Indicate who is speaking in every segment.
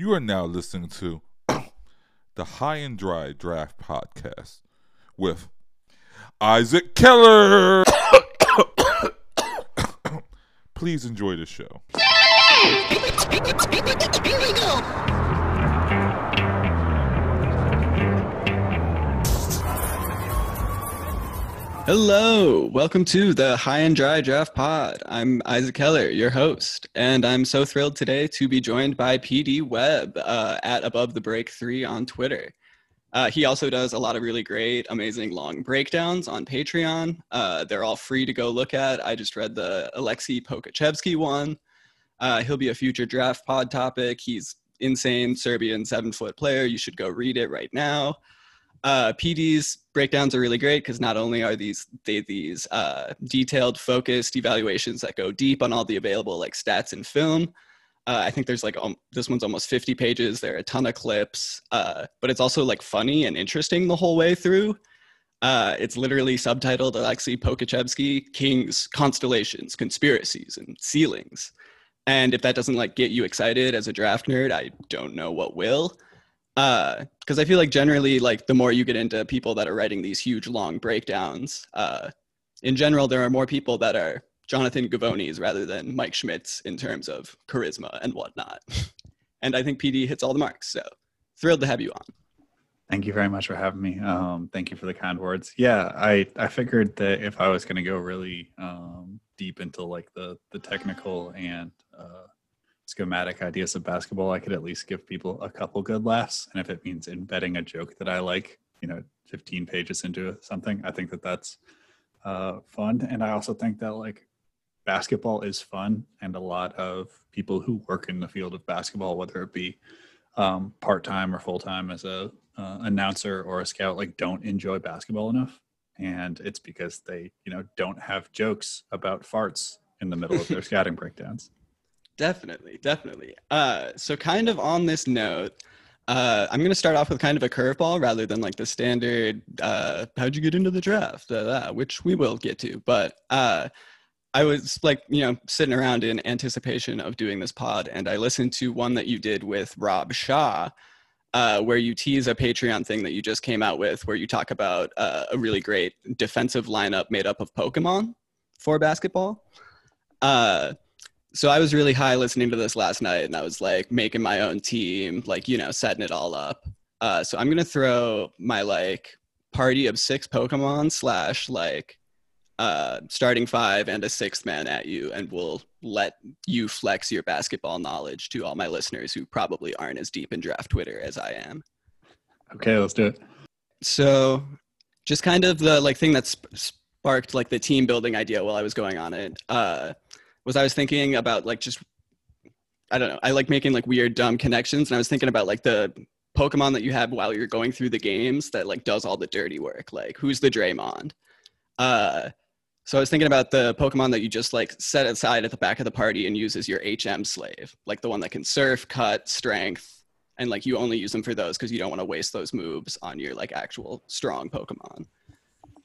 Speaker 1: You are now listening to the High and Dry Draft Podcast with Isaac Keller. Please enjoy the show.
Speaker 2: Hello, welcome to the High and Dry Draft Pod. I'm Isaac Keller, your host, and I'm so thrilled today to be joined by PD Web uh, at Above the Break 3 on Twitter. Uh, he also does a lot of really great, amazing long breakdowns on Patreon. Uh, they're all free to go look at. I just read the Alexei Pokusevski one. Uh, he'll be a future draft pod topic. He's insane Serbian seven foot player. You should go read it right now. Uh, PD's breakdowns are really great because not only are these they these uh, detailed, focused evaluations that go deep on all the available like stats and film. Uh, I think there's like um, this one's almost 50 pages. There are a ton of clips, uh, but it's also like funny and interesting the whole way through. Uh, it's literally subtitled Alexei Pokusevski, Kings, Constellations, Conspiracies, and Ceilings. And if that doesn't like get you excited as a draft nerd, I don't know what will because uh, I feel like generally, like the more you get into people that are writing these huge long breakdowns, uh, in general, there are more people that are Jonathan Givony's rather than Mike Schmitz in terms of charisma and whatnot. and I think PD hits all the marks. So thrilled to have you on.
Speaker 3: Thank you very much for having me. Um, thank you for the kind words. Yeah, I I figured that if I was going to go really um, deep into like the the technical and uh, schematic ideas of basketball, I could at least give people a couple good laughs. And if it means embedding a joke that I like, you know, 15 pages into something, I think that that's uh, fun. And I also think that like basketball is fun, and a lot of people who work in the field of basketball, whether it be um, part time or full time as a uh, announcer or a scout, like don't enjoy basketball enough. And it's because they, you know, don't have jokes about farts in the middle of their scouting breakdowns.
Speaker 2: Definitely, definitely. Uh, so, kind of on this note, uh, I'm going to start off with kind of a curveball rather than like the standard, uh, how'd you get into the draft, which we will get to. But uh, I was like, you know, sitting around in anticipation of doing this pod, and I listened to one that you did with Rob Shaw, uh, where you tease a Patreon thing that you just came out with, where you talk about uh, a really great defensive lineup made up of Pokemon for basketball. Uh, so I was really high listening to this last night, and I was like making my own team, like you know, setting it all up. Uh, so I'm gonna throw my like party of six Pokemon slash like uh, starting five and a sixth man at you, and we'll let you flex your basketball knowledge to all my listeners who probably aren't as deep in draft Twitter as I am.
Speaker 3: Okay, let's do it.
Speaker 2: So, just kind of the like thing that sp- sparked like the team building idea while I was going on it. Uh, was I was thinking about like just I don't know. I like making like weird dumb connections and I was thinking about like the Pokemon that you have while you're going through the games that like does all the dirty work. Like who's the Draymond? Uh so I was thinking about the Pokemon that you just like set aside at the back of the party and use as your HM slave, like the one that can surf, cut, strength, and like you only use them for those because you don't want to waste those moves on your like actual strong Pokemon.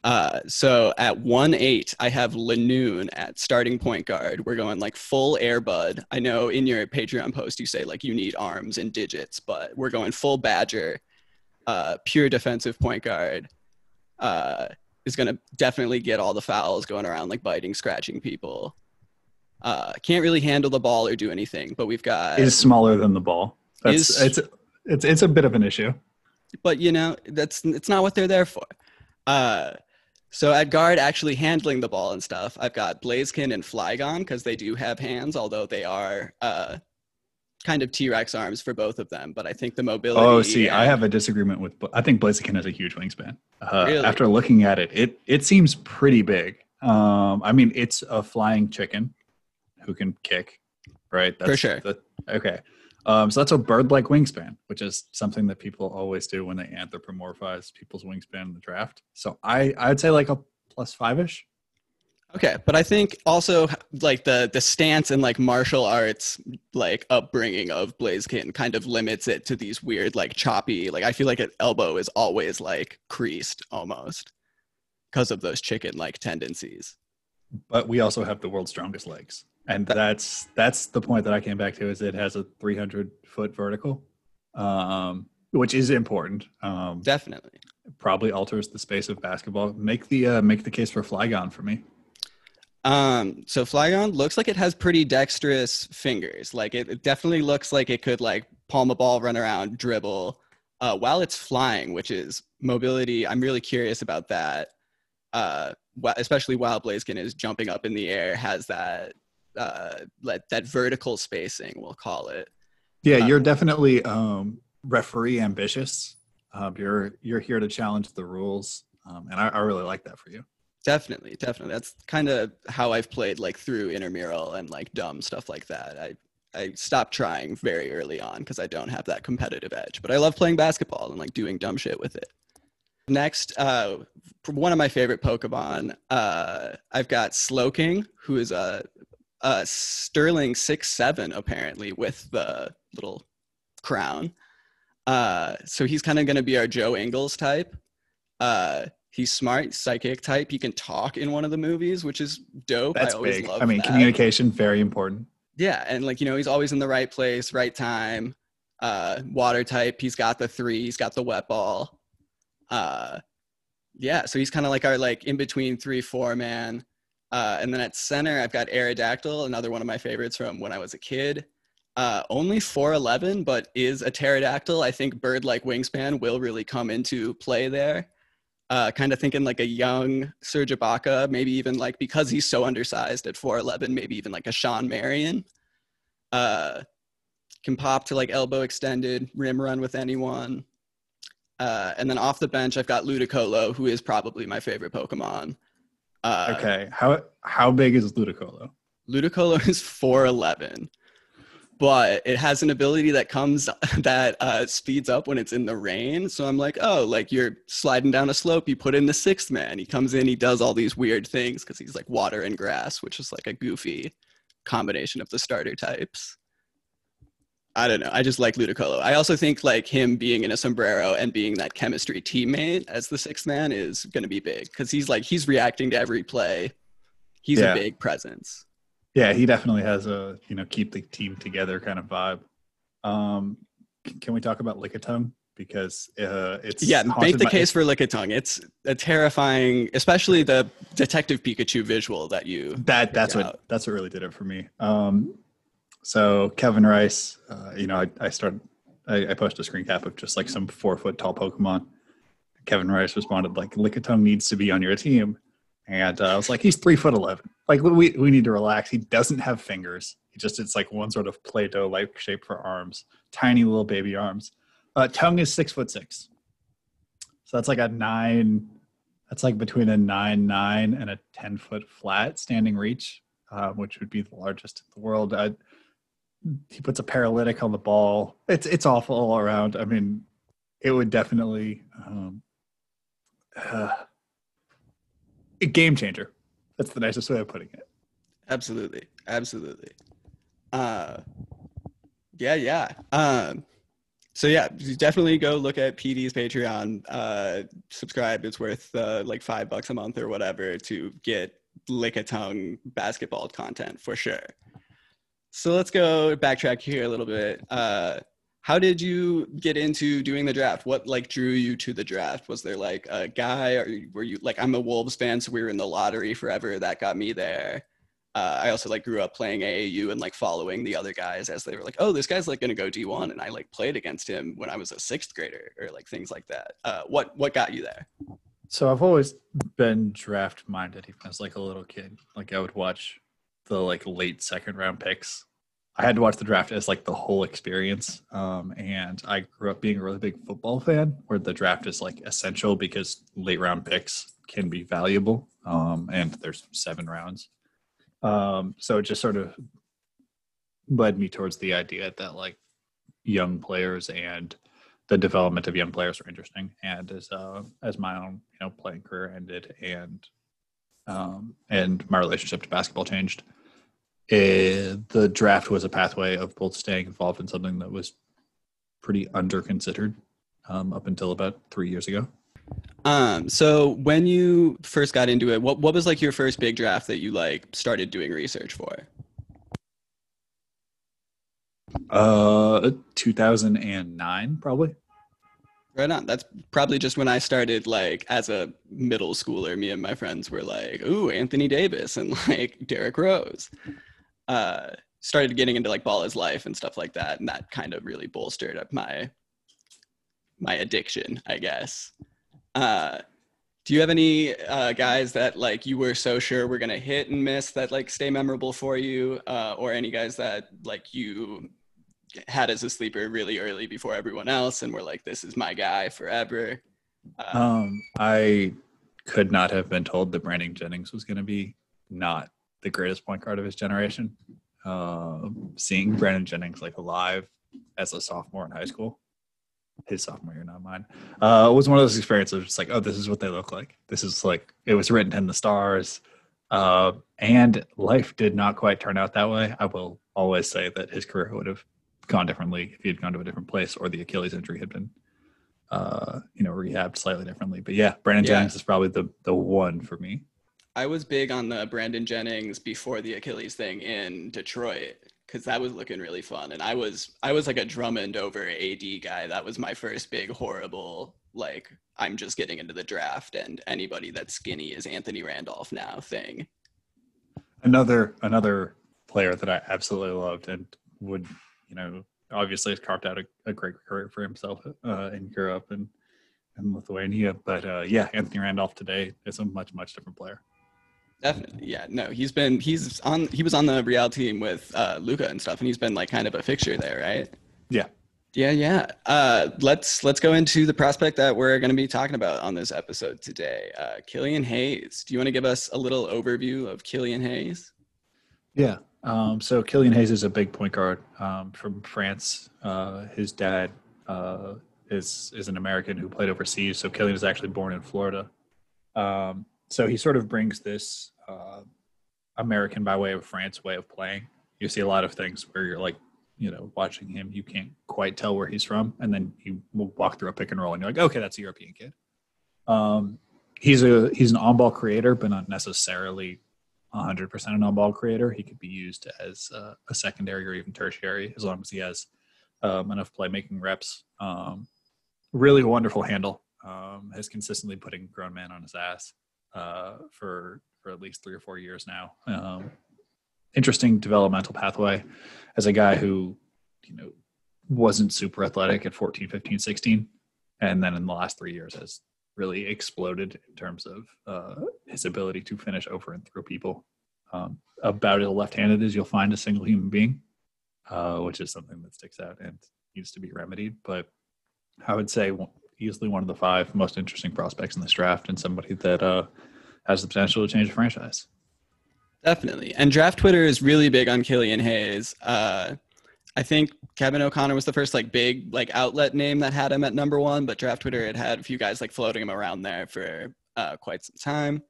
Speaker 2: Uh, so at one eight, I have Linoone at starting point guard. We're going like full airbud. I know in your Patreon post you say like you need arms and digits, but we're going full Badger, uh, pure defensive point guard. Uh, is going to definitely get all the fouls going around like biting, scratching people. Uh, can't really handle the ball or do anything, but we've got
Speaker 3: is smaller than the ball. That's is, it's it's it's a bit of an issue.
Speaker 2: But you know that's it's not what they're there for. Uh, so at guard, actually handling the ball and stuff, I've got Blaziken and Flygon because they do have hands, although they are uh, kind of T-Rex arms for both of them. But I think the mobility.
Speaker 3: Oh, see, and... I have a disagreement with. I think Blaziken has a huge wingspan. Uh, really? After looking at it, it it seems pretty big. Um, I mean, it's a flying chicken who can kick, right?
Speaker 2: That's for sure.
Speaker 3: The, okay. Um, so that's a bird-like wingspan, which is something that people always do when they anthropomorphize people's wingspan in the draft. So I I'd say like a plus five-ish.
Speaker 2: Okay, but I think also like the the stance and like martial arts like upbringing of Blaziken kind of limits it to these weird like choppy like I feel like an elbow is always like creased almost because of those chicken like tendencies.
Speaker 3: But we also have the world's strongest legs. And that's that's the point that I came back to is it has a 300 foot vertical, um, which is important. Um,
Speaker 2: Definitely.
Speaker 3: probably alters the space of basketball. Make the uh, make the case for Flygon for me.
Speaker 2: Um, so Flygon looks like it has pretty dexterous fingers. Like it, it definitely looks like it could like palm a ball, run around, dribble, uh, while it's flying, which is mobility. I'm really curious about that. Uh, especially while Blaziken is jumping up in the air, has that uh, like that vertical spacing, we'll call it.
Speaker 3: Yeah,
Speaker 2: Uh,
Speaker 3: you're definitely um, referee ambitious. Um, you're you're here to challenge the rules, um, and I, I really like that for you.
Speaker 2: Definitely, definitely. That's kind of how I've played like through intramural and like dumb stuff like that. I I stopped trying very early on because I don't have that competitive edge. But I love playing basketball and like doing dumb shit with it. Next, uh, one of my favorite Pokemon, uh, I've got Slowking, who is a, a Sterling six seven apparently with the little crown. Uh, so he's kind of going to be our Joe Ingles type. Uh, he's smart, psychic type. He can talk in one of the movies, which is dope.
Speaker 3: That's
Speaker 2: I always
Speaker 3: big.
Speaker 2: love
Speaker 3: I mean,
Speaker 2: that.
Speaker 3: communication very important.
Speaker 2: Yeah, and like you know, he's always in the right place, right time. Uh, water type. He's got the three. He's got the wet ball. Uh, yeah, so he's kind of like our like in between three four man. Uh, and then at center, I've got Aerodactyl, another one of my favorites from when I was a kid. Uh, only 4'11, but is a pterodactyl. I think bird like wingspan will really come into play there. Uh, kind of thinking like a young Serge Ibaka, maybe even like because he's so undersized at 4'11, maybe even like a Shawn Marion. Uh, can pop to like elbow extended, rim run with anyone. Uh, and then off the bench, I've got Ludicolo, who is probably my favorite Pokemon. Uh,
Speaker 3: Okay, how how big is Ludicolo?
Speaker 2: Ludicolo is 4'11, but it has an ability that comes that uh, speeds up when it's in the rain. So I'm like, oh, like you're sliding down a slope, you put in the sixth man. He comes in, he does all these weird things because he's like water and grass, which is like a goofy combination of the starter types. I don't know. I just like Ludicolo. I also think like him being in a sombrero and being that chemistry teammate as the sixth man is going to be big because he's like he's reacting to every play. He's
Speaker 3: Yeah.
Speaker 2: a big presence.
Speaker 3: Yeah, he definitely has a you know keep the team together kind of vibe. Um, can we talk about Lickitung because uh, it's
Speaker 2: Yeah, make the case for Lickitung. It's a terrifying, especially the Detective Pikachu visual that you.
Speaker 3: that that's what
Speaker 2: out.
Speaker 3: that's what really did it for me. Um, so Kevin Rice, uh, you know, I, I started I, I posted a screen cap of just like some four foot tall Pokemon. Kevin Rice responded like Lickitung needs to be on your team, and uh, I was like, he's three foot eleven. Like we we need to relax. He doesn't have fingers. He just it's like one sort of Play-Doh like shape for arms, tiny little baby arms. Uh, tongue is six foot six, so that's like a nine. That's like between a nine nine and a ten foot flat standing reach, uh, which would be the largest in the world. He puts a paralytic on the ball. It's it's awful all around. I mean, it would definitely um, uh, a game changer. That's the nicest way of putting it.
Speaker 2: Absolutely, absolutely. Uh, yeah, yeah. Um, so yeah, definitely go look at PD's Patreon. Uh, subscribe. It's worth uh, like five bucks a month or whatever to get Lickitung basketball content for sure. So let's go backtrack here a little bit. Uh, how did you get into doing the draft? What like drew you to the draft? Was there like a guy, or were you like I'm a Wolves fan, so we were in the lottery forever. That got me there. Uh, I also like grew up playing AAU and like following the other guys as they were like, oh, this guy's like gonna go D1, and I like played against him when I was a sixth grader or like things like that. Uh, what what got you there?
Speaker 3: So I've always been draft minded, even as like a little kid. Like I would watch the like late second round picks. I had to watch the draft as like the whole experience. Um, and I grew up being a really big football fan, where the draft is like essential because late round picks can be valuable. Um, and there's seven rounds. Um, so it just sort of led me towards the idea that like young players and the development of young players are interesting. And as uh, as my own you know playing career ended and um, and my relationship to basketball changed, eh, the draft was a pathway of both staying involved in something that was pretty under considered um, up until about three years ago.
Speaker 2: Um, so when you first got into it, what what was like your first big draft that you like started doing research for?
Speaker 3: Uh, 2009 probably.
Speaker 2: Right on. That's probably just when I started, like, as a middle schooler, me and my friends were like, ooh, Anthony Davis and like Derrick Rose. Uh, started getting into like Ball is Life and stuff like that. And that kind of really bolstered up my my addiction, I guess. Uh, do you have any uh, guys that like you were so sure were gonna hit and miss that like stay memorable for you, uh, or any guys that like you had as a sleeper really early before everyone else and were like, this is my guy forever? Uh,
Speaker 3: Um, I could not have been told that Brandon Jennings was going to be not the greatest point guard of his generation. Uh, seeing Brandon Jennings like alive as a sophomore in high school, his sophomore year, not mine, uh, was one of those experiences. Just like, oh, this is what they look like. This is like it was written in the stars. Uh, and life did not quite turn out that way. I will always say that his career would have gone differently if he had gone to a different place or the Achilles injury had been uh, you know, rehabbed slightly differently. But yeah, Brandon
Speaker 2: Yeah.
Speaker 3: Jennings is probably the the one for me.
Speaker 2: I was big on the Brandon Jennings before the Achilles thing in Detroit because that was looking really fun. And I was I was like a Drummond over AD guy. That was my first big horrible like I'm just getting into the draft and anybody that's skinny is Anthony Randolph now thing.
Speaker 3: Another another player that I absolutely loved and would, you know, obviously has carved out a, a great career for himself uh, in Europe and and Lithuania. But uh, yeah, Anthony Randolph today is a much much different player.
Speaker 2: Definitely. Yeah. No, he's been he's on he was on the Real team with uh Luka and stuff and he's been like kind of a fixture there, right?
Speaker 3: Yeah.
Speaker 2: Yeah, yeah. Uh, let's let's go into the prospect that we're going to be talking about on this episode today. Uh, Killian Hayes. Do you want to give us a little overview of Killian Hayes?
Speaker 3: Yeah. Um, so Killian Hayes is a big point guard um, from France. Uh, his dad uh, is is an American who played overseas. So Killian is actually born in Florida. Um, so he sort of brings this uh, American by way of France way of playing. You see a lot of things where you're like, you know, watching him, you can't quite tell where he's from, and then you will walk through a pick and roll, and you're like, okay, that's a European kid. Um, he's a he's an on ball creator, but not necessarily 100% an on-ball creator. He could be used as uh, a secondary or even tertiary as long as he has um, enough playmaking reps. Um, really wonderful handle. Um, has consistently putting grown men on his ass uh, for for at least three or four years now. Um, interesting developmental pathway as a guy who you know wasn't super athletic at 14 15 16 and then in the last three years has really exploded in terms of uh, his ability to finish over and through people. Um, about as left-handed as you'll find a single human being, uh, which is something that sticks out and needs to be remedied. But I would say easily one of the five most interesting prospects in this draft, and somebody that uh, has the potential to change the franchise.
Speaker 2: Definitely. And draft Twitter is really big on Killian Hayes. Uh, I think Kevin O'Connor was the first like big like outlet name that had him at number one, but draft Twitter had had a few guys like floating him around there for uh, quite some time.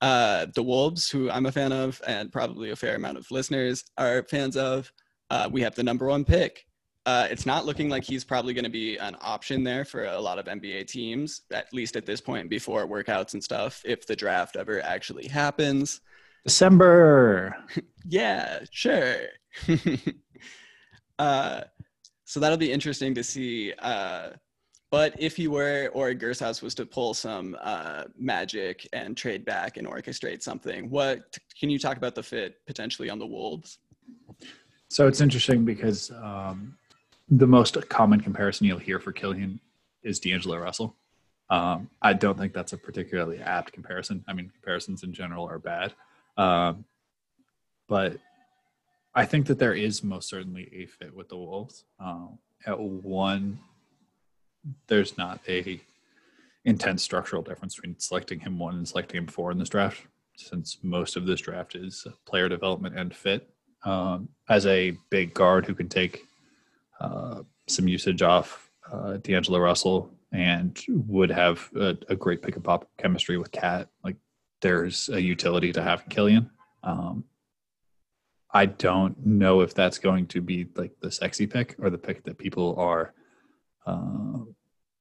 Speaker 2: Uh, the Wolves, who I'm a fan of, and probably a fair amount of listeners are fans of, uh, we have the number one pick. Uh, it's not looking like he's probably going to be an option there for a lot of NBA teams, at least at this point before workouts and stuff, if the draft ever actually happens.
Speaker 3: December.
Speaker 2: Yeah, sure. uh, so that'll be interesting to see. Uh, but if he were, or Gershouse was to pull some uh, magic and trade back and orchestrate something, what can you talk about the fit potentially on the Wolves?
Speaker 3: So it's interesting because um, the most common comparison you'll hear for Killian is D'Angelo Russell. Um, I don't think that's a particularly apt comparison. I mean, comparisons in general are bad. Um, but I think that there is most certainly a fit with the Wolves. Um, at one, there's not a intense structural difference between selecting him one and selecting him four in this draft, since most of this draft is player development and fit. Um, as a big guard who can take uh, some usage off uh, D'Angelo Russell and would have a, a great pick and pop chemistry with KAT, like there's a utility to having Killian. Um, I don't know if that's going to be like the sexy pick or the pick that people are uh,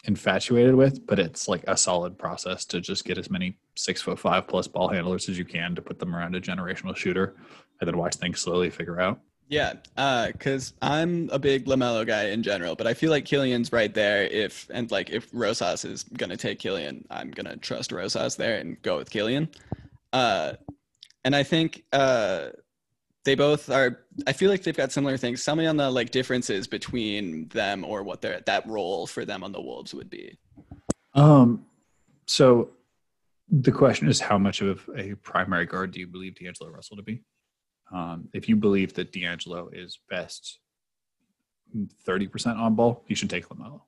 Speaker 3: infatuated with, but it's like a solid process to just get as many six foot five plus ball handlers as you can to put them around a generational shooter and then watch things slowly figure out.
Speaker 2: Yeah, because uh, I'm a big LaMelo guy in general, but I feel like Killian's right there. If and like if Rosas is gonna take Killian, I'm gonna trust Rosas there and go with Killian. Uh, and I think uh, they both are. I feel like they've got similar things. Tell me on the like differences between them or what their that role for them on the Wolves would be.
Speaker 3: Um, so the question is, how much of a primary guard do you believe D'Angelo Russell to be? Um, if you believe that D'Angelo is best 30% on ball, you should take LaMelo.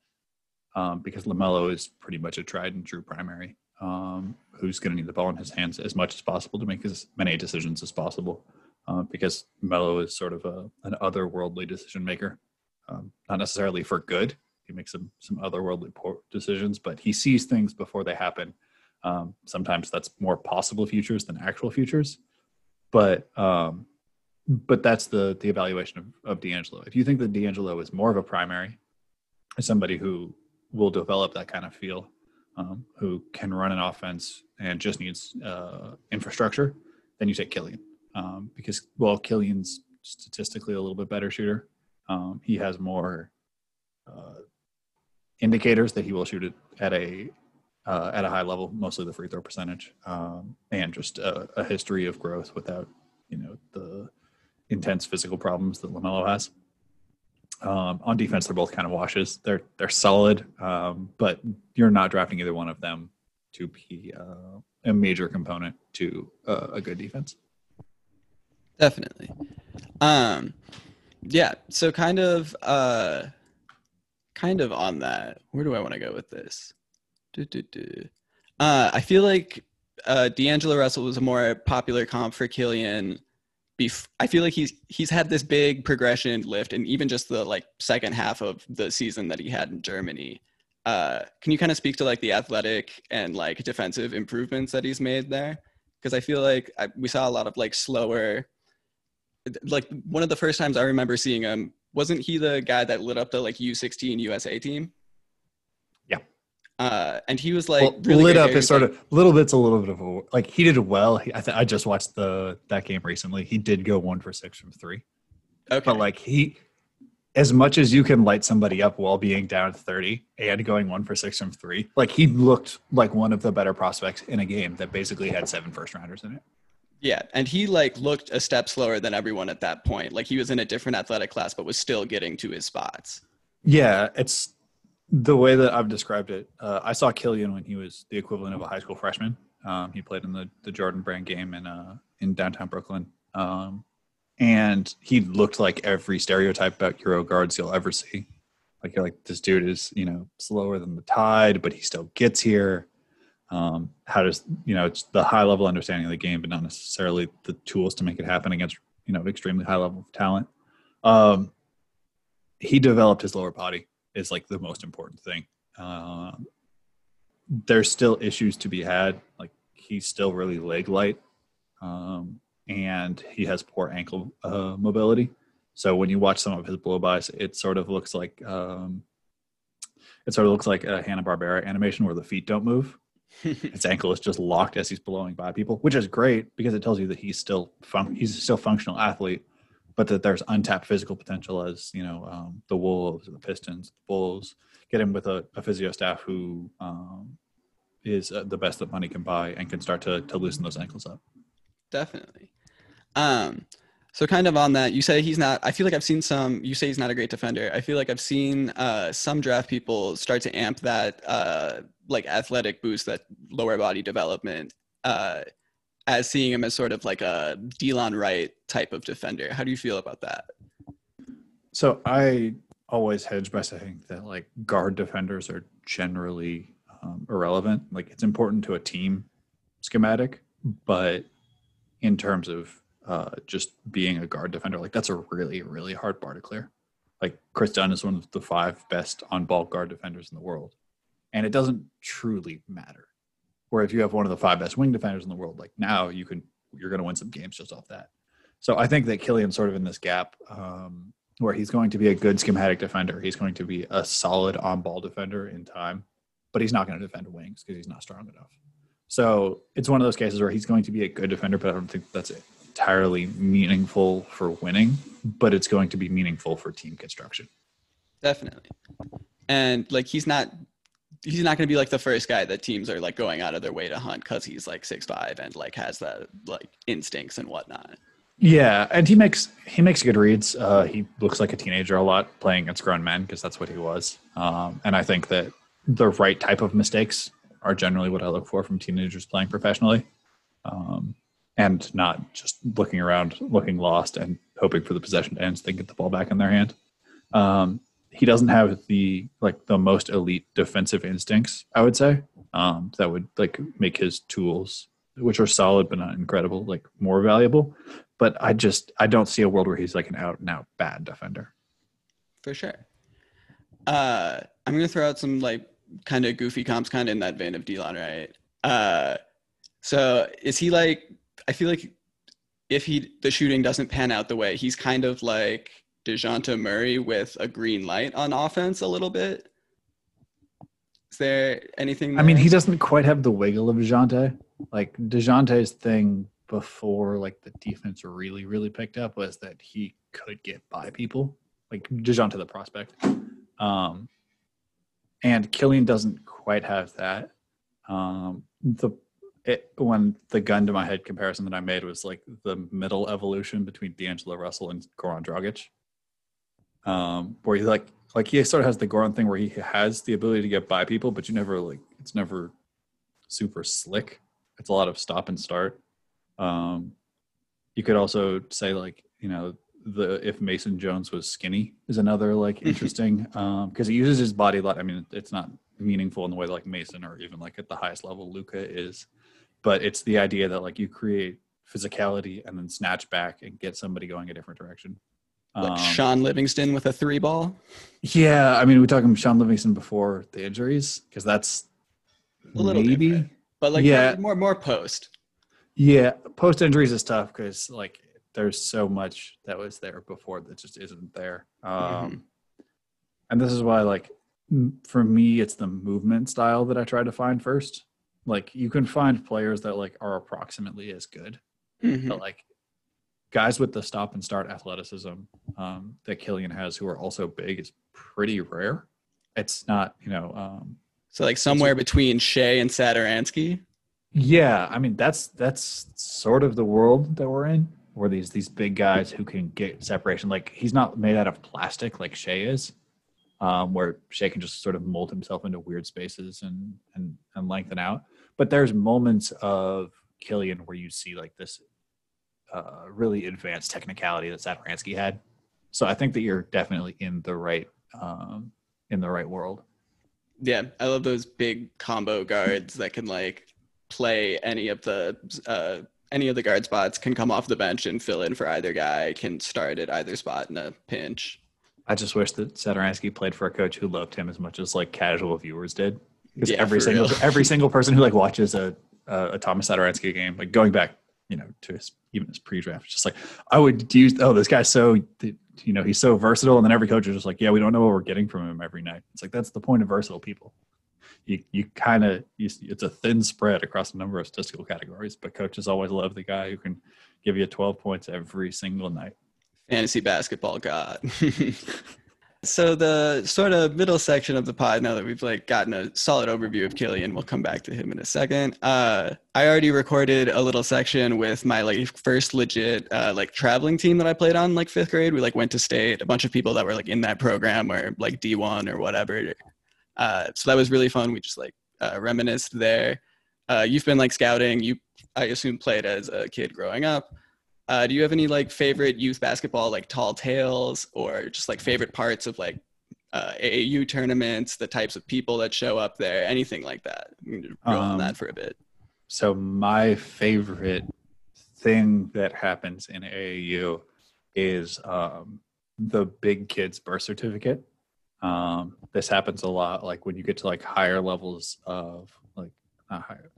Speaker 3: Um, because LaMelo is pretty much a tried and true primary um, who's going to need the ball in his hands as much as possible to make as many decisions as possible. Uh, because Melo is sort of a, an otherworldly decision maker, um, not necessarily for good. He makes some some otherworldly decisions, but he sees things before they happen. Um, sometimes that's more possible futures than actual futures, but um, but that's the the evaluation of, of D'Angelo. If you think that D'Angelo is more of a primary, somebody who will develop that kind of feel, um, who can run an offense and just needs uh, infrastructure, then you take Killian um, because well, Killian's statistically a little bit better shooter. Um, he has more uh, indicators that he will shoot it at a uh, at a high level, mostly the free throw percentage, um, and just a, a, history of growth without you know the intense physical problems that LaMelo has. Um, on defense, they're both kind of washes. They're they're solid, um, but you're not drafting either one of them to be uh, a major component to uh, a good defense.
Speaker 2: Definitely. Um, yeah. So kind of, uh, kind of on that. Where do I want to go with this? Uh, I feel like uh, D'Angelo Russell was a more popular comp for Killian bef- I feel like he's he's had this big progression lift, and even just the like second half of the season that he had in Germany. Uh, can you kind of speak to like the athletic and like defensive improvements that he's made there? Because I feel like I, we saw a lot of like slower. Like one of the first times I remember seeing him, wasn't he the guy that lit up the like U16 USA team? Yeah. Uh, and he was like well,
Speaker 3: really lit up is sort like, of little bits a little bit of a like he did well. He, I, th- I just watched the that game recently. He did go one for six from three. Okay. But like he as much as you can light somebody up while being down 30 and going one for six from three like he looked like one of the better prospects in a game that basically had seven first rounders in it
Speaker 2: yeah and he like looked a step slower than everyone at that point like he was in a different athletic class but was still getting to his spots
Speaker 3: yeah it's the way that I've described it, uh, I saw Killian when he was the equivalent of a high school freshman. Um, he played in the, the Jordan Brand game in uh, in downtown Brooklyn, um, and he looked like every stereotype about Euro guards you'll ever see. Like you're like this dude is you know slower than the tide, but he still gets here. Um, how does you know it's the high level understanding of the game, but not necessarily the tools to make it happen against you know extremely high level of talent. Um, he developed his lower body is like the most important thing. Uh, there's still issues to be had. Like he's still really leg light, um, and he has poor ankle uh, mobility. So when you watch some of his blowbys, it sort of looks like um, it sort of looks like a Hanna Barbera animation where the feet don't move. his ankle is just locked as he's blowing by people, which is great because it tells you that he's still fun- he's still functional athlete but that there's untapped physical potential as you know um, the Wolves, the Pistons, the Bulls get him with a, a physio staff who um, is uh, the best that money can buy and can start to to loosen those ankles up.
Speaker 2: Definitely. Um, so kind of on that, you say he's not. I feel like I've seen some. You say he's not a great defender. I feel like I've seen uh, some draft people start to amp that uh, like athletic boost, that lower body development. Uh, as seeing him as sort of like a Delon Wright type of defender. How do you feel about that?
Speaker 3: So I always hedge by saying that like guard defenders are generally um, irrelevant. Like it's important to a team schematic, but in terms of uh, just being a guard defender, like that's a really really hard bar to clear. Like Kris Dunn is one of the five best on ball guard defenders in the world, and it doesn't truly matter where if you have one of the five best wing defenders in the world, like now you can you're going to win some games just off that. So I think that Killian's sort of in this gap um, where he's going to be a good schematic defender. He's going to be a solid on ball defender in time, but he's not going to defend wings because he's not strong enough. So it's one of those cases where he's going to be a good defender, but I don't think that's entirely meaningful for winning, but it's going to be meaningful for team construction.
Speaker 2: Definitely. And like he's not he's not going to be like the first guy that teams are like going out of their way to hunt because he's like six five and like has that like instincts and whatnot.
Speaker 3: Yeah, and he makes he makes good reads. Uh, he looks like a teenager a lot playing against grown men because that's what he was. Um, and I think that the right type of mistakes are generally what I look for from teenagers playing professionally, um, and not just looking around, looking lost, and hoping for the possession to end so they get the ball back in their hand. Um, he doesn't have the like the most elite defensive instincts, I would say, um, that would like make his tools, which are solid but not incredible, like more valuable. But I just I don't see a world where he's like an out and out bad defender.
Speaker 2: For sure. Uh, I'm gonna throw out some like kind of goofy comps, kind of in that vein of Delon, right? Uh, so is he like? I feel like if he the shooting doesn't pan out the way, he's kind of like Dejounte Murray with a green light on offense a little bit. Is there anything?
Speaker 3: I mean, he doesn't quite have the wiggle of Dejounte. Like Dejounte's thing before, like the defense really, really picked up was that he could get by people, like Dejounte the prospect. Um, and Killian doesn't quite have that. Um, the it, when the gun to my head comparison that I made was like the middle evolution between D'Angelo Russell and Goran Dragic, um, where he like like he sort of has the Goran thing where he has the ability to get by people, but you never like it's never super slick. It's a lot of stop and start. Um, you could also say like you know the if Mason Jones was skinny is another like interesting um because um, he uses his body a lot. I mean, it's not meaningful in the way like Mason or even like at the highest level Luka is, but it's the idea that like you create physicality and then snatch back and get somebody going a different direction.
Speaker 2: Like
Speaker 3: Um,
Speaker 2: Shaun Livingston with a three ball.
Speaker 3: yeah, I mean, we're talking Shaun Livingston before the injuries because that's
Speaker 2: A little
Speaker 3: maybe.
Speaker 2: different. But like
Speaker 3: Yeah.
Speaker 2: more more post.
Speaker 3: Yeah, post injuries is tough because like there's so much that was there before that just isn't there. Um,
Speaker 2: Mhm.
Speaker 3: And this is why, like, for me, it's the movement style that I try to find first. Like, you can find players that like are approximately as good,
Speaker 2: Mhm.
Speaker 3: but like guys with the stop and start athleticism um, that Killian has, who are also big, is pretty rare. It's not, you know, um,
Speaker 2: So like somewhere between Shai and Satoransky.
Speaker 3: Yeah, I mean that's that's sort of the world that we're in, where these these big guys who can get separation. Like he's not made out of plastic like Shai is, um, where Shai can just sort of mold himself into weird spaces and and and lengthen out. But there's moments of Killian where you see like this uh, really advanced technicality that Satoransky had. So I think that you're definitely in the right um, in the right world.
Speaker 2: Yeah, I love those big combo guards that can like play any of the uh, any of the guard spots, can come off the bench and fill in for either guy, can start at either spot in a pinch.
Speaker 3: I just wish that Satoransky played for a coach who loved him as much as like casual viewers did. Because
Speaker 2: Yeah,
Speaker 3: every single
Speaker 2: real.
Speaker 3: every single person who like watches a a, a Thomas Satoransky game, like going back, you know, to his even his pre-draft, just like I would use. Oh, this guy's so you know he's so versatile, and then every coach is just like, yeah, we don't know what we're getting from him every night. It's like that's the point of versatile people. You you kind of it's a thin spread across a number of statistical categories, but coaches always love the guy who can give you 12 points every single night.
Speaker 2: Fantasy basketball god. so the sort of middle section of the pod, now that we've like gotten a solid overview of Killian, we'll come back to him in a second. Uh, I already recorded a little section with my like first legit uh, like traveling team that I played on like fifth grade. We like went to state. A bunch of people that were like in that program or like D one or whatever. Uh, so that was really fun. We just like uh, reminisced there. Uh, you've been like scouting. You, I assume, played as a kid growing up. Uh, do you have any like favorite youth basketball, like tall tales, or just like favorite parts of like uh, AAU tournaments, the types of people that show up there, anything like that? We can just roll on
Speaker 3: Um,
Speaker 2: that for a bit.
Speaker 3: So my favorite thing that happens in AAU is um, the big kids birth certificate. Um, this happens a lot, like when you get to like higher levels of like not higher.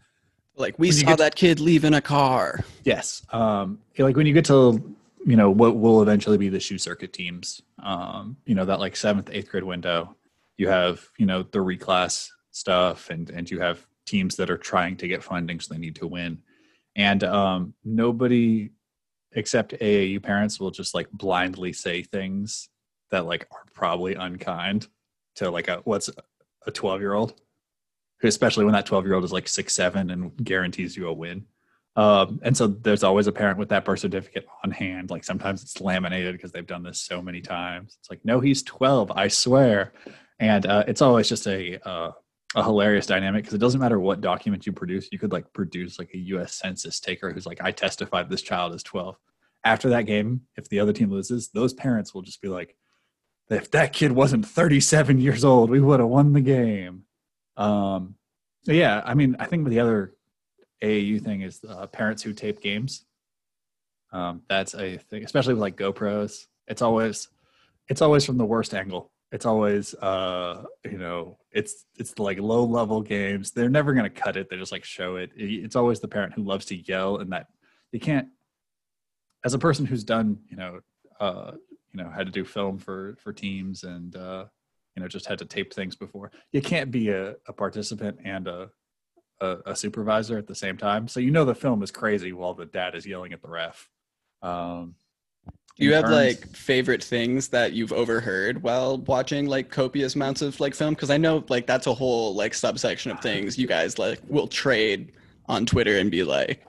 Speaker 2: Like we saw that kid leave in a car.
Speaker 3: Yes, um, like when you get to you know what will eventually be the shoe circuit teams. Um, you know that like seventh, eighth grade window. You have you know the reclass stuff, and and you have teams that are trying to get funding, so they need to win. And um, nobody except AAU parents will just like blindly say things that like are probably unkind to like a what's a 12 year old especially when that 12 year old is like six seven and guarantees you a win. Um, and so there's always a parent with that birth certificate on hand. Like sometimes it's laminated because they've done this so many times. It's like no he's 12 i swear. And uh, it's always just a uh, a hilarious dynamic because it doesn't matter what document you produce you could like produce like a us census taker who's like i testified this child is 12 after that game if the other team loses those parents will just be like if that kid wasn't 37 years old we would have won the game um yeah i mean i think the other aau thing is uh, parents who tape games. Um that's a thing especially with like gopros. It's always it's always from the worst angle. It's always uh you know it's it's like low level games. They're never to cut it. They just like show it. It's always the parent who loves to yell and that you can't as a person who's done you know uh you know had to do film for for teams and uh you know just had to tape things before you can't be a, a participant and a, a, a supervisor at the same time so you know the film is crazy while the dad is yelling at the ref um
Speaker 2: Do you have
Speaker 3: terms-
Speaker 2: like favorite things that you've overheard while watching like copious amounts of like film? Because I know like that's a whole like subsection of things you guys like will trade on Twitter and be like,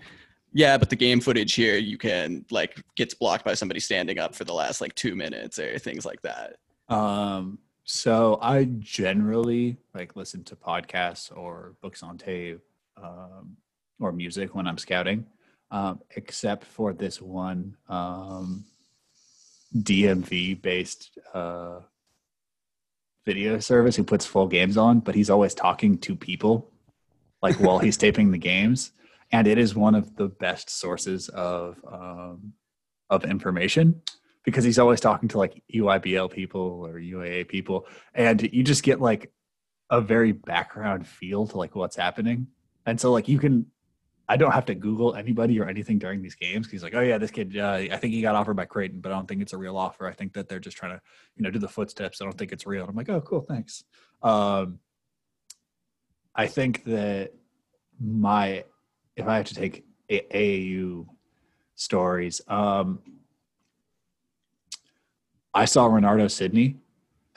Speaker 2: yeah, but the game footage here you can like gets blocked by somebody standing up for the last like two minutes or things like that.
Speaker 3: Um, so I generally like listen to podcasts or books on tape um, or music when I'm scouting, um, except for this one um, DMV based uh, video service who puts full games on, but he's always talking to people like while he's taping the games. And it is one of the best sources of um, of information because he's always talking to like EYBL people or UAA people, and you just get like a very background feel to like what's happening. And so like you can, I don't have to Google anybody or anything during these games. He's like, oh yeah, this kid, uh, I think he got offered by Creighton, but I don't think it's a real offer. I think that they're just trying to, you know, do the footsteps. I don't think it's real. And I'm like, oh cool, thanks. Um, I think that my, if I have to take AAU stories, um, I saw Renardo Sidney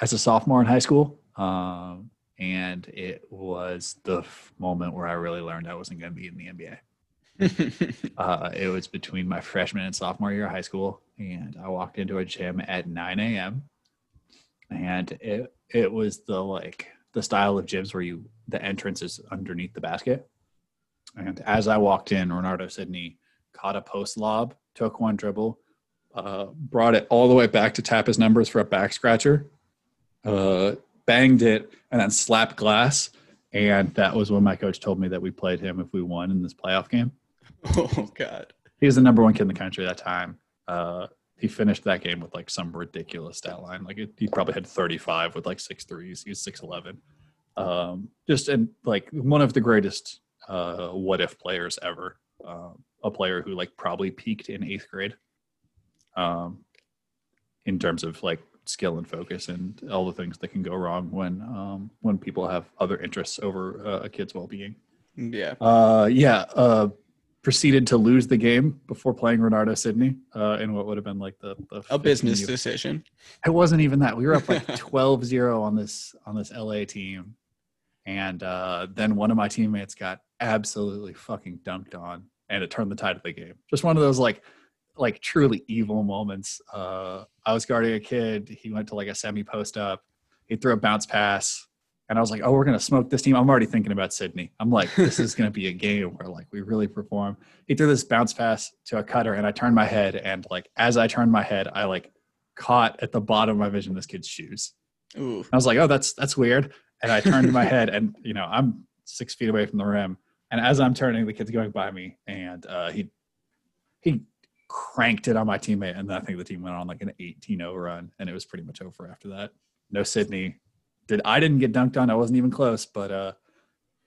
Speaker 3: as a sophomore in high school. Um, and it was the f- moment where I really learned I wasn't going to be in the NBA. Uh, it was between my freshman and sophomore year of high school, and I walked into a gym at 9 a.m. And it it was the like the style of gyms where you the entrance is underneath the basket. And as I walked in, Renardo Sidney caught a post lob, took one dribble, uh, brought it all the way back to tap his numbers for a back scratcher, uh, banged it, and then slapped glass. And that was when my coach told me that we played him if we won in this playoff game.
Speaker 2: oh god.
Speaker 3: He was the number one kid in the country at that time. Uh, he finished that game with like some ridiculous stat line. Like it, he probably had 35 with like six threes. He was 6'11. Um, just and like one of the greatest uh, what if players ever. Um, a player who like probably peaked in eighth grade um, in terms of like skill and focus and all the things that can go wrong when um, when people have other interests over uh, a kid's well-being.
Speaker 2: Yeah.
Speaker 3: Uh, yeah. Uh, proceeded to lose the game before playing Renardo Sidney uh, in what would have been like the, the
Speaker 2: A business
Speaker 3: 15
Speaker 2: decision.
Speaker 3: It wasn't even that. We were up like 12-0 on this on this LA team, and uh, then one of my teammates got absolutely fucking dunked on, and it turned the tide of the game. Just one of those like like truly evil moments. Uh, I was guarding a kid. He went to like a semi post up. He threw a bounce pass. And I was like, oh, we're going to smoke this team. I'm already thinking about Sidney. I'm like, this is going to be a game where like we really perform. He threw this bounce pass to a cutter and I turned my head. And like, as I turned my head, I like caught at the bottom of my vision this kid's shoes.
Speaker 2: Ooh.
Speaker 3: I was like, oh, that's, that's weird. And I turned my head and, you know, I'm six feet away from the rim. And as I'm turning, the kid's going by me and uh, he, he cranked it on my teammate. And I think the team went on like an 18 0 run and it was pretty much over after that. No Sidney did I didn't get dunked on. I wasn't even close, but uh,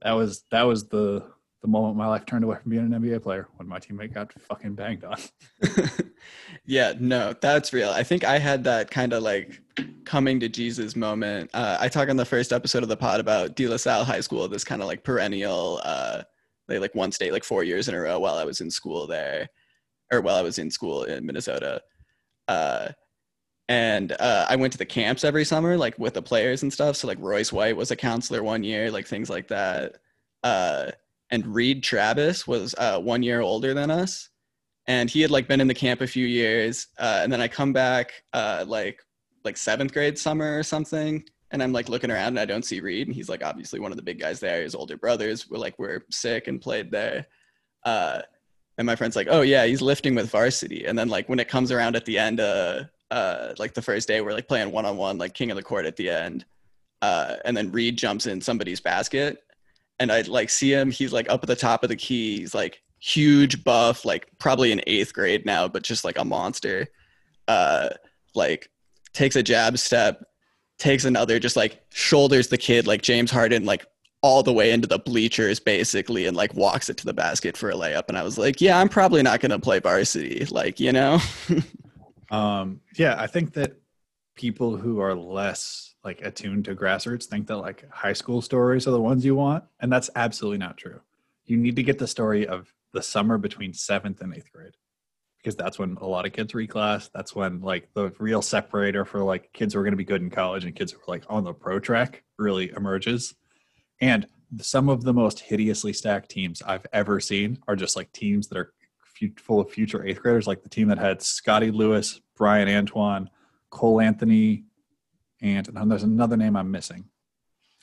Speaker 3: that was that was the the moment my life turned away from being an NBA player when my teammate got fucking banged on.
Speaker 2: yeah, no, that's real. I think I had that kind of like coming to Jesus moment. Uh, I talk on the first episode of the pod about De La Salle High School, this kind of like perennial, uh, they like won state like four years in a row while I was in school there. Or while I was in school in Minnesota. Uh, and uh, I went to the camps every summer, like with the players and stuff. So like Royce White was a counselor one year, like things like that. Uh, and Reid Travis was uh, one year older than us, and he had like been in the camp a few years. Uh, and then I come back uh, like like seventh grade summer or something, and I'm like looking around and I don't see Reid, and he's like obviously one of the big guys there. His older brothers were like were sick and played there. And my friend's like, oh yeah, he's lifting with varsity. And then like when it comes around at the end, uh, uh, like the first day, we're like playing one on one, like king of the court at the end. Uh, and then Reid jumps in somebody's basket, and I like see him. He's like up at the top of the key. He's like huge buff, like probably in eighth grade now, but just like a monster. Uh, like takes a jab step, takes another, just like shoulders the kid like James Harden, like all the way into the bleachers basically, and like walks it to the basket for a layup. And I was like, yeah, I'm probably not gonna play varsity, like you know.
Speaker 3: um, yeah, I think that people who are less like attuned to grassroots think that like high school stories are the ones you want, and that's absolutely not true. You need to get the story of the summer between seventh and eighth grade because that's when a lot of kids reclass. That's when like the real separator for like kids who are going to be good in college and kids who are like on the pro track really emerges. And some of the most hideously stacked teams I've ever seen are just like teams that are full of future eighth graders, like the team that had Scottie Lewis, Bryan Antoine, Cole Anthony, and, and there's another name I'm missing.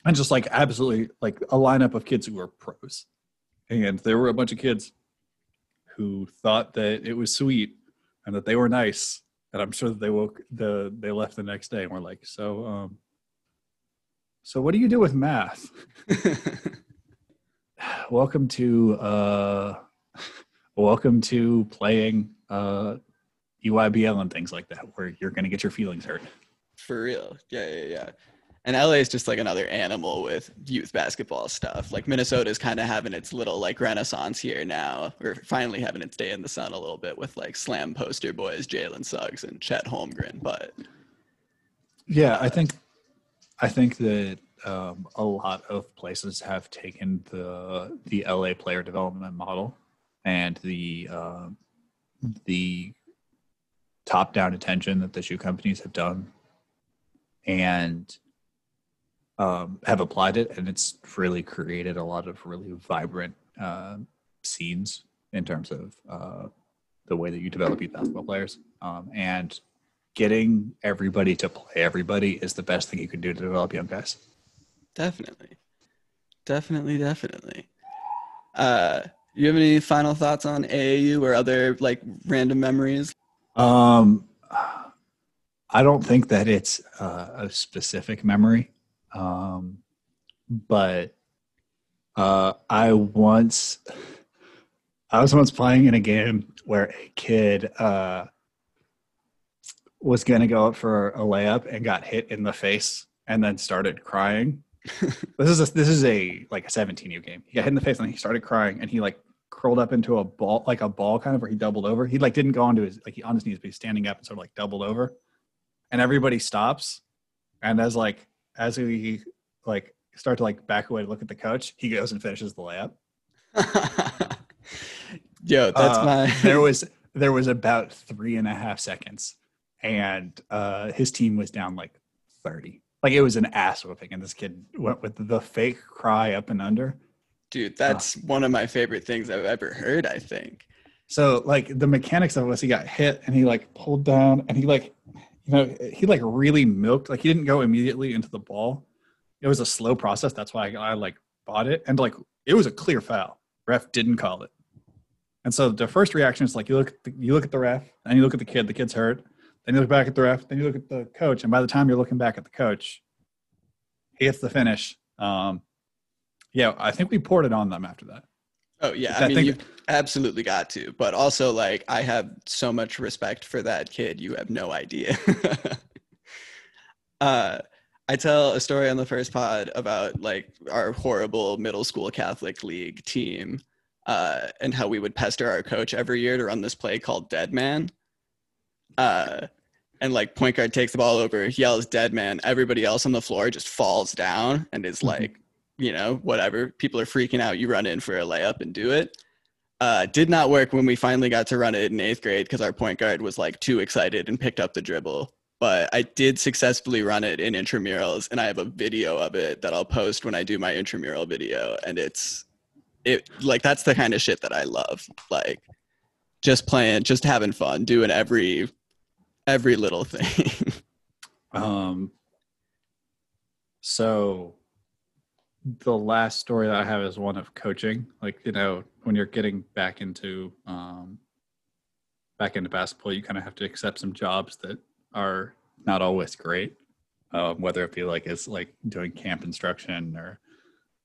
Speaker 3: And just like absolutely like a lineup of kids who were pros. And there were a bunch of kids who thought that it was sweet and that they were nice. And I'm sure that they woke the they left the next day and were like, so um so what do you do with math? welcome to uh welcome to playing uh EYBL and things like that where you're gonna get your feelings hurt.
Speaker 2: For real. Yeah, yeah, yeah and LA is just like another animal with youth basketball stuff. Like Minnesota is kind of having its little like renaissance here now. We're finally having its day in the sun a little bit with like slam poster boys, Jalen Suggs and Chet Holmgren. But
Speaker 3: yeah, I think I think that um, a lot of places have taken the the LA player development model and the uh, the top down attention that the shoe companies have done and um, have applied it, and it's really created a lot of really vibrant uh, scenes in terms of uh, the way that you develop youth basketball players. Um, and getting everybody to play everybody is the best thing you can do to develop young guys.
Speaker 2: Definitely, definitely, definitely. Uh, you have any final thoughts on AAU or other like random memories?
Speaker 3: Um, I don't think that it's uh, a specific memory. Um, but uh, I once, I was once playing in a game where a kid uh, was going to go up for a layup and got hit in the face and then started crying. this is a, this is a like a 17 u game. He got hit in the face and he started crying and he like curled up into a ball like a ball kind of where he doubled over. He like didn't go onto his like he on his knees, but he's standing up and sort of like doubled over. And everybody stops. And as like as we like start to like back away to look at the coach, he goes and finishes the layup.
Speaker 2: Yo, that's uh, my.
Speaker 3: there was there was about three and a half seconds, and uh, his team was down like thirty. Like it was an ass whooping, and this kid went with the fake cry up and under.
Speaker 2: Dude, that's uh, one of my favorite things I've ever heard. I think.
Speaker 3: So like the mechanics of it was he got hit and he like pulled down and he like you know, he like really milked. Like he didn't go immediately into the ball. It was a slow process. That's why I, I like bought it, and like it was a clear foul. Ref didn't call it, and so the first reaction is like you look the, you look at the ref, and you look at the kid. The kid's hurt. Then you look back at the ref. Then you look at the coach, and by the time you're looking back at the coach, he hits the finish. Um, yeah, I think we poured it on them after that.
Speaker 2: Oh yeah, I mean you absolutely got to, but also like I have so much respect for that kid. You have no idea. uh, I tell a story on the first pod about like our horrible middle school Catholic league team, uh, and how we would pester our coach every year to run this play called Dead Man. Uh, and like point guard takes the ball over, yells "Dead Man." Everybody else on the floor just falls down and is mm-hmm. like you know, whatever. People are freaking out. You run in for a layup and do it. Uh, did not work when we finally got to run it in eighth grade because our point guard was like too excited and picked up the dribble. But I did successfully run it in intramurals, and I have a video of it that I'll post when I do my intramural video. And it's it like that's the kind of shit that I love. Like just playing, just having fun, doing every every little thing.
Speaker 3: Um, so the last story that I have is one of coaching. Like, you know, when you're getting back into um back into basketball, you kind of have to accept some jobs that are not always great. Um, whether it be like it's like doing camp instruction or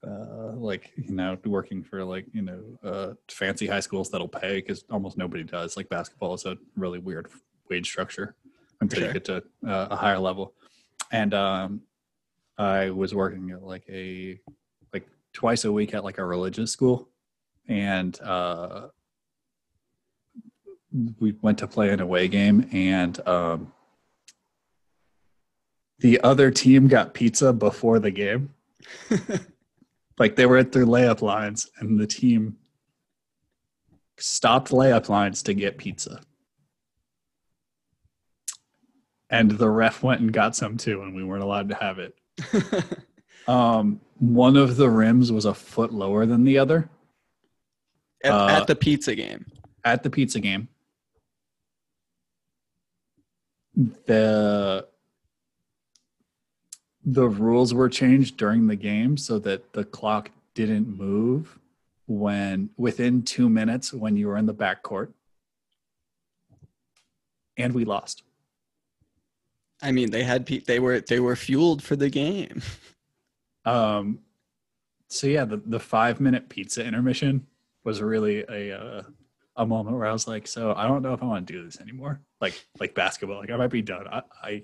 Speaker 3: uh, like you know working for like you know uh, fancy high schools that'll pay because almost nobody does. Like basketball is a really weird wage structure until
Speaker 2: Sure.
Speaker 3: you get to uh, a higher level. And um, I was working at like a like twice a week at like a religious school, and uh, we went to play an away game, and um, the other team got pizza before the game. like they were at their layup lines, and the team stopped layup lines to get pizza. And the ref went and got some too, and we weren't allowed to have it. Um, one of the rims was a foot lower than the other
Speaker 2: at,
Speaker 3: Uh,
Speaker 2: at the pizza game.
Speaker 3: at the pizza game. The the rules were changed during the game so that the clock didn't move when within two minutes when you were in the backcourt. And we lost.
Speaker 2: I mean, they had pe- they were they were fueled for the game.
Speaker 3: Um, so yeah, the, the five minute pizza intermission was really a uh, a moment where I was like, so I don't know if I want to do this anymore. Like like basketball, like I might be done. I I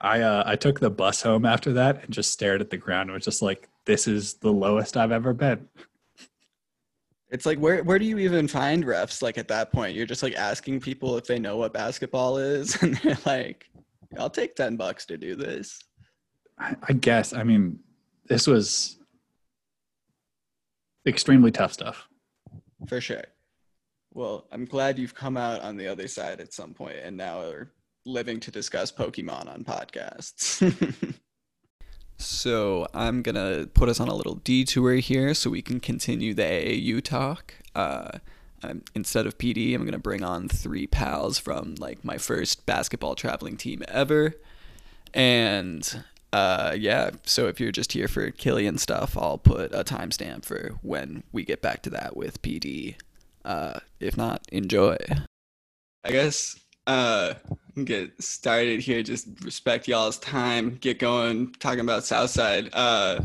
Speaker 3: I, uh, I took the bus home after that and just stared at the ground and was just like, this is the lowest I've ever been.
Speaker 2: It's like where where do you even find refs? Like at that point, you're just like asking people if they know what basketball is, and they're like, "I'll take ten bucks to do this."
Speaker 3: I, I guess. I mean, this was extremely tough stuff.
Speaker 2: For sure. Well, I'm glad you've come out on the other side at some point and now are living to discuss Pokemon on podcasts. so I'm going to put us on a little detour here so we can continue the AAU talk. Uh, I'm, instead of PD, I'm going to bring on three pals from like my first basketball traveling team ever. And uh, yeah, so if you're just here for Killian stuff, I'll put a timestamp for when we get back to that with PD. Uh, if not, enjoy. I guess uh, get started here. Just respect y'all's time. Get going. Talking about Southside. Uh,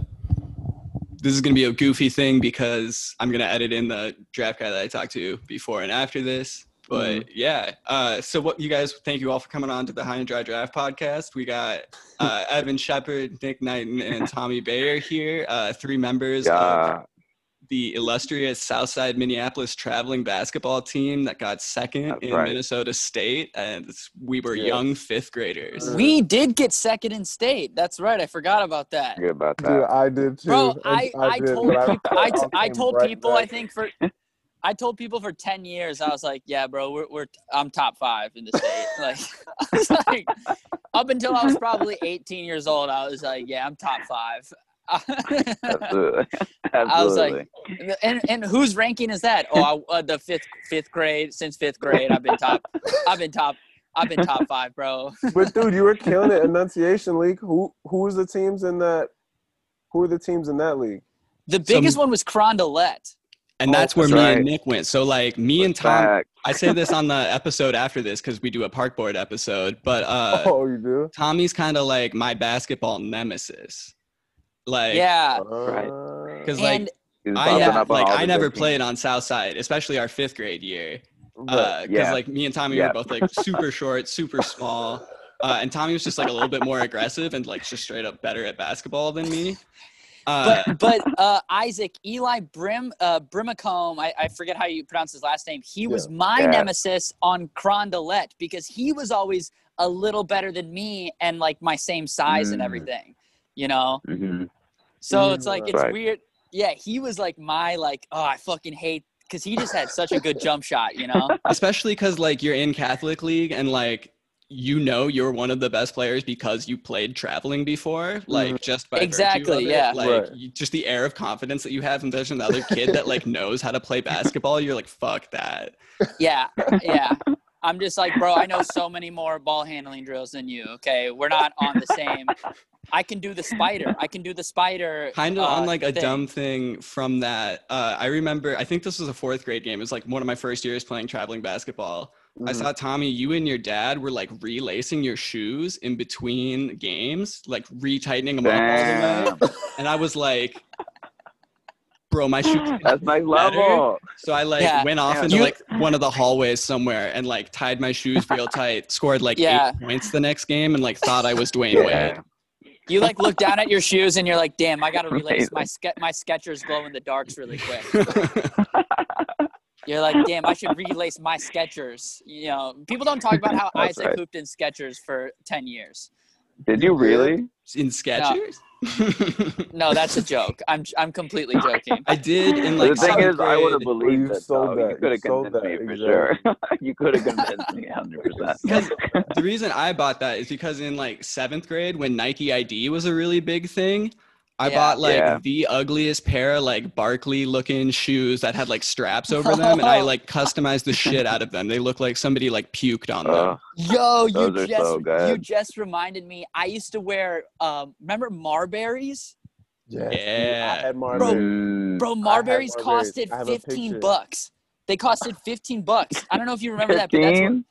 Speaker 2: this is gonna be a goofy thing because I'm gonna edit in the draft guy that I talked to before and after this. But yeah, uh, so what you guys? Thank you all for coming on to the High and Dry Draft podcast. We got uh, Evan Shepard, Nick Knighton, and Tommy Bayer here. Uh, three members of
Speaker 4: Yeah,
Speaker 2: the illustrious Southside Minneapolis traveling basketball team that got second
Speaker 4: That's
Speaker 2: in
Speaker 4: right.
Speaker 2: Minnesota State, and we were
Speaker 5: Yeah.
Speaker 2: young fifth graders.
Speaker 5: We did get second in state. That's right. I forgot about that.
Speaker 4: good about that.
Speaker 6: Dude, I did too.
Speaker 5: Bro, I, I,
Speaker 6: did,
Speaker 5: told people, I, t-
Speaker 6: I
Speaker 5: I
Speaker 6: came
Speaker 5: told
Speaker 6: right
Speaker 5: people, I think for, I told people for 10 years, I was like, yeah, bro, we're, we're I'm top five in the state. Like, I was like, up until I was probably 18 years old, I was like, yeah, I'm top five.
Speaker 4: Absolutely.
Speaker 5: I was
Speaker 4: Absolutely.
Speaker 5: like, and and whose ranking is that? Oh, I, uh, the fifth fifth grade since fifth grade. I've been top. I've been top. I've been top five, bro.
Speaker 6: But dude, you were killing it. Annunciation League. Who who was the teams in that? Who are the teams in that league?
Speaker 5: The biggest
Speaker 2: Some-
Speaker 5: one was Carondelet.
Speaker 2: And
Speaker 6: Oh,
Speaker 2: that's where
Speaker 4: that's
Speaker 2: me
Speaker 4: right.
Speaker 2: and Nick went. So like me and Tom,
Speaker 4: Back.
Speaker 2: I say this on the episode after this because we do a park board episode. But uh,
Speaker 6: oh, you do.
Speaker 2: Tommy's kind of like my basketball nemesis. Like,
Speaker 5: Yeah,
Speaker 4: Right.
Speaker 6: Uh,
Speaker 2: because like
Speaker 5: and
Speaker 2: I
Speaker 4: bumping
Speaker 2: yeah,
Speaker 4: up on
Speaker 2: like I never
Speaker 4: big
Speaker 2: played on South Side, especially our fifth grade year.
Speaker 6: but-
Speaker 2: because
Speaker 4: Yeah.
Speaker 2: like me and Tommy
Speaker 4: Yeah.
Speaker 2: were both like super short, super small, uh, and Tommy was just like a little bit more aggressive and like just straight up better at basketball than me. Uh,
Speaker 5: but but uh, Isaac Eli Brim uh, Brimacombe, I, I forget how you pronounce his last name. He was my
Speaker 4: Yeah.
Speaker 5: nemesis on Carondelet because he was always a little better than me and like my same size and
Speaker 4: Mm.
Speaker 5: everything. You know,
Speaker 4: Mhm.
Speaker 5: so it's like it's
Speaker 4: Right.
Speaker 5: weird. Yeah, he was like my like oh I fucking hate because he just had such a good jump shot. You know.
Speaker 2: especially because like you're in Catholic League and like you know you're one of the best players because you played traveling before, like just by
Speaker 5: Exactly,
Speaker 2: of it,
Speaker 5: yeah.
Speaker 2: like
Speaker 6: Right.
Speaker 2: you, just the air of confidence that you have, and there's another kid that like knows how to play basketball. You're like, fuck that.
Speaker 5: Yeah, yeah. I'm just like, bro, I know so many more ball handling drills than you. Okay, we're not on the same. I can do the spider. I can do the spider.
Speaker 2: kind of
Speaker 5: uh,
Speaker 2: on like a
Speaker 5: thing.
Speaker 2: dumb thing from that uh, i remember i think this was a fourth grade game it was like one of my first years playing traveling basketball i
Speaker 6: Mhm.
Speaker 2: saw tommy you and your dad were like relacing your shoes in between games like retightening them up all the way and i was like bro my shoes are
Speaker 4: That's next
Speaker 2: better.
Speaker 4: level.
Speaker 2: so i like
Speaker 5: Yeah.
Speaker 2: went off
Speaker 4: Yeah.
Speaker 2: into
Speaker 5: You-
Speaker 2: like one of the hallways somewhere and like tied my shoes real tight scored like
Speaker 5: Yeah.
Speaker 2: eight points the next game and like thought i was dwyane
Speaker 4: Yeah.
Speaker 2: wade
Speaker 5: You like look down at your shoes and you're like, damn, I gotta relace my ske- my Skechers glow in the darks really quick. You're like, damn, I should relace my Skechers. You know, people don't talk about how
Speaker 4: That's
Speaker 5: Isaac
Speaker 4: right.
Speaker 5: hooped in Skechers for ten years.
Speaker 4: Did you really?
Speaker 2: in skechers
Speaker 5: No, that's a joke. I'm I'm completely joking.
Speaker 2: I did in like
Speaker 4: the thing
Speaker 2: seventh
Speaker 4: is, I would have believed
Speaker 6: you
Speaker 4: it.
Speaker 6: sold
Speaker 4: though.
Speaker 6: that.
Speaker 4: You could have
Speaker 6: You sold
Speaker 4: me for
Speaker 6: exactly.
Speaker 4: sure. you could have convinced me 100. percent
Speaker 2: Because the reason I bought that is because in like seventh grade, when Nike ID was a really big thing, I
Speaker 5: Yeah.
Speaker 2: bought like
Speaker 4: Yeah.
Speaker 2: the ugliest pair of like Barkley looking shoes that had like straps over them, and I like customized the shit out of them. They look like somebody like puked on them.
Speaker 4: Uh,
Speaker 5: Yo, you just
Speaker 4: so
Speaker 5: you just reminded me. I used to wear um remember Marburys?
Speaker 6: Yes,
Speaker 2: Yeah.
Speaker 6: I had
Speaker 5: Bro, Bro, Marburys
Speaker 6: Marburys.
Speaker 5: costed
Speaker 6: I have a
Speaker 5: 15 bucks. They costed 15 bucks. I don't know if you remember that, but that's what,
Speaker 4: 15?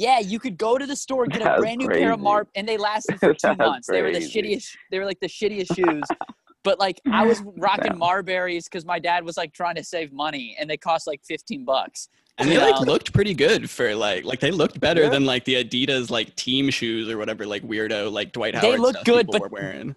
Speaker 5: Yeah, you could go to the store, and get a brand new pair of
Speaker 4: crazy.
Speaker 5: Mar and they lasted for two
Speaker 4: That's
Speaker 5: months. They were the shittiest they were like the shittiest shoes. But like I was rocking
Speaker 4: Damn.
Speaker 5: Marburys because my dad was like trying to save money and they cost like 15 bucks.
Speaker 2: And they like
Speaker 5: um,
Speaker 2: looked pretty good for like like they looked better
Speaker 6: Yeah.
Speaker 2: than like the Adidas like team shoes or whatever like weirdo like Dwight
Speaker 5: They
Speaker 2: Howard
Speaker 5: look
Speaker 2: stuff
Speaker 5: good,
Speaker 2: people
Speaker 5: but-
Speaker 2: were wearing.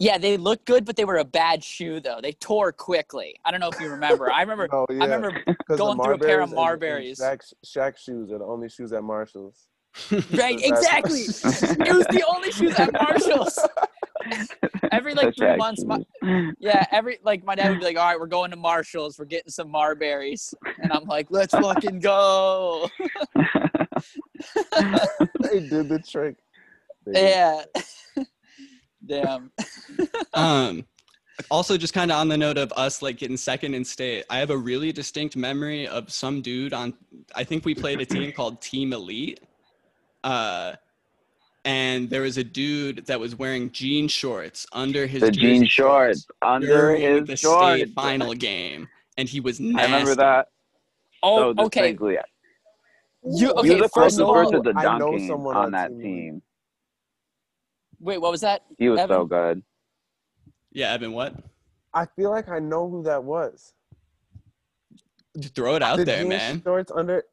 Speaker 5: Yeah, they looked good, but they were a bad shoe though. They tore quickly. I don't know if you remember. I remember oh,
Speaker 6: No, yeah.
Speaker 5: I remember
Speaker 6: 'cause the
Speaker 5: going through a pair of
Speaker 6: Marburys. and- and Shaq, Shaq shoes are the only shoes at Marshalls.
Speaker 5: Right, exactly. it was the only shoes at Marshalls. Every like three months, my, yeah, every like my dad would be like, "All right, we're going to Marshalls. We're getting some Marburys," and I'm like, "Let's fucking go!"
Speaker 6: they did the trick. They did.
Speaker 5: Yeah. Damn.
Speaker 2: um also just kind of on the note of us like getting second in state i have a really distinct memory of some dude on i think we played a team called team elite uh and there was a dude that was wearing jean shorts under his
Speaker 4: the jean
Speaker 2: jersey
Speaker 4: shorts under his
Speaker 2: the
Speaker 4: shorts.
Speaker 2: state final game and he was
Speaker 4: I remember that.
Speaker 5: Oh,
Speaker 4: so
Speaker 5: okay.
Speaker 4: distinctly.
Speaker 5: You
Speaker 4: He
Speaker 5: okay?
Speaker 4: was the
Speaker 5: First
Speaker 4: closest
Speaker 5: of all,
Speaker 4: person to
Speaker 6: I know
Speaker 4: dunking
Speaker 6: someone
Speaker 4: on
Speaker 6: on
Speaker 4: that
Speaker 6: Team
Speaker 4: team.
Speaker 5: Wait, what was that?
Speaker 4: He was so good.
Speaker 2: yeah evan what
Speaker 6: I feel like I know who that was.
Speaker 2: Just throw it out
Speaker 6: the
Speaker 2: there man
Speaker 6: Shorts under.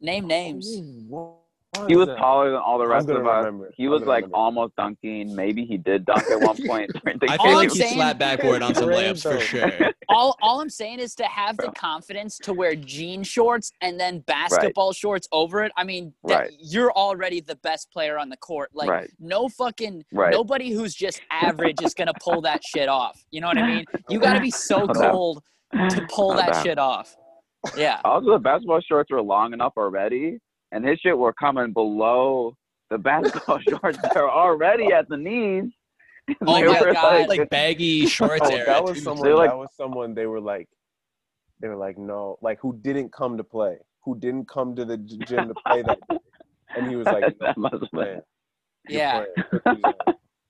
Speaker 5: Name names.
Speaker 6: Who
Speaker 4: He was taller than all the rest of us.
Speaker 6: remember.
Speaker 4: He was like
Speaker 6: remember.
Speaker 4: almost dunking. Maybe he did dunk at one point.
Speaker 2: i
Speaker 5: All
Speaker 2: feel
Speaker 5: I'm
Speaker 2: like he
Speaker 5: saying-
Speaker 2: slapped backboard on some
Speaker 6: Great
Speaker 2: layups for sure
Speaker 5: All all I'm saying is to have the confidence to wear jean shorts and then basketball shorts over it. I mean, that,
Speaker 4: Right.
Speaker 5: you're already the best player on the court. Like
Speaker 4: Right.
Speaker 5: no fucking
Speaker 4: Right.
Speaker 5: nobody who's just average is gonna pull that shit off. You know what I mean? You got to be so
Speaker 4: No doubt.
Speaker 5: cold to pull
Speaker 4: No
Speaker 5: that
Speaker 4: doubt.
Speaker 5: shit off. Yeah.
Speaker 4: Also, the basketball shorts were long enough already, and his shit were coming below the basketball shorts. They're already at the knees.
Speaker 5: Oh my God.
Speaker 2: like baggy oh, shorts
Speaker 6: Oh, that was someone.
Speaker 4: They're like-
Speaker 6: that was someone. They were like, they were like, no, like who didn't come to play, who didn't come to the gym to play that, day. and he was like, no,
Speaker 4: that must have
Speaker 6: man,
Speaker 4: been.
Speaker 5: Yeah.
Speaker 6: playing. Put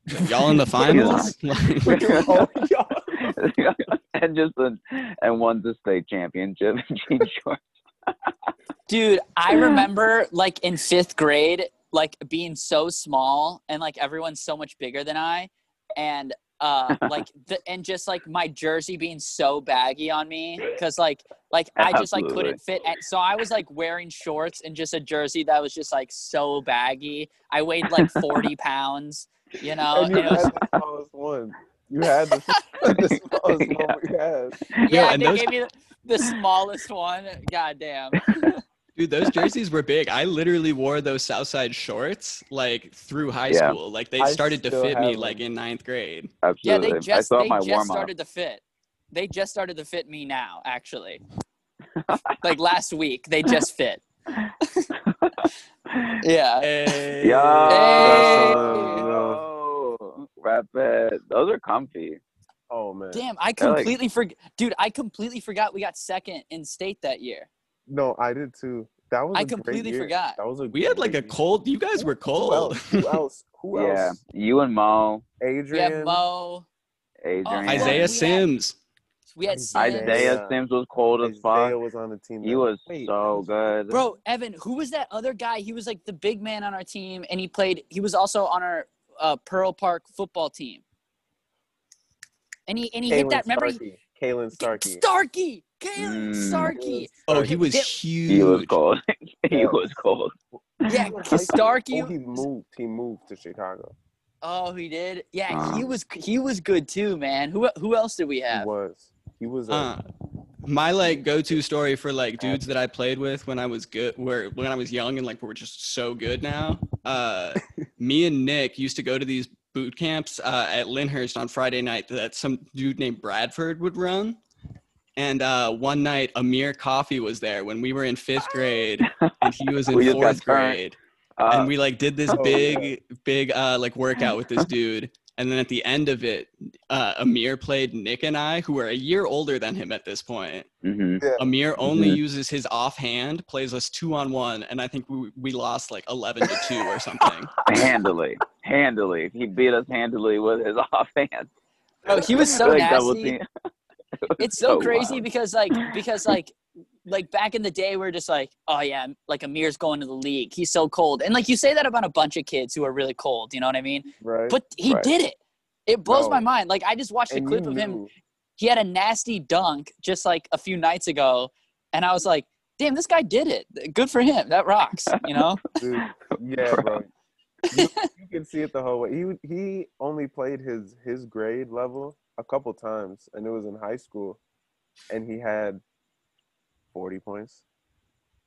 Speaker 6: these on.
Speaker 2: y'all in the finals Like-
Speaker 6: Oh, y'all-
Speaker 4: and just an, and won the state championship in jean shorts.
Speaker 5: Dude, I remember like in fifth grade, like being so small and like everyone's so much bigger than I. And uh like the and just like my jersey being so baggy on me because like like I just like
Speaker 4: Absolutely.
Speaker 5: couldn't fit and so I was like wearing shorts and just a jersey that was just like so baggy. I weighed like 40 pounds, you know.
Speaker 6: and you
Speaker 5: and it was-
Speaker 6: one. You had the, the smallest one we had.
Speaker 5: yeah,
Speaker 2: and
Speaker 5: they
Speaker 2: those-
Speaker 5: gave me the, the smallest one. God damn.
Speaker 2: Dude, those jerseys were big. I literally wore those Southside shorts like through high
Speaker 4: Yeah.
Speaker 2: school. Like they
Speaker 6: I
Speaker 2: started to fit me
Speaker 6: have
Speaker 2: like in ninth grade.
Speaker 5: Yeah,
Speaker 4: Absolutely.
Speaker 5: they
Speaker 4: I
Speaker 5: just
Speaker 4: saw
Speaker 5: they
Speaker 4: my
Speaker 5: just started to fit. They just started to fit me now, actually. like last week. They just fit. yeah.
Speaker 2: Hey.
Speaker 4: Yo,
Speaker 5: Hey.
Speaker 4: yo, rap it. Those are comfy.
Speaker 6: Oh man.
Speaker 5: Damn, I
Speaker 4: They're like-
Speaker 5: completely forgot. Dude, I completely forgot we got second in state that year.
Speaker 6: No, I did too. That was.
Speaker 5: I
Speaker 6: a great
Speaker 5: completely
Speaker 6: year.
Speaker 5: forgot.
Speaker 6: That was a.
Speaker 2: We had like a cold. You guys were
Speaker 6: year. Who
Speaker 2: cold.
Speaker 6: else? Who else? Who
Speaker 4: Yeah, you and Mo,
Speaker 6: Adrian.
Speaker 5: Yeah, Mo.
Speaker 4: Adrian,
Speaker 5: Oh, we
Speaker 2: Isaiah
Speaker 5: had-
Speaker 2: Sims.
Speaker 5: We had
Speaker 6: Isaiah.
Speaker 5: Sims.
Speaker 4: Isaiah Sims was cold as fuck.
Speaker 6: Isaiah was on the team.
Speaker 4: He was
Speaker 6: Wait,
Speaker 4: so
Speaker 6: was-
Speaker 4: good.
Speaker 5: Bro, Evan, who was that other guy? He was like the big man on our team, and he played. He was also on our uh, Pearl Park football team. And he and he hit that. Remember, he,
Speaker 6: Starkey. Kalen Starkey.
Speaker 5: Starkey, Kalen
Speaker 4: Mm.
Speaker 5: Starkey.
Speaker 2: Oh, he was huge.
Speaker 4: he was cold. he was cold.
Speaker 5: Yeah,
Speaker 6: He was high school.
Speaker 5: Starkey.
Speaker 6: Oh, he moved. He moved to Chicago.
Speaker 5: Oh, he did. Yeah,
Speaker 4: Uh.
Speaker 5: he was he was good too, man. Who who else did we have?
Speaker 6: He was. He was. A,
Speaker 2: Uh, my like go-to story for like dudes that I played with when I was good, where when I was young and like we're just so good now. Uh, me and Nick used to go to these boot camps uh, at Lyndhurst on Friday night that some dude named Bradford would run. And uh, one night, Amir Coffey was there when we were in fifth grade, and he was in
Speaker 4: We just got
Speaker 2: fourth grade.
Speaker 4: Uh,
Speaker 2: and we like did this
Speaker 6: Oh,
Speaker 2: big, big uh, like workout with this dude. And then at the end of it, uh, Amir played Nick and I, who were a year older than him at this point.
Speaker 4: mhm.
Speaker 2: Amir only
Speaker 4: Mhm.
Speaker 2: uses his offhand, plays us two on one, and I think we, we lost like eleven to two or something.
Speaker 4: handily, handily. He beat us handily with his offhand.
Speaker 5: Oh, he was so
Speaker 4: Like double
Speaker 5: nasty.
Speaker 4: team.
Speaker 5: It's so, crazy
Speaker 4: wild.
Speaker 5: because like because like like back in the day we are just like oh yeah like Amir's going to the league he's so cold and like you say that about a bunch of kids who are really cold you know what I mean
Speaker 6: right.
Speaker 5: but he
Speaker 4: Right.
Speaker 5: did it it blows
Speaker 6: No.
Speaker 5: my mind like I just watched a clip of him he had a nasty dunk just like a few nights ago and I was like damn this guy did it good for him that rocks you know
Speaker 6: Dude, yeah, bro. You, you can see it the whole way. He he only played his his grade level a couple times, and it was in high school, and he had forty points.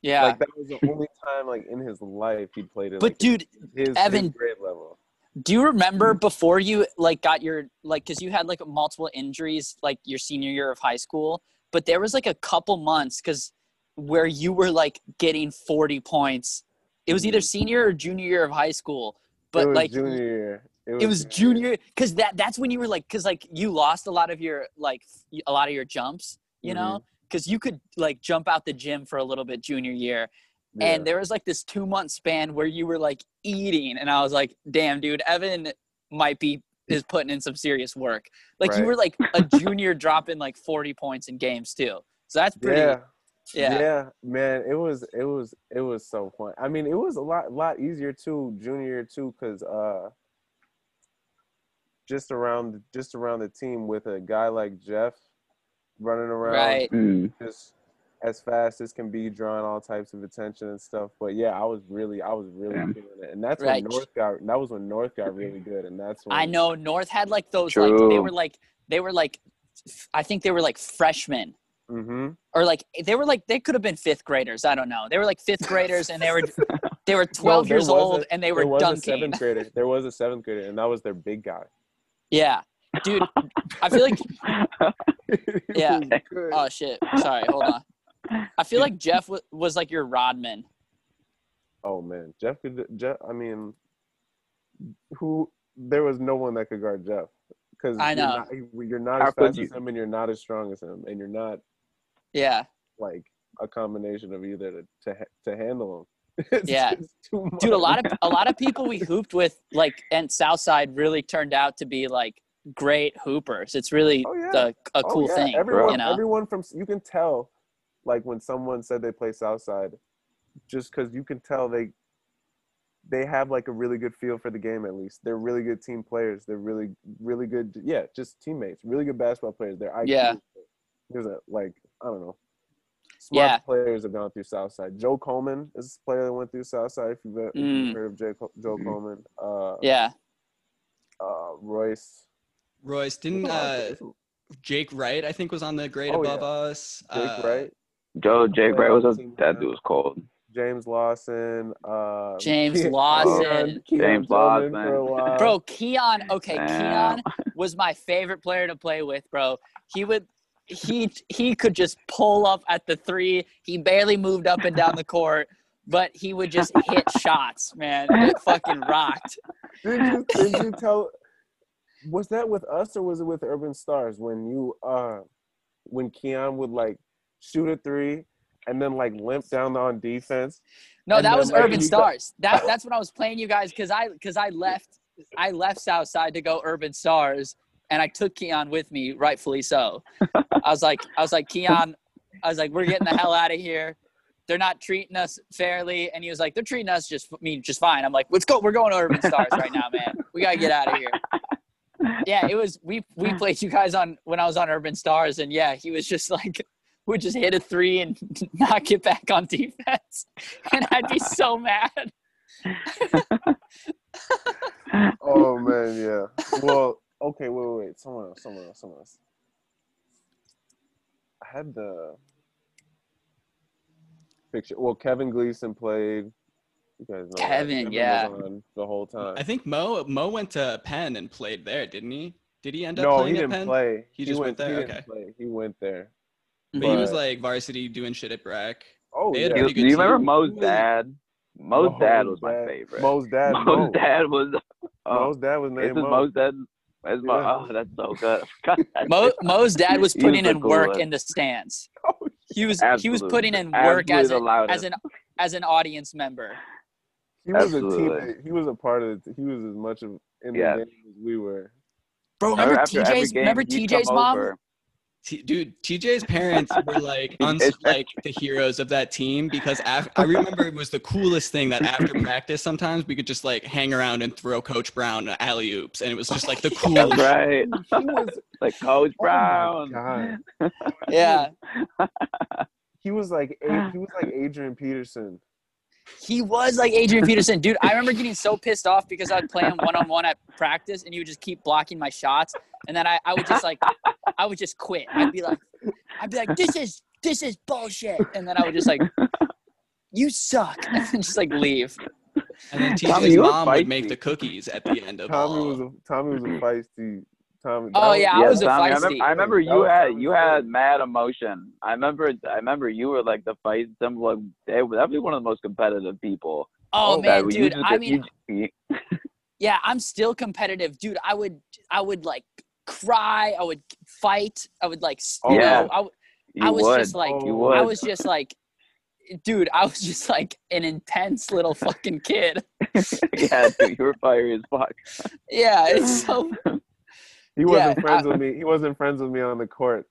Speaker 5: yeah
Speaker 6: Like that was the only time, like in his life, he played it.
Speaker 5: but
Speaker 6: like,
Speaker 5: dude
Speaker 6: his, his
Speaker 5: Evan-
Speaker 6: grade level.
Speaker 5: Do you
Speaker 6: Mm-hmm.
Speaker 5: remember before you like got your like because you had like multiple injuries like your senior year of high school, but there was like a couple months because where you were like getting forty points. It was either senior or junior year of high school, but
Speaker 6: Mm-hmm. it was
Speaker 5: like
Speaker 6: junior year.
Speaker 5: it was junior because that that's when you were like because like you lost a lot of your like a lot of your jumps, you know,
Speaker 6: Mm-hmm.
Speaker 5: Because you could like jump out the gym for a little bit junior year,
Speaker 6: Yeah.
Speaker 5: and there was like this two month span where you were like eating and i was like damn dude evan might be is putting in some serious work like you were like a junior dropping like 40 points in games too so that's pretty
Speaker 6: yeah.
Speaker 5: yeah
Speaker 6: yeah, man, it was it was it was so fun. I mean, it was a lot lot easier too, junior too, because uh, just around just around the team with a guy like Jeff running around,
Speaker 5: right
Speaker 4: Mm.
Speaker 6: just as fast as can be, drawing all types of attention and stuff. But yeah, I was really I was really
Speaker 4: Yeah.
Speaker 6: feeling it, and that's
Speaker 5: Right.
Speaker 6: when North got that was when North got really good, and that's when
Speaker 5: i know north had like those like they were like they were like I think they were like freshmen
Speaker 6: Mm-hmm.
Speaker 5: or like they were like they could have been fifth graders i don't know they were like fifth graders and they were they were 12
Speaker 6: there
Speaker 5: years old
Speaker 6: a-
Speaker 5: and they were
Speaker 6: There
Speaker 5: were
Speaker 6: was a seventh grader. There was a seventh grader, and that was their big guy.
Speaker 5: yeah dude i feel like Yeah. oh shit sorry hold on i feel like jeff was, was like your rodman
Speaker 6: Oh man, Jeff could. Jeff, I mean, who? There was no one that could guard Jeff because
Speaker 5: I know.
Speaker 6: you're not, you're not as fast
Speaker 4: you?
Speaker 6: as him, and you're not as strong as him, and you're not
Speaker 5: yeah
Speaker 6: like a combination of either to to, to handle him. It's
Speaker 5: Yeah. dude a lot of a lot of people we hooped with like and southside really turned out to be like great hoopers it's really
Speaker 6: Oh, yeah.
Speaker 5: the, a
Speaker 6: Oh,
Speaker 5: cool
Speaker 6: yeah,
Speaker 5: thing
Speaker 6: Everyone,
Speaker 5: you know
Speaker 6: everyone from you can tell, like when someone said they play Southside, just because you can tell they they have like a really good feel for the game. At least they're really good team players. They're really really good. Yeah, just teammates. Really good basketball players. They're IQ.
Speaker 5: Yeah.
Speaker 6: There's a like I don't know. Smart
Speaker 5: Yeah.
Speaker 6: players have gone through Southside. Joe Coleman is a player that went through Southside. If you've, if you've
Speaker 5: Mm.
Speaker 6: heard of Co- Joe
Speaker 4: Mhm.
Speaker 6: Coleman, uh,
Speaker 5: yeah
Speaker 6: uh, Royce.
Speaker 2: Royce didn't uh, Jake Wright I think was on the grade
Speaker 6: Oh,
Speaker 2: above
Speaker 6: yeah.
Speaker 2: us.
Speaker 6: Jake
Speaker 2: uh,
Speaker 6: Wright.
Speaker 4: Joe Jake Wright was a that dude was cold.
Speaker 6: James Lawson. Uh,
Speaker 5: James Lawson.
Speaker 6: Keon- Keon
Speaker 4: James Lawson.
Speaker 6: For
Speaker 5: bro keon okay
Speaker 4: Damn.
Speaker 5: keon was my favorite player to play with bro he would he he could just pull up at the three. He barely moved up and down the court, but he would just hit shots, man. It fucking rocked.
Speaker 6: Did you, did you tell? Was that with us or was it with Urban Stars when you uh when Keon would like shoot a three and then like limp down on defense?
Speaker 5: No, that
Speaker 6: then,
Speaker 5: was
Speaker 6: like,
Speaker 5: Urban
Speaker 6: you got-
Speaker 5: Stars. That that's when I was playing you guys because I because I left I left Southside to go Urban Stars and I took Keon with me, rightfully so. I was like I was like Keon, I was like we're getting the hell out of here. They're not treating us fairly, and he was like they're treating us just me just fine. I'm like let's go. We're going to Urban Stars right now, man. We gotta get out of here. Yeah, it was we we played you guys on when I was on Urban Stars, and yeah, he was just like would just hit a three and not get back on defense, and I'd be so mad.
Speaker 6: Oh man, yeah. Well, okay, wait, wait, wait. Someone else, someone else, someone else. I had the picture. Well, Kevin Gleason played. You guys know.
Speaker 5: Kevin, yeah.
Speaker 6: on the whole time.
Speaker 2: I think Mo Mo went to Penn and played there, didn't he? Did he end up
Speaker 6: no,
Speaker 2: playing
Speaker 6: he
Speaker 2: at
Speaker 6: didn't
Speaker 2: Penn?
Speaker 6: play.
Speaker 2: He just went there?
Speaker 6: He
Speaker 2: Okay.
Speaker 6: play. He went there.
Speaker 2: But he was like varsity doing shit at Breck.
Speaker 6: Oh yeah.
Speaker 4: You, do you remember
Speaker 2: team.
Speaker 4: Mo's
Speaker 6: Mo's-
Speaker 4: dad? Mo's dad was my favorite.
Speaker 6: Mo's dad.
Speaker 4: Mo's
Speaker 6: Mo.
Speaker 4: dad was. Oh,
Speaker 6: Mo's dad was named Mo.
Speaker 4: Mo's dad? Is Mo,
Speaker 6: Yeah.
Speaker 4: Oh, that's so good. God,
Speaker 5: Mo. Mo's dad was
Speaker 4: He was
Speaker 5: putting
Speaker 4: the
Speaker 5: in work in the stands.
Speaker 6: Oh,
Speaker 5: He was he was putting in work
Speaker 4: Absolutely
Speaker 5: as
Speaker 4: the
Speaker 5: a, as an as an audience member.
Speaker 6: He was
Speaker 4: Absolutely.
Speaker 6: a teammate. He was a part of it. He was as much of in the game as we were.
Speaker 5: Bro, remember
Speaker 4: After every
Speaker 5: TJ's
Speaker 4: game,
Speaker 5: remember
Speaker 4: he'd
Speaker 5: TJ's mom?
Speaker 4: over.
Speaker 2: T- dude, TJ's parents were like uns- like the heroes of that team because af- I remember it was the coolest thing that after practice sometimes we could just like hang around and throw Coach Brown alley oops and it was just like the
Speaker 4: That's
Speaker 2: coolest.
Speaker 4: right.
Speaker 6: He was.
Speaker 4: Like Coach
Speaker 6: Oh my
Speaker 4: Brown.
Speaker 6: God.
Speaker 5: Yeah.
Speaker 6: He was like he was like Adrian Peterson.
Speaker 5: He was like Adrian Peterson. Dude, I remember getting so pissed off because I'd play him one on one at practice and he would just keep blocking my shots. And then I, I would just like I would just quit. I'd be like I'd be like, This is this is bullshit. And then I would just like You suck and then just like leave.
Speaker 2: And then
Speaker 4: Tommy,
Speaker 2: TJ's
Speaker 4: you
Speaker 2: mom would make the cookies at the end of
Speaker 6: Tommy
Speaker 2: all.
Speaker 6: was a Tommy was a feisty Tommy.
Speaker 5: Oh,
Speaker 6: that
Speaker 5: yeah, I
Speaker 4: Yeah,
Speaker 5: was a
Speaker 4: Tommy, I remember, I remember you had
Speaker 6: Tommy's
Speaker 4: you had mad emotion. I remember I remember you were like the fight symbol. Like, hey, that'd be one of the most competitive people.
Speaker 5: Oh,
Speaker 4: that
Speaker 5: man,
Speaker 4: you
Speaker 5: dude.
Speaker 4: just-
Speaker 5: I mean
Speaker 4: you- you-
Speaker 5: yeah, I'm still competitive. Dude, I would I would like cry, I would fight, I would like
Speaker 6: Oh,
Speaker 5: you
Speaker 4: yeah.
Speaker 5: know, I, w-
Speaker 4: you
Speaker 5: I was
Speaker 4: would.
Speaker 5: just like
Speaker 6: Oh.
Speaker 5: I was just like dude, I was just like an intense little fucking kid.
Speaker 4: yeah, dude, you were fiery as fuck.
Speaker 5: Yeah, it's so
Speaker 6: He wasn't
Speaker 5: Yeah,
Speaker 6: friends
Speaker 5: I-
Speaker 6: with me. He wasn't friends with me on the court.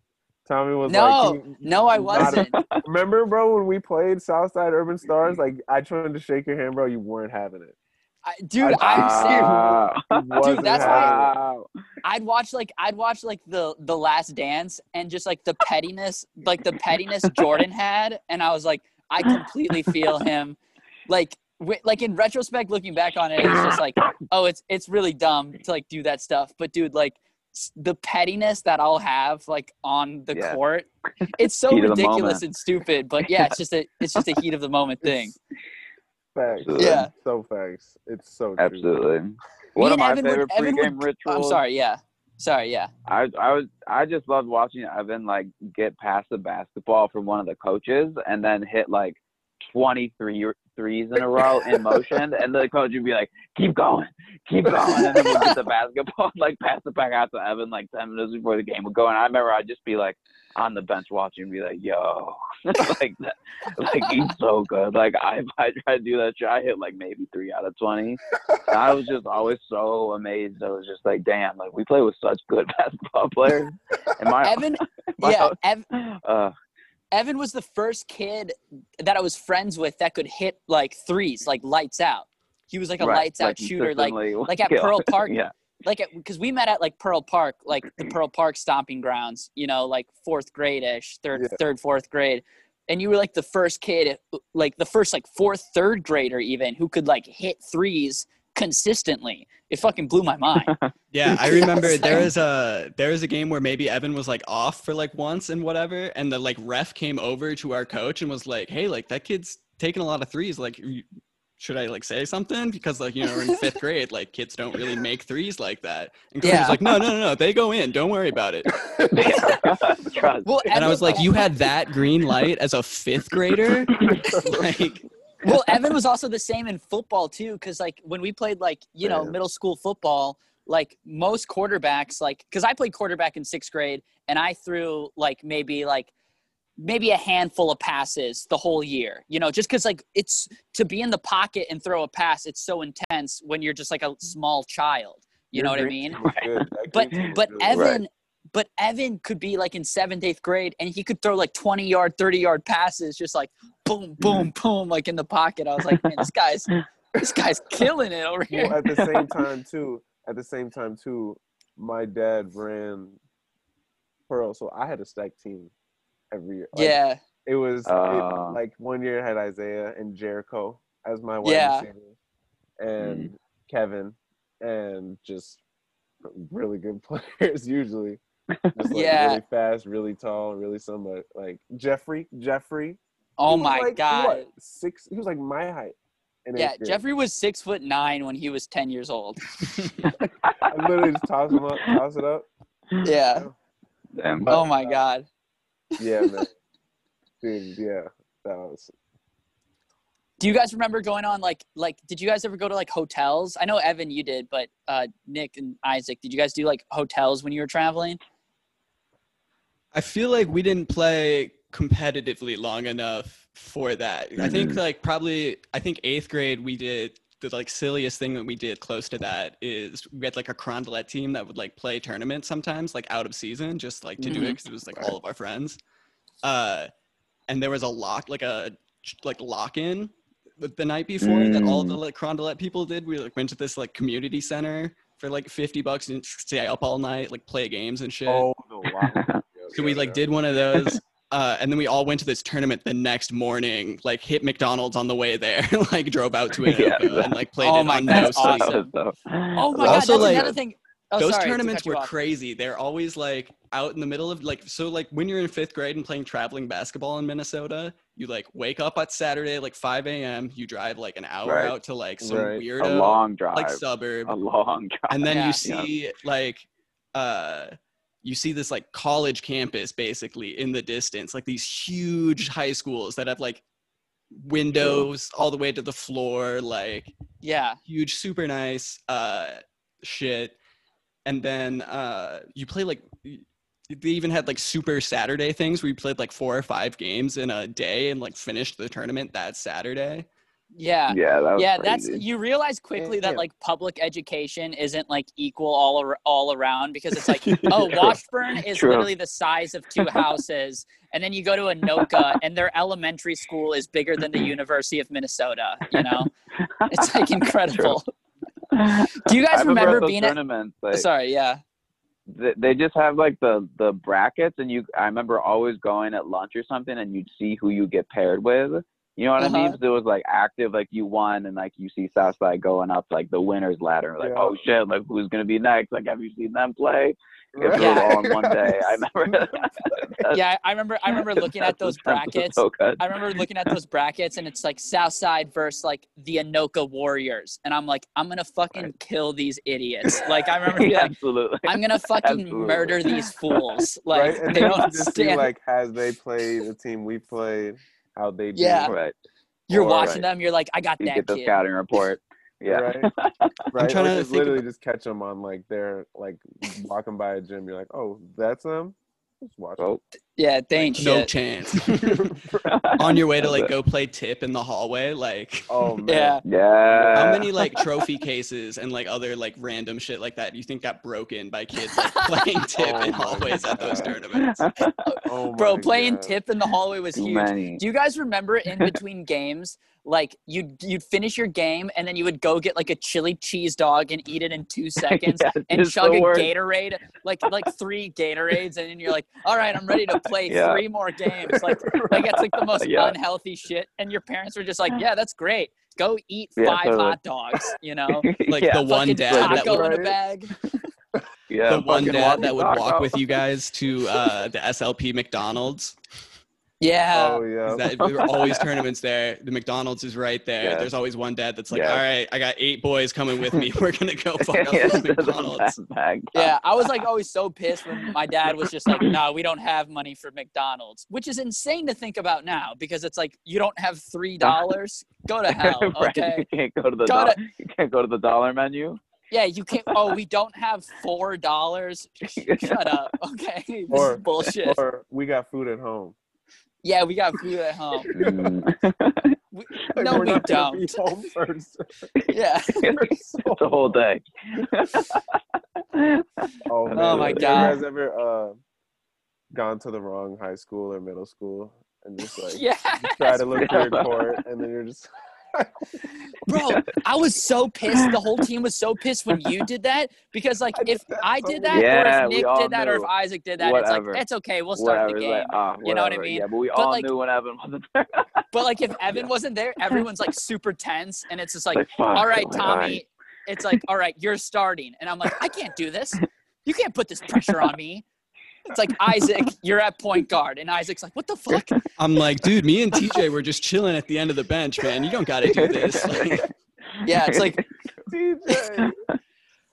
Speaker 6: Tommy was
Speaker 5: No,
Speaker 6: like,
Speaker 5: no, I wasn't.
Speaker 6: Remember, bro, when we played Southside Urban Stars? Like, I tried to shake your hand, bro. You weren't having it.
Speaker 5: I, dude,
Speaker 6: I-
Speaker 5: I'm serious.
Speaker 6: Dude,
Speaker 5: that's
Speaker 6: having
Speaker 5: why- I'd watch like I'd watch like the the last dance and just like the pettiness like the pettiness Jordan had and I was like I completely feel him like wi- like in retrospect looking back on it it's just like oh it's it's really dumb to like do that stuff but dude like the pettiness that I'll have like on the
Speaker 4: Yeah.
Speaker 5: court it's so
Speaker 4: Heat of the
Speaker 5: ridiculous and stupid but yeah it's just a it's just a heat of the moment thing
Speaker 6: Facts.
Speaker 4: Absolutely.
Speaker 5: Yeah.
Speaker 6: So facts. It's so true.
Speaker 4: Absolutely. One of my
Speaker 5: Evan
Speaker 4: favorite
Speaker 5: would-
Speaker 4: pregame rituals.
Speaker 5: I'm sorry yeah sorry yeah
Speaker 4: I I was I just loved watching Evan like get past the basketball from one of the coaches and then hit like 23 threes in a row in motion and the coach would be like keep going keep going and then we'll get the basketball like pass it back out to Evan like 10 minutes before the game would go and I remember I'd just be like on the bench watching and be like yo like that like he's so good like I I tried to do that shit I hit like maybe 3 out of 20 and I was just always so amazed. I was just like, damn, like we play with such good basketball players. And my,
Speaker 5: Evan
Speaker 4: my
Speaker 5: yeah Ev,
Speaker 4: uh,
Speaker 5: Evan was the first kid that I was friends with that could hit like threes, like lights out. He was like a
Speaker 4: right,
Speaker 5: lights out
Speaker 4: like,
Speaker 5: shooter, like like at
Speaker 4: kill.
Speaker 5: Pearl Park,
Speaker 4: yeah,
Speaker 5: like because we met at like Pearl Park, like the Pearl Park stomping grounds. You know, like fourth grade ish, third,
Speaker 6: Yeah.
Speaker 5: third, fourth grade, and you were like the first kid, like the first like fourth, third grader even who could like hit threes consistently. It fucking blew my mind.
Speaker 2: Yeah, I remember
Speaker 5: it's
Speaker 2: there was a there was a game where maybe Evan was like off for like once and whatever, and the like ref came over to our coach and was like, "Hey, like that kid's taking a lot of threes. Like, should I like say something? Because like, you know, we're in fifth grade, like kids don't really make threes like that. And Cody's
Speaker 5: Yeah.
Speaker 2: like, no, no, no, no, they go in. Don't worry about it.
Speaker 5: Well,
Speaker 2: And I was like, you had that green light as a fifth grader? like,
Speaker 5: well, Evan was also the same in football too, because like when we played like you know
Speaker 6: Yeah.
Speaker 5: middle school football, like most quarterbacks, like because I played quarterback in sixth grade, and I threw like maybe like maybe a handful of passes the whole year. You know, just because like it's to be in the pocket and throw a pass, it's so intense when you're just like a mm-hmm. small child. You
Speaker 6: Your
Speaker 5: know what I mean?
Speaker 6: team was good. That
Speaker 5: But
Speaker 6: green team was
Speaker 5: but
Speaker 6: really
Speaker 5: Evan, but Evan could be like in seventh, eighth grade, and he could throw like twenty yard, thirty yard passes, just like boom, boom, boom, like in the pocket. I was like, man, this guy's this guy's killing it over
Speaker 6: Well,
Speaker 5: here.
Speaker 6: at the same time too, at the same time too, my dad ran Pearl, so I had a stacked team every year. Like,
Speaker 5: Yeah,
Speaker 6: it was it-
Speaker 4: Uh.
Speaker 6: like one year I had Isaiah and Jericho as my wide
Speaker 5: Yeah.
Speaker 6: receivers, and Kevin, and just really good players usually. Just like
Speaker 5: Yeah.
Speaker 6: really fast, really tall, really somebody like Jeffrey. Jeffrey.
Speaker 5: Oh my
Speaker 6: like,
Speaker 5: god.
Speaker 6: what, six. He was like my height.
Speaker 5: Yeah. Jeffrey was six foot nine when he was ten years old.
Speaker 6: I literally just toss him up, toss it up.
Speaker 5: Yeah.
Speaker 4: Damn.
Speaker 5: Oh my god.
Speaker 6: Yeah, man. Dude, yeah, that was.
Speaker 5: Do you guys remember going on like like did you guys ever go to like hotels? I know Evan you did, but uh Nick and Isaac, did you guys do like hotels when you were traveling?
Speaker 2: I feel like we didn't play competitively long enough for that. I think mm-hmm. like probably I think eighth grade we did the like silliest thing that we did close to that is we had like a Carondelet team that would like play tournaments sometimes like out of season just like to do it
Speaker 5: mm-hmm.
Speaker 2: because it was like all of our friends. Uh, and there was a lock like a like lock in the, the night before that all the mm. like Carondelet people did. We like went to this like community center for like fifty bucks and stay up all night like play games and shit.
Speaker 6: Oh no! Wow.
Speaker 2: So we like did one of those, uh, and then we all went to this tournament the next morning. Like hit McDonald's on the way there, like drove out to
Speaker 4: Yeah,
Speaker 2: and like played
Speaker 5: Oh
Speaker 2: it
Speaker 5: my
Speaker 2: on
Speaker 5: God,
Speaker 2: no
Speaker 5: that's
Speaker 2: sleep.
Speaker 5: awesome. Oh my
Speaker 2: Also,
Speaker 5: god, that's
Speaker 2: like,
Speaker 5: another thing. Oh,
Speaker 2: Those
Speaker 5: sorry
Speaker 2: tournaments
Speaker 5: cut you
Speaker 2: were
Speaker 5: off.
Speaker 2: crazy. They're always like out in the middle of like so like when you're in fifth grade and playing traveling basketball in Minnesota, you like wake up at Saturday like 5 a.m. You drive like an hour
Speaker 4: Right.
Speaker 2: out to like some
Speaker 6: Right.
Speaker 2: weirdo
Speaker 4: a long drive.
Speaker 2: like suburb,
Speaker 4: a long drive.
Speaker 2: and then
Speaker 5: Yeah.
Speaker 2: you see like uh you see this like college campus basically in the distance like these huge high schools that have like windows all the way to the floor like
Speaker 5: Yeah.
Speaker 2: huge super nice uh shit and then uh you play like they even had like super saturday things where you played like four or five games in a day and like finished the tournament that saturday
Speaker 5: Yeah.
Speaker 4: yeah, that was
Speaker 5: Yeah, that's you realize quickly that
Speaker 6: Yeah.
Speaker 5: like public education isn't like equal all ar- all around because it's like oh Washburn is
Speaker 4: True.
Speaker 5: literally the size of two houses and then you go to Anoka and their elementary school is bigger than the University of Minnesota you know it's like incredible do you guys
Speaker 4: remember,
Speaker 5: remember
Speaker 4: at those
Speaker 5: being at
Speaker 4: tournaments? Like,
Speaker 5: sorry yeah
Speaker 4: they, they just have like the the brackets, and you. I remember always going at lunch or something, and you'd see who you get paired with. You know what I mean?
Speaker 5: Uh-huh.
Speaker 4: Because it was like active, like you won, and like you see Southside going up like the winners ladder. Like,
Speaker 6: Yeah.
Speaker 4: oh shit, like who's gonna be next? Like, have you seen them play? If it
Speaker 5: Yeah.
Speaker 4: was all in one day, I remember.
Speaker 5: yeah I remember I remember looking at those brackets
Speaker 4: So.
Speaker 5: I remember looking at those brackets and it's like Southside versus like the Anoka Warriors. And I'm like, I'm gonna fucking
Speaker 4: Right.
Speaker 5: kill these idiots. Like I remember being
Speaker 4: Yeah,
Speaker 5: like,
Speaker 4: absolutely.
Speaker 5: I'm gonna fucking
Speaker 4: Absolutely.
Speaker 5: murder these fools. Like
Speaker 6: right? And
Speaker 5: they don't
Speaker 6: just see like as they played the team we played, how they do.
Speaker 5: Yeah.
Speaker 4: right.
Speaker 5: you're
Speaker 6: or-
Speaker 5: watching them, you're like, I got
Speaker 4: You
Speaker 5: that
Speaker 4: get the
Speaker 5: kid.
Speaker 4: scouting report. Yeah.
Speaker 6: Right. Right.
Speaker 2: trying
Speaker 6: or
Speaker 2: to
Speaker 6: just
Speaker 2: think
Speaker 6: literally just catch them on like they're like walking by a gym. You're like, oh, that's them. Just watch.
Speaker 4: Oh,
Speaker 5: Yeah, thanks. ain't
Speaker 2: no chance on your way to like go play tip in the hallway like
Speaker 6: oh man.
Speaker 5: Yeah.
Speaker 4: yeah.
Speaker 2: How many like trophy cases and like other like random shit like that do you think got broken by kids like playing tip
Speaker 6: Oh
Speaker 2: in
Speaker 6: my
Speaker 2: hallways at those tournaments?
Speaker 6: Oh
Speaker 5: Bro, playing
Speaker 6: God.
Speaker 5: tip in the hallway was
Speaker 4: Too
Speaker 5: huge.
Speaker 4: many.
Speaker 5: Do you guys remember in between games, like you'd you'd finish your game and then you would go get like a chili cheese dog and eat it in two seconds
Speaker 4: Yeah,
Speaker 5: and chug a
Speaker 4: worst.
Speaker 5: Gatorade, like like three Gatorades, and then you're like, all right, I'm ready to play
Speaker 4: Yeah.
Speaker 5: three more games. Like like that's like the most
Speaker 4: Yeah.
Speaker 5: unhealthy shit. And your parents were just like, yeah, that's great. Go eat
Speaker 4: Yeah,
Speaker 5: five
Speaker 4: totally.
Speaker 5: hot dogs, you know?
Speaker 2: Like
Speaker 4: yeah,
Speaker 2: the one
Speaker 5: Fucking
Speaker 2: dad that
Speaker 5: taco
Speaker 2: would
Speaker 5: in a bag.
Speaker 4: yeah,
Speaker 2: the one dad that would walk
Speaker 4: taco.
Speaker 2: with you guys to uh, the SLP McDonald's.
Speaker 5: Yeah.
Speaker 6: oh yeah.
Speaker 2: That there were always tournaments there. The McDonald's is right there.
Speaker 4: Yes.
Speaker 2: There's always one dad that's like,
Speaker 4: Yes.
Speaker 2: "All right, I got eight boys coming with me. We're gonna go fuck up
Speaker 4: Yeah,
Speaker 2: this
Speaker 4: the
Speaker 2: McDonald's."
Speaker 5: Yeah, I was like always so pissed when my dad was just like, "No, we don't have money for McDonald's," which is insane to think about now because it's like you don't have three dollars. Go to hell,
Speaker 4: Right,
Speaker 5: okay?
Speaker 4: You can't go to the
Speaker 5: Go
Speaker 4: dollar,
Speaker 5: to-
Speaker 4: you can't go to the dollar menu.
Speaker 5: Yeah, you can't. Oh, we don't have four dollars. Shut up, okay? This
Speaker 6: Or-
Speaker 5: is bullshit.
Speaker 6: Or we got food at home.
Speaker 5: Yeah, we got food at home.
Speaker 4: Mm.
Speaker 5: We,
Speaker 6: Like,
Speaker 5: no,
Speaker 6: we're
Speaker 5: we
Speaker 6: not gonna be
Speaker 5: don't.
Speaker 6: home first.
Speaker 5: Yeah.
Speaker 4: it's the whole day.
Speaker 6: Oh, man.
Speaker 5: Oh, my
Speaker 6: Have
Speaker 5: God.
Speaker 6: You guys ever uh, gone to the wrong high school or middle school and just like
Speaker 5: Yeah.
Speaker 6: try to look for your court and then you're just
Speaker 5: Bro, I was so pissed. The whole team was so pissed when you did that because, like, if I did
Speaker 6: weird.
Speaker 5: that, or if Nick did that, or if. Isaac did that,
Speaker 4: Whatever.
Speaker 5: it's like it's okay. We'll start
Speaker 4: Whatever.
Speaker 5: the game.
Speaker 4: Like, ah,
Speaker 5: You know what I mean?
Speaker 4: Yeah, but we
Speaker 5: But,
Speaker 4: all
Speaker 5: like-
Speaker 4: knew when Evan wasn't there.
Speaker 5: But like, if Evan wasn't there, everyone's like super tense, and it's just like,
Speaker 4: Like,
Speaker 5: all right,
Speaker 4: oh
Speaker 5: Tommy.
Speaker 4: God.
Speaker 5: It's like, all right, you're starting, and I'm like, I can't do this. You can't put this pressure on me. It's like Isaac, you're at point guard, and Isaac's like, what the fuck?
Speaker 2: I'm like, dude, me and TJ were just chilling at the end of the bench, man. You don't got to do this. Like,
Speaker 5: Yeah, it's like,
Speaker 6: DJ.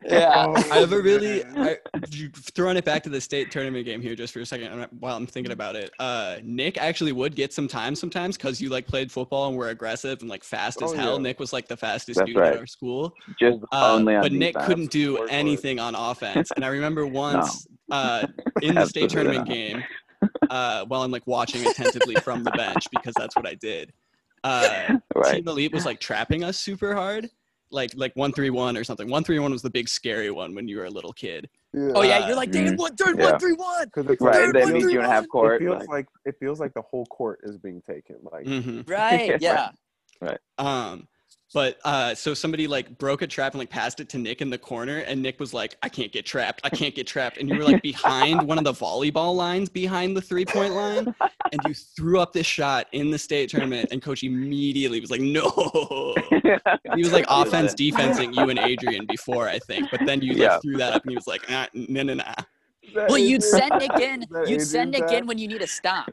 Speaker 5: Yeah.
Speaker 6: Oh,
Speaker 2: I have a really,
Speaker 6: man.
Speaker 2: I, you- throwing it back to the state tournament game here just for a second while I'm thinking about it. Uh, Nick actually would get some time sometimes because you like played football and were aggressive and like fast as
Speaker 6: Oh,
Speaker 2: hell.
Speaker 6: yeah.
Speaker 2: Nick was like the fastest
Speaker 4: That's
Speaker 2: dude at
Speaker 4: right.
Speaker 2: our school.
Speaker 4: Just
Speaker 2: Uh,
Speaker 4: only on
Speaker 2: but Nick
Speaker 4: defense.
Speaker 2: couldn't do
Speaker 6: Work
Speaker 2: anything on offense. And I remember once uh, in the state tournament
Speaker 4: not.
Speaker 2: game, uh, while I'm like watching attentively from the bench because that's what I did. Uh,
Speaker 4: Right.
Speaker 2: Team Elite was like trapping us super hard, like like one three one or something. One three one was the big scary one when you were a little kid.
Speaker 5: Oh yeah, you're like, Dave, one, third,
Speaker 4: yeah.
Speaker 5: one, three, one.
Speaker 6: Because it's
Speaker 4: Right.
Speaker 6: like,
Speaker 4: They
Speaker 6: it
Speaker 4: meet
Speaker 6: feels,
Speaker 4: you in half court.
Speaker 6: it feels
Speaker 4: like-
Speaker 6: like it feels like the whole court is being taken. Like
Speaker 2: hmm
Speaker 5: Right. Yeah. Right.
Speaker 2: Um, but uh, so somebody like broke a trap and like passed it to Nick in the corner, and Nick was like, "I can't get trapped. I can't get trapped." And you were like behind one of the volleyball lines behind the three point line, and you threw up this shot in the state tournament, and coach immediately was like, "No." He was like offense defensing you and Adrian before, I think, but then you like
Speaker 4: Yeah.
Speaker 2: threw that up, and he was like, "Ah, "No, no, no."
Speaker 5: Well, you'd send Nick in. You'd send
Speaker 6: Adrian's
Speaker 5: Nick in when you need a stop.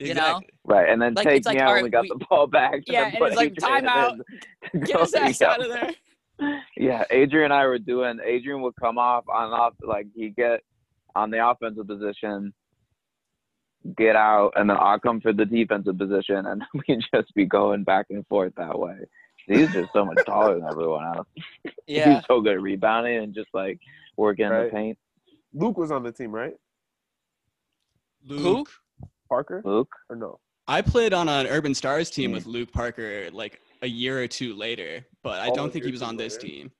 Speaker 5: You know?
Speaker 4: Right, and then
Speaker 5: Like,
Speaker 4: take
Speaker 5: it's like,
Speaker 4: me out
Speaker 5: all
Speaker 4: when we got
Speaker 5: we-
Speaker 4: the ball back.
Speaker 5: Yeah, and it's like,
Speaker 4: Adrian
Speaker 5: timeout. Get his ass
Speaker 4: yeah.
Speaker 5: out of there.
Speaker 4: Yeah, Adrian and I were doing. Adrian would come off on off like he'd get on the offensive position, get out, and then I'll come for the defensive position, and we'd just be going back and forth that way. He's just so much taller than everyone else.
Speaker 5: Yeah.
Speaker 4: He's so good at rebounding and just like working in
Speaker 6: Right.
Speaker 4: the paint.
Speaker 6: Luke was on the team, right?
Speaker 2: Luke.
Speaker 6: Parker
Speaker 4: Luke,
Speaker 6: or no?
Speaker 2: I played on an Urban Stars team
Speaker 4: Mm.
Speaker 2: with Luke Parker like a year or two later, but I
Speaker 6: Oh,
Speaker 2: don't think he was on
Speaker 6: two
Speaker 2: this team.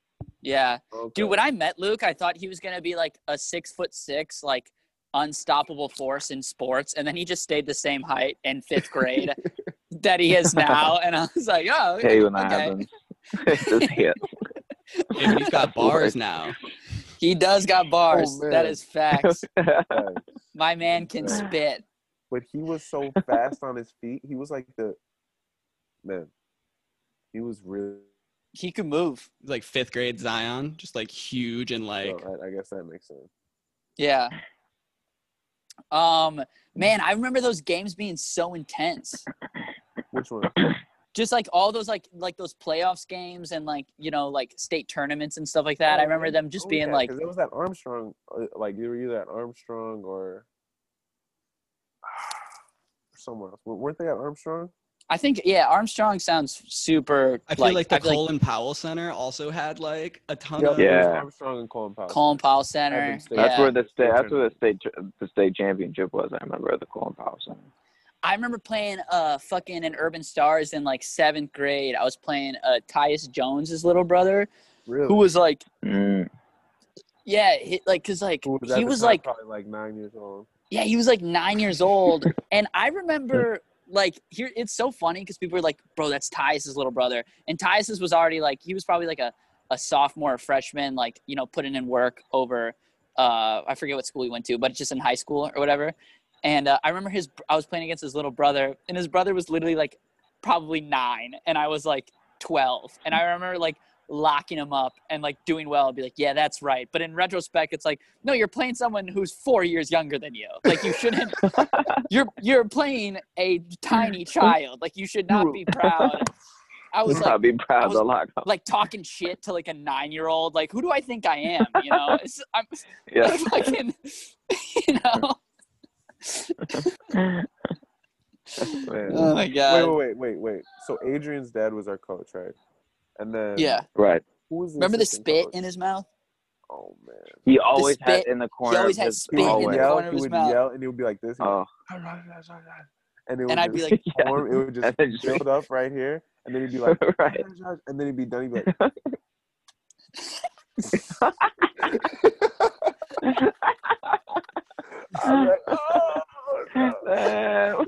Speaker 5: Yeah.
Speaker 6: Okay.
Speaker 5: Dude, when I met Luke, I thought he was gonna be like a six foot six, like unstoppable force in sports, and then he just stayed the same height in fifth grade that he is now. And I was like, oh,
Speaker 4: hey, when that
Speaker 5: okay.
Speaker 4: happens, just hit.
Speaker 2: Yeah, he's got bars now.
Speaker 5: He does got bars. that
Speaker 6: man.
Speaker 5: is facts. My man can spit.
Speaker 6: But he was so fast on his feet. He was like the man. He was really.
Speaker 5: He could move.
Speaker 2: Like fifth grade Zion, just like huge and like
Speaker 6: well, I, I guess that makes sense.
Speaker 5: Yeah. Um, man, I remember those games being so intense.
Speaker 6: Which one?
Speaker 5: Just like all those like like those playoffs games and like you know like state tournaments and stuff like that. I
Speaker 6: Oh,
Speaker 5: remember them just
Speaker 6: Oh,
Speaker 5: being
Speaker 6: yeah,
Speaker 5: like
Speaker 6: it was that Armstrong, uh, like you were either at Armstrong or somewhere else. Weren't they at Armstrong?
Speaker 5: I think yeah, Armstrong sounds super.
Speaker 2: I feel like, the
Speaker 5: I feel like
Speaker 2: Colin Powell Center also had like a ton
Speaker 6: Yep,
Speaker 2: of
Speaker 4: Yeah.
Speaker 6: Armstrong and Colin Powell.
Speaker 5: Colin Powell Center.
Speaker 6: State.
Speaker 4: That's
Speaker 5: yeah.
Speaker 4: where the state.
Speaker 6: State
Speaker 4: That's where the state. The state championship was. I remember at the Colin Powell Center.
Speaker 5: I remember playing uh fucking in Urban Stars in like seventh grade. I was playing uh Tyus Jones's little brother,
Speaker 6: Really?
Speaker 5: who was like
Speaker 4: Mm.
Speaker 5: yeah, he, like cause like
Speaker 6: Who at
Speaker 5: he was like
Speaker 6: probably like nine years old.
Speaker 5: Yeah, he was like nine years old, and I remember like here. It's so funny because people were like, "Bro, that's Tyus's little brother," and Tyus's was already like he was probably like a a sophomore, or freshman, like you know, putting in work over. Uh, I forget what school he went to, but it's just in high school or whatever. And uh, I remember his. I was playing against his little brother, and his brother was literally like probably nine, and I was like twelve, and I remember like locking him up and like doing well and be like, yeah, that's right. But in retrospect, it's like, no, you're playing someone who's four years younger than you. Like you shouldn't. you're you're playing a tiny child. Like you should not be proud. I was
Speaker 4: I'd
Speaker 5: like
Speaker 4: be proud
Speaker 5: was-
Speaker 4: to lock up.
Speaker 5: like talking shit to like a nine year old. Like who do I think I am? You know, it's, I'm
Speaker 4: Yeah.
Speaker 5: fucking. You know.
Speaker 6: Man.
Speaker 5: Oh my god!
Speaker 6: wait, wait, wait, wait, wait. So Adrian's dad was our coach, right? And then
Speaker 5: Yeah.
Speaker 4: right.
Speaker 6: who was the
Speaker 5: Remember the spit
Speaker 6: coach?
Speaker 5: in his mouth?
Speaker 6: Oh man.
Speaker 4: He always had
Speaker 5: spit-
Speaker 4: in the corner.
Speaker 5: He
Speaker 4: always
Speaker 5: had
Speaker 4: his
Speaker 5: spit
Speaker 6: He
Speaker 5: in
Speaker 6: would
Speaker 5: the
Speaker 4: hallway.
Speaker 6: yell,
Speaker 5: corner of
Speaker 6: he
Speaker 5: his
Speaker 6: would
Speaker 5: mouth.
Speaker 6: yell, and he would be like this. he'd be like,
Speaker 4: Oh,
Speaker 6: and it would
Speaker 5: And I'd be
Speaker 6: just
Speaker 5: like,
Speaker 4: Yeah.
Speaker 6: it would just
Speaker 4: just-
Speaker 6: build up right here, and then he'd be like,
Speaker 4: right.
Speaker 6: and then he'd be done. He'd be like, I'm like, oh, no.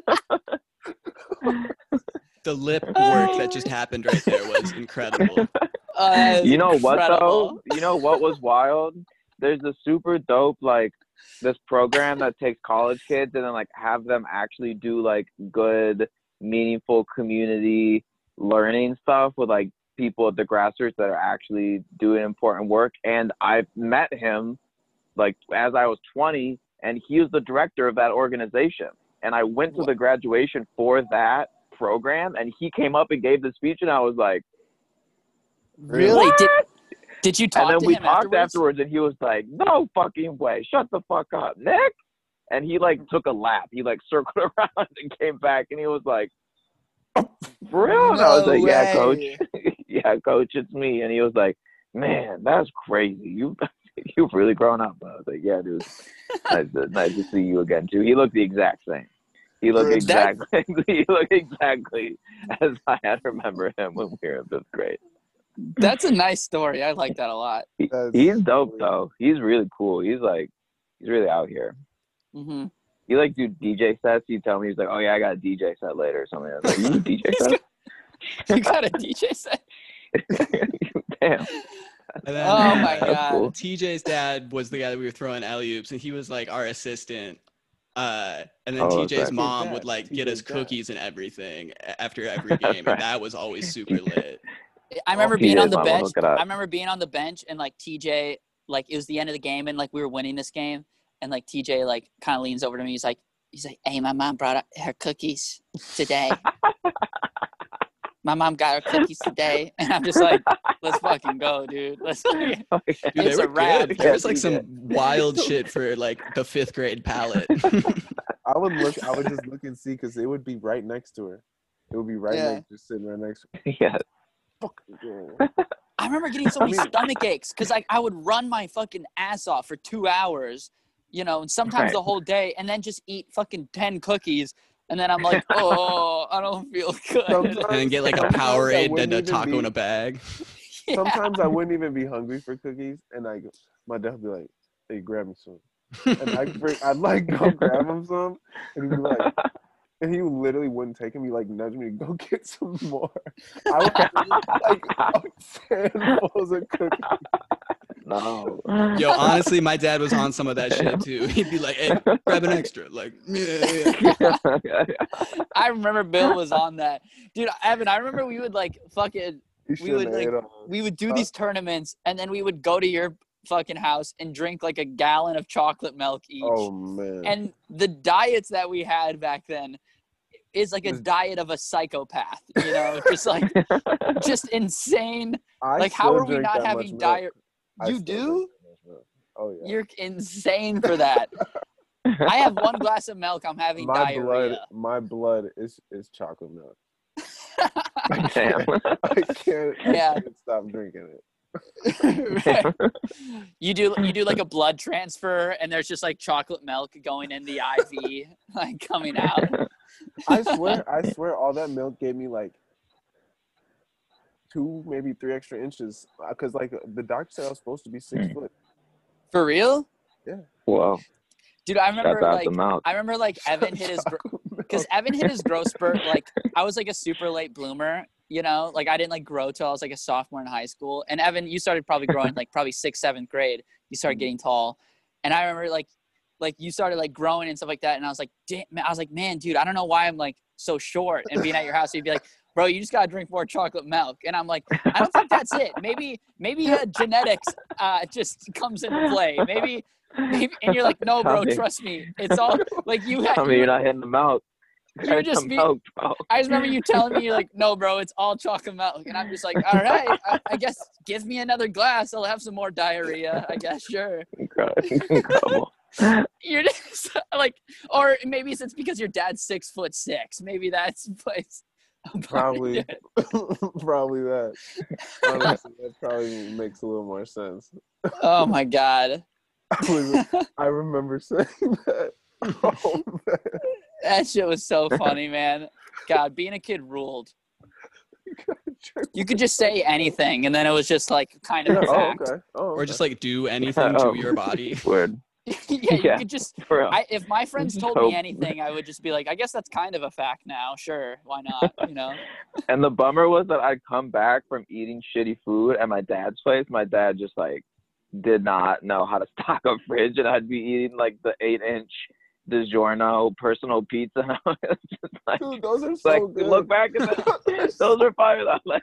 Speaker 2: The lip work that just happened right there was incredible.
Speaker 5: Uh,
Speaker 4: you know what though? You know what was wild? There's a super dope like this program that takes college kids and then like have them actually do like good, meaningful community learning stuff with like people at the grassroots that are actually doing important work. And I met him like as I was 20, and he was the director of that organization. And I went to the graduation for that program, and he came up and gave the speech, and I was like.
Speaker 5: Really? Did, did you talk
Speaker 4: and then
Speaker 5: to
Speaker 4: we
Speaker 5: him
Speaker 4: talked
Speaker 5: afterwards?
Speaker 4: afterwards, and he was like, "No fucking way! Shut the fuck up, Nick!" And he like took a lap. He like circled around and came back, and he was like, "For real?" and I was
Speaker 5: No
Speaker 4: like, "Yeah, coach. yeah, coach, it's me." And he was like, "Man, that's crazy. You you've really grown up." I was like, "Yeah, dude. nice, to, nice to see you again too." He looked the exact same. He looked
Speaker 5: That-
Speaker 4: exactly. he looked exactly as I had remember him when we were in fifth grade.
Speaker 5: That's a nice story. I like that a lot.
Speaker 4: He- he's dope though. He's really cool. He's like, he's really out here.
Speaker 5: hmm
Speaker 4: He like do DJ sets. He tell me he's like, oh yeah, I got a DJ set later or something. I was like, you do DJ
Speaker 5: He's
Speaker 4: sets?
Speaker 5: You got a DJ set?
Speaker 4: Damn.
Speaker 2: And then,
Speaker 5: Oh my god.
Speaker 4: cool.
Speaker 2: TJ's dad was the guy that we were throwing alley oops, and he was like our assistant. Uh, and then
Speaker 4: Oh,
Speaker 2: TJ's
Speaker 4: right.
Speaker 2: mom
Speaker 6: TJ's
Speaker 2: would
Speaker 6: dad,
Speaker 2: like get us
Speaker 6: TJ's dad.
Speaker 2: cookies and everything after every game,
Speaker 4: right.
Speaker 2: and that was always super lit.
Speaker 5: I remember
Speaker 4: Oh,
Speaker 5: being
Speaker 4: PJ's
Speaker 5: on the
Speaker 4: mom
Speaker 5: bench.
Speaker 4: hook it up.
Speaker 5: I remember being on the bench and like TJ, like it was the end of the game and like we were winning this game, and like TJ like kind of leans over to me. He's like, he's like, "Hey, my mom brought her cookies today. my mom got her cookies today," and I'm just like, "Let's fucking go, dude. Let's."
Speaker 2: Oh, dude,
Speaker 5: It's
Speaker 2: they
Speaker 5: a
Speaker 2: were
Speaker 5: wrap.
Speaker 2: good. There was like some
Speaker 4: TJ.
Speaker 2: wild shit for like the fifth grade palette.
Speaker 6: I would look. I would just look and see because it would be right next to her. It would be right
Speaker 5: Yeah.
Speaker 6: next, just sitting right next. to
Speaker 4: yeah.
Speaker 6: her. Fucking girl.
Speaker 5: I remember getting so many stomach aches because like I would run my fucking ass off for two hours, you know, and sometimes
Speaker 4: Right.
Speaker 5: the whole day, and then just eat fucking ten cookies, and then I'm like, oh, I don't feel good.
Speaker 6: Sometimes-
Speaker 2: and then get like a
Speaker 6: sometimes I
Speaker 2: Powerade and a taco
Speaker 6: be-
Speaker 2: in a bag.
Speaker 5: Yeah.
Speaker 6: Sometimes I wouldn't even be hungry for cookies, and I, my dad would be like, "Hey, grab me some," and I, bring, I'd like go grab him some, and he'd be like, and he literally wouldn't take him. He like nudge me to go get some more. I would have like handfuls of cookies.
Speaker 4: No.
Speaker 2: Yo, honestly, my dad was on some of that shit too. He'd be like, "Hey, grab an extra." Like, yeah, yeah.
Speaker 5: I remember Bill was on that, dude. Evan, I remember we would like fucking,
Speaker 6: You
Speaker 5: We would,
Speaker 6: shouldn't
Speaker 5: like, we would do these tournaments, and then we would go to your fucking house and drink like a gallon of chocolate milk each.
Speaker 6: Oh man.
Speaker 5: and the diets that we had back then is like a diet of a psychopath you know just like just insane
Speaker 6: I
Speaker 5: like how are we not having diet
Speaker 6: milk. I
Speaker 5: you do
Speaker 6: drink that much milk. Oh yeah.
Speaker 5: you're insane for that i have one glass of milk i'm having
Speaker 6: my blood, my blood is is chocolate milk.
Speaker 4: Damn.
Speaker 6: I can't,
Speaker 5: Yeah.
Speaker 6: I can't stop drinking it.
Speaker 5: you do you do like a blood transfer and there's just like chocolate milk going in the iv like coming out
Speaker 6: I swear, I swear, all that milk gave me like two, maybe three extra inches. Because like the doctor said I was supposed to be six
Speaker 4: Hmm.
Speaker 6: foot.
Speaker 5: for real
Speaker 4: Yeah. Wow.
Speaker 5: dude i remember like
Speaker 4: to Mount.
Speaker 5: i remember like evan hit his gr- because Evan hit his growth spurt. Like I was like a super late bloomer, you know. Like I didn't like grow till I was like a sophomore in high school. And Evan, you started probably growing like probably sixth, seventh grade. You started getting tall, and I remember like like you started like growing and stuff like that. And I was like, damn, I was like, man, dude, I don't know why I'm like so short. And being at your house, you'd be like, bro, you just gotta drink more chocolate milk. And I'm like, I don't think that's it. Maybe maybe uh, genetics uh, just comes into play. Maybe maybe. And you're like, no, bro,
Speaker 4: Tommy.
Speaker 5: trust me. It's all like you had.
Speaker 4: Me you're not hitting the milk.
Speaker 5: You
Speaker 4: Drink
Speaker 5: just be-
Speaker 4: milk.
Speaker 5: I just remember you telling me, you're like, no, bro, it's all chocolate milk. And I'm just like, all right, I, I guess give me another glass. I'll have some more diarrhea. I guess, sure.
Speaker 4: Incredible.
Speaker 5: You're just like, or maybe it's because your dad's six foot six. Maybe that's plays. a part
Speaker 6: Probably, probably that. Honestly, that probably makes a little more sense.
Speaker 5: Oh my god,
Speaker 6: I, was, I remember saying that. Oh,
Speaker 5: that shit was so funny, man. God, being a kid ruled. You could just say anything, and then it was just like kind of a
Speaker 6: oh,
Speaker 5: fact.
Speaker 6: okay. Oh,
Speaker 2: Or just like do anything to
Speaker 4: Oh.
Speaker 2: your body.
Speaker 4: Word.
Speaker 5: yeah, you
Speaker 4: Yeah.
Speaker 5: could just. I, if my friends
Speaker 4: Just
Speaker 5: told
Speaker 4: hope.
Speaker 5: me anything, I would just be like, I guess that's kind of a fact now. Sure, why not? You know.
Speaker 4: And the bummer was that I'd come back from eating shitty food at my dad's place. My dad just like did not know how to stock a fridge, and I'd be eating like the eight inch DiGiorno personal pizza. And I was just like,
Speaker 6: Dude, those are
Speaker 4: it's
Speaker 6: so
Speaker 4: like
Speaker 6: good.
Speaker 4: look back at that. those are fire. though. Like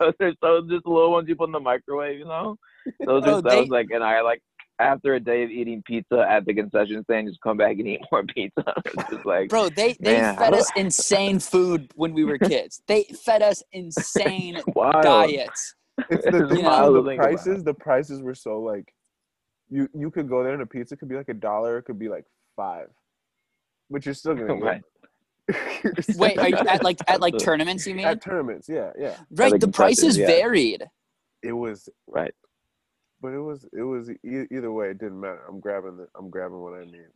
Speaker 4: those are so just little ones you put in the microwave. You know, those
Speaker 5: Bro,
Speaker 4: are oh, that
Speaker 5: they-
Speaker 4: like, and I like. After a day of eating pizza at the concession stand, just come back and eat more pizza. Just like,
Speaker 5: Bro, they they
Speaker 4: Man,
Speaker 5: fed us insane food when we were kids. They fed us insane
Speaker 4: wild.
Speaker 5: diets.
Speaker 6: It's the,
Speaker 4: It's
Speaker 6: thing
Speaker 5: wild
Speaker 6: the prices. The prices were so like, you you could go there and a pizza could be like a dollar. It could be like five, but you're still gonna
Speaker 4: Right.
Speaker 6: get.
Speaker 5: Wait, are you at like at like tournaments? You mean?
Speaker 6: at tournaments? Yeah, yeah.
Speaker 5: Right,
Speaker 4: the
Speaker 5: the prices
Speaker 4: yeah.
Speaker 5: varied.
Speaker 6: It was,
Speaker 4: Right.
Speaker 6: But it was it was e- either way. It didn't matter. I'm grabbing the I'm grabbing what I need.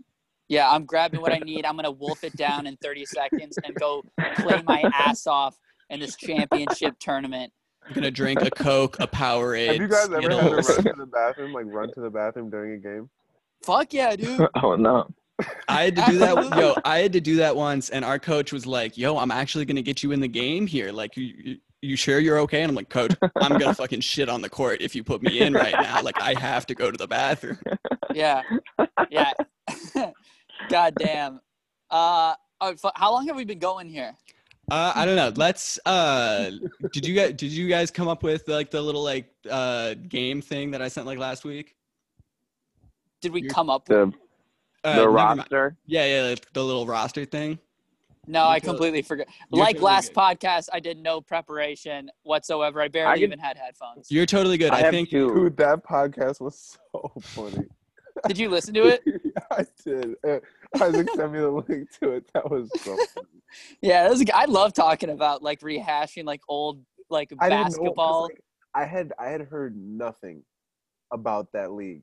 Speaker 5: Yeah, I'm grabbing what I need. I'm gonna wolf it down in 30 seconds and go play my ass off in this championship tournament.
Speaker 2: I'm gonna drink a Coke, a Powerade.
Speaker 6: Have you guys ever had to run to the bathroom, like run to the bathroom during a game?
Speaker 5: Fuck yeah, dude.
Speaker 4: oh no.
Speaker 2: I had to do that. Yo, I had to do that once, and our coach was like, "Yo, I'm actually gonna get you in the game here. Like, you, you, you sure you're okay?" And I'm like, "Coach, I'm gonna fucking shit on the court if you put me in right now. Like, I have to go to the bathroom."
Speaker 5: Yeah, yeah. God damn. Uh, oh, how long have we been going here?
Speaker 2: Uh, I don't know. Let's. Uh, did you guys? Did you guys come up with like the little like uh game thing that I sent like last week?
Speaker 5: Did we
Speaker 2: You're-
Speaker 5: come up with?
Speaker 4: The
Speaker 2: Uh,
Speaker 4: the
Speaker 2: never mind.
Speaker 4: roster.
Speaker 2: Yeah, yeah, like the little roster thing.
Speaker 5: No, I completely forgot. Like
Speaker 2: totally
Speaker 5: last
Speaker 2: good.
Speaker 5: podcast, I did no preparation whatsoever. I barely
Speaker 4: I can-
Speaker 5: even had headphones.
Speaker 2: You're totally good.
Speaker 4: I,
Speaker 2: I,
Speaker 4: have
Speaker 2: think.
Speaker 4: two.
Speaker 6: Dude, that podcast was so funny.
Speaker 5: Did you listen to it?
Speaker 6: I did. Uh, Isaac sent me the link to it. That was so funny.
Speaker 5: Yeah, that was, I love talking about like rehashing like old like
Speaker 6: I didn't know, 'cause,
Speaker 5: basketball.
Speaker 6: like, I had I had heard nothing about that league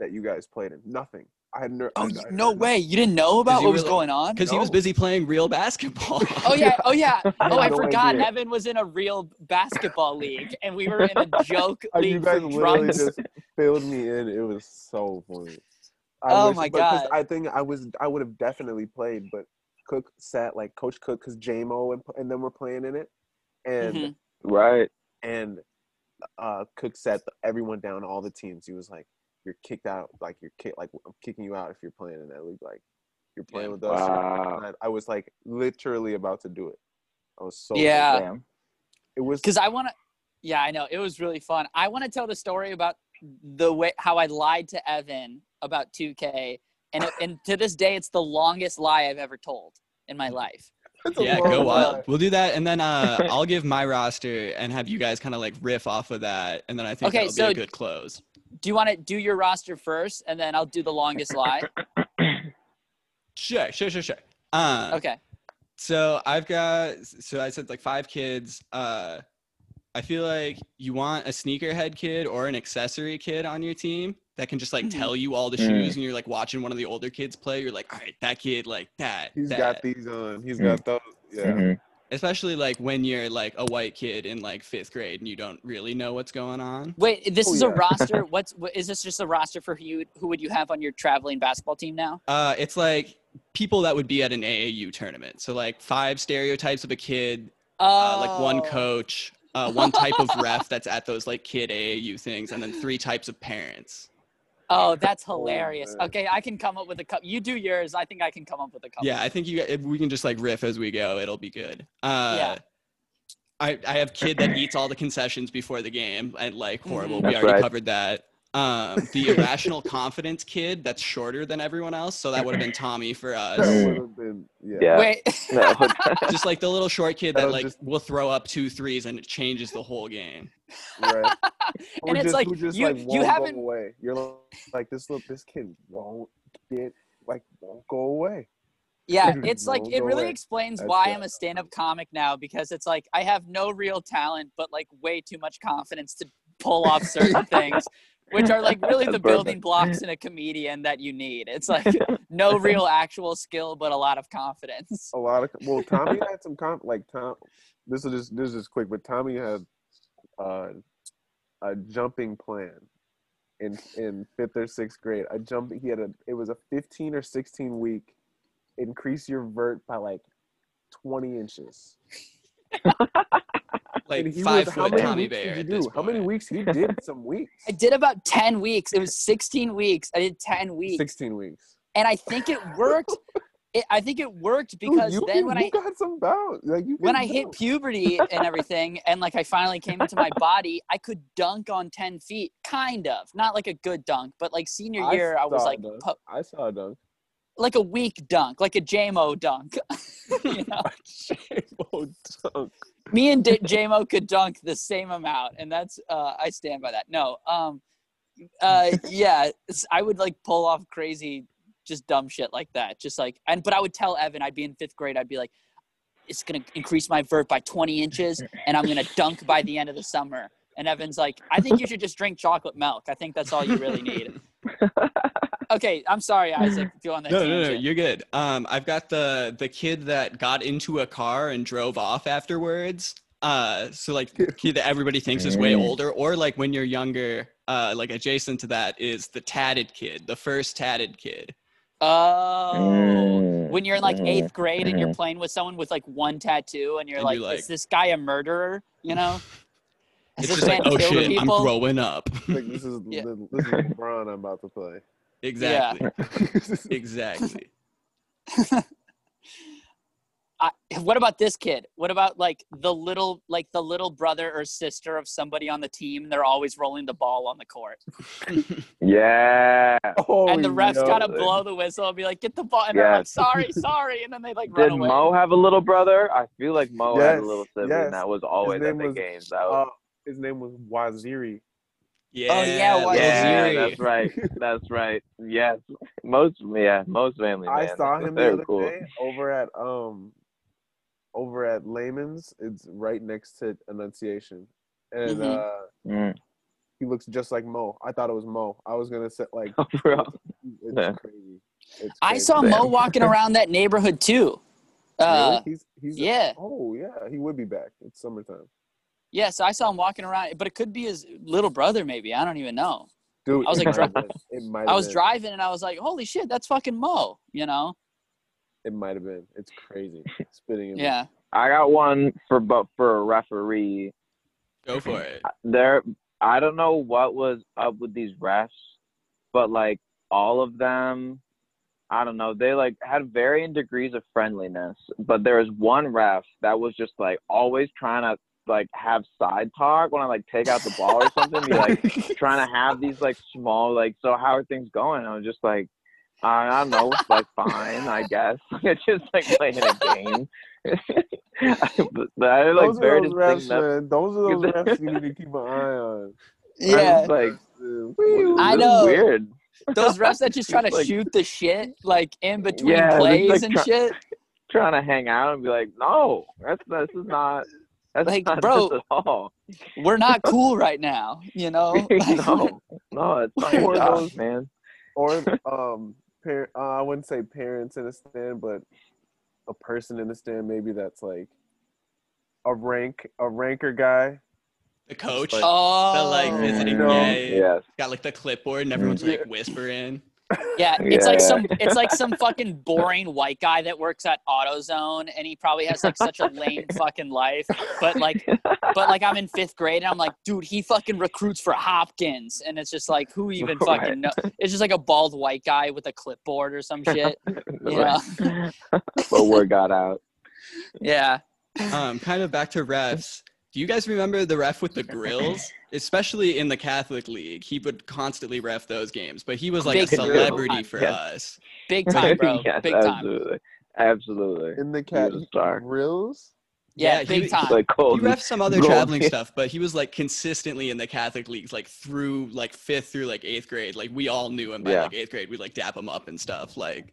Speaker 6: that you guys played in. Nothing. I had no.
Speaker 5: oh,
Speaker 6: I- I
Speaker 5: no
Speaker 6: heard
Speaker 5: way! You didn't know about what was
Speaker 2: were, like-
Speaker 5: going on?
Speaker 2: Because he was busy playing real basketball.
Speaker 5: Oh yeah, oh yeah. Oh, I
Speaker 6: no
Speaker 5: forgot.
Speaker 6: idea.
Speaker 5: Evan was in a real basketball league, and we were in a joke
Speaker 6: nothing. You
Speaker 5: league
Speaker 6: guys
Speaker 5: for
Speaker 6: literally
Speaker 5: drunks.
Speaker 6: just filled me in. It was so funny. I
Speaker 5: Oh
Speaker 6: wish-
Speaker 5: my
Speaker 6: but 'cause
Speaker 5: God.
Speaker 6: I think I was I would have definitely played, but Cook sat like Coach Cook because JMO and and them were playing in it, and
Speaker 5: Mhm.
Speaker 4: Right.
Speaker 6: and uh, Cook sat everyone down, all the teams. He was like, "You're kicked out. Like you're kicked. Like I'm kicking you out if you're playing in that league. Like you're playing
Speaker 2: Yeah.
Speaker 6: with us."
Speaker 4: Wow.
Speaker 6: I, I was like literally about to do it. I was so
Speaker 5: Yeah.
Speaker 4: Damn.
Speaker 6: It was
Speaker 5: Because I want to. Yeah, I know it was really fun. I want to tell the story about the way how I lied to Evan about 2K, and it, and to this day, it's the longest lie I've ever told in my life.
Speaker 2: Yeah,
Speaker 6: long
Speaker 2: go
Speaker 6: lie.
Speaker 2: wild. We'll do that, and then uh, I'll give my roster and have you guys kind of like riff off of that, and then I think
Speaker 5: Okay,
Speaker 2: that'll
Speaker 5: so-
Speaker 2: be a good close.
Speaker 5: Do you want to do your roster first, and then I'll do the longest lie?
Speaker 2: Sure, sure, sure, sure. Uh,
Speaker 5: Okay.
Speaker 2: So I've got so I said like five kids. Uh I feel like you want a sneakerhead kid or an accessory kid on your team that can just like
Speaker 5: Mhm.
Speaker 2: tell you all the
Speaker 4: Mm.
Speaker 2: shoes and you're like watching one of the older kids play, you're like, all right, that kid like that.
Speaker 6: He's
Speaker 2: that.
Speaker 6: got these on. He's
Speaker 4: Mm.
Speaker 6: got those. Yeah.
Speaker 4: Mhm.
Speaker 2: Especially like when you're like a white kid in like fifth grade and you don't really know what's going on.
Speaker 5: Wait, this
Speaker 6: Oh,
Speaker 5: is a roster. What's what, is this just a roster for who you, who would you have on your traveling basketball team now?
Speaker 2: Uh it's like people that would be at an AAU tournament. So like five stereotypes of a kid, uh, like one coach, uh, one type of ref that's at those like kid AAU things, and then three types of parents.
Speaker 5: Oh, that's
Speaker 6: Oh,
Speaker 5: hilarious.
Speaker 6: man.
Speaker 5: okay, I can come up with a couple. You do yours. I think I can come up with a couple.
Speaker 2: Yeah, I think you if we can just like riff as we go. It'll be good. Uh,
Speaker 5: Yeah.
Speaker 2: I, I have kid that eats all the concessions before the game and like horrible.
Speaker 4: That's
Speaker 2: we already
Speaker 4: right.
Speaker 2: covered that. Um, the irrational confidence kid that's shorter than everyone else. So that would have been Tommy for us.
Speaker 6: would been yeah.
Speaker 4: Yeah.
Speaker 5: Wait.
Speaker 4: No.
Speaker 2: Just like the little short kid that
Speaker 6: That'll
Speaker 2: like
Speaker 6: just-
Speaker 2: will throw up two threes and it changes the whole game.
Speaker 6: Right.
Speaker 5: And it's
Speaker 6: just-
Speaker 5: like,
Speaker 6: just,
Speaker 5: you-
Speaker 6: like,
Speaker 5: you haven't-
Speaker 6: go away. You're like, like this little this kid won't get like won't go away.
Speaker 5: Yeah, it's like it really explains
Speaker 6: That's
Speaker 5: why
Speaker 6: bad.
Speaker 5: I'm a stand-up comic now because it's like I have no real talent but like way too much confidence to pull off certain things, which are like really the building blocks in a comedian that you need. It's like no real actual skill but a lot of confidence.
Speaker 6: A lot of well, Tommy had some comp like Tom. This is just this is just quick, but Tommy had uh, a jumping plan in in fifth or sixth grade. A jump. He had a. It was a fifteen or sixteen week. Increase your vert by like twenty inches.
Speaker 2: Like
Speaker 6: And he
Speaker 2: five
Speaker 6: was- how
Speaker 2: foot
Speaker 6: many
Speaker 2: Tommy
Speaker 6: weeks did you do? How many weeks? He did some weeks.
Speaker 5: I did about 10 weeks. It was 16 weeks. I did 10 weeks.
Speaker 6: Sixteen weeks.
Speaker 5: And I think it worked. It, I think it worked
Speaker 6: Dude,
Speaker 5: because
Speaker 6: you
Speaker 5: then when
Speaker 6: you
Speaker 5: I
Speaker 6: got some bounce, like you
Speaker 5: when
Speaker 6: can
Speaker 5: I hit puberty and everything, and like I finally came into my body, I could dunk on ten feet, kind of, not like a good dunk, but like senior
Speaker 6: I
Speaker 5: year, I was like, po-
Speaker 6: I saw a dunk.
Speaker 5: Like a weak dunk, like a JMO dunk. you know,
Speaker 6: Oh, dunk.
Speaker 5: me and D- JMO could dunk the same amount, and that's uh, I stand by that. No, um, uh, yeah, I would like pull off crazy, just dumb shit like that, just like, and but I would tell Evan, I'd be in fifth grade, I'd be like. It's gonna increase my vert by 20 inches, and I'm gonna dunk by the end of the summer. And Evan's like, I think you should just drink chocolate milk. I think that's all you really need. Okay, I'm sorry, Isaac, if you're on that
Speaker 2: No, no, no, you're good. Um, I've got the the kid that got into a car and drove off afterwards. Uh, so like the kid that everybody thinks is way
Speaker 4: Mm.
Speaker 2: older, or like when you're younger, uh, like adjacent to that is the tatted kid, the first tatted kid.
Speaker 5: Oh,
Speaker 4: Mm,
Speaker 5: when you're in like
Speaker 4: mm,
Speaker 5: eighth grade and you're
Speaker 4: mhm.
Speaker 5: playing with someone with like one tattoo, and you're
Speaker 2: And
Speaker 5: like,
Speaker 2: you're like-
Speaker 5: "Is this guy a murderer?" You know? Has
Speaker 2: It's just like, oh
Speaker 5: killed
Speaker 2: shit, I'm growing up.
Speaker 6: Like this is
Speaker 5: Yeah.
Speaker 6: the, this is LeBron I'm about to play.
Speaker 2: exactly, exactly.
Speaker 5: I, what about this kid? What about like the little, like the little brother or sister of somebody on the team? They're always rolling the ball on the court,
Speaker 4: Yeah.
Speaker 6: oh,
Speaker 5: and the refs
Speaker 6: yo.
Speaker 5: gotta blow the whistle and be like, "Get the ball!" And they're like, "Sorry, sorry," and then they like run
Speaker 4: Did. Mo have a little brother? I feel like Mo had a little sibling
Speaker 6: yes.
Speaker 4: that was always
Speaker 6: His
Speaker 4: at the
Speaker 6: was,
Speaker 4: games. That was,
Speaker 6: Uh, his name was Waziri.
Speaker 2: Yeah,
Speaker 5: yeah, why-
Speaker 4: yeah,
Speaker 2: Waziri.
Speaker 4: that's right. That's right. Yes. Most yeah, most family
Speaker 6: I
Speaker 4: man.
Speaker 6: saw him the
Speaker 4: They're
Speaker 6: other
Speaker 4: cool.
Speaker 6: day over at um over at Layman's. It's right next to Annunciation, and
Speaker 5: Mhm.
Speaker 6: uh
Speaker 4: Mm.
Speaker 6: he looks just like Mo. I thought it was Mo. I was gonna say like
Speaker 4: Bro.
Speaker 6: it's
Speaker 4: Yeah.
Speaker 6: crazy. It's
Speaker 5: I
Speaker 6: crazy.
Speaker 5: saw Mo walking around that neighborhood too. Uh,
Speaker 6: really? He's he's
Speaker 5: yeah.
Speaker 6: Oh yeah, he would be back. It's summertime,
Speaker 5: Yes, I saw him walking around, but it could be his little brother, maybe. I don't even know.
Speaker 6: dude.
Speaker 5: I was like, dri-
Speaker 6: It might.
Speaker 5: I was
Speaker 6: been.
Speaker 5: driving and I was like, "Holy shit, that's fucking Mo!" You know?
Speaker 6: It might have been. It's crazy. Spitting. In
Speaker 5: Yeah.
Speaker 4: I got one for but for a referee.
Speaker 2: Go for it.
Speaker 4: There I don't know what was up with these refs, but like all of them I don't know, they like had varying degrees of friendliness. But there was one ref that was just like always trying to like have side talk when I like take out the ball or something. Be like trying to have these like small like so how are things going? I was just like I I don't know, it's like fine, I guess. It's just like playing a game. but I like
Speaker 6: those
Speaker 4: very
Speaker 6: are those
Speaker 4: distinct
Speaker 6: refs,
Speaker 4: mem-
Speaker 6: man. Those are those refs you need to keep an eye on.
Speaker 5: Yeah.
Speaker 4: was like
Speaker 5: I know.
Speaker 4: weird.
Speaker 5: Those refs that just try to
Speaker 4: Like-
Speaker 5: shoot the shit like in between
Speaker 4: Yeah,
Speaker 5: plays
Speaker 4: like,
Speaker 5: and
Speaker 4: try-
Speaker 5: shit.
Speaker 4: Trying to hang out and be like, no, that's this is not. That's
Speaker 5: Like,
Speaker 4: not
Speaker 5: bro,
Speaker 4: at all.
Speaker 5: We're not cool right now, you know?
Speaker 4: no, no, it's not your
Speaker 6: Or
Speaker 4: job,
Speaker 6: those-
Speaker 4: man.
Speaker 6: or um, par- uh, I wouldn't say parents in the stand, but a person in the stand maybe that's like a rank a ranker guy.
Speaker 2: The coach
Speaker 6: like-
Speaker 5: oh,
Speaker 2: The, like, visiting
Speaker 6: No.
Speaker 2: guy.
Speaker 4: Yes.
Speaker 2: got like the clipboard and everyone's like whispering.
Speaker 5: Yeah, it's like
Speaker 4: Yeah.
Speaker 5: some it's like some fucking boring white guy that works at AutoZone and he probably has like such a lame fucking life. But like but like I'm in fifth grade and I'm like, dude, he fucking recruits for Hopkins. And it's just like who even
Speaker 4: Right.
Speaker 5: fucking know it's just like a bald white guy with a clipboard or some shit. You know?
Speaker 4: but word got out.
Speaker 5: Yeah.
Speaker 2: um, kind of back to refs. Do you guys remember the ref with the grills? Especially in the Catholic League, he would constantly ref those games, but he was like
Speaker 5: Big
Speaker 2: a
Speaker 5: time.
Speaker 2: celebrity for
Speaker 4: Yes.
Speaker 2: us.
Speaker 5: Big time, bro.
Speaker 4: yes,
Speaker 5: Big time.
Speaker 4: absolutely, absolutely.
Speaker 6: In the
Speaker 4: Catholic
Speaker 6: cat
Speaker 4: was a star.
Speaker 6: grills.
Speaker 5: Yeah,
Speaker 2: Yeah,
Speaker 5: big
Speaker 2: he-
Speaker 5: time.
Speaker 4: Like
Speaker 2: He ref some other
Speaker 4: gold.
Speaker 2: traveling stuff, but he was like consistently in the Catholic leagues, like through like fifth through like eighth grade. Like we all knew him by
Speaker 4: Yeah.
Speaker 2: like eighth grade. We like dap him up and stuff. Like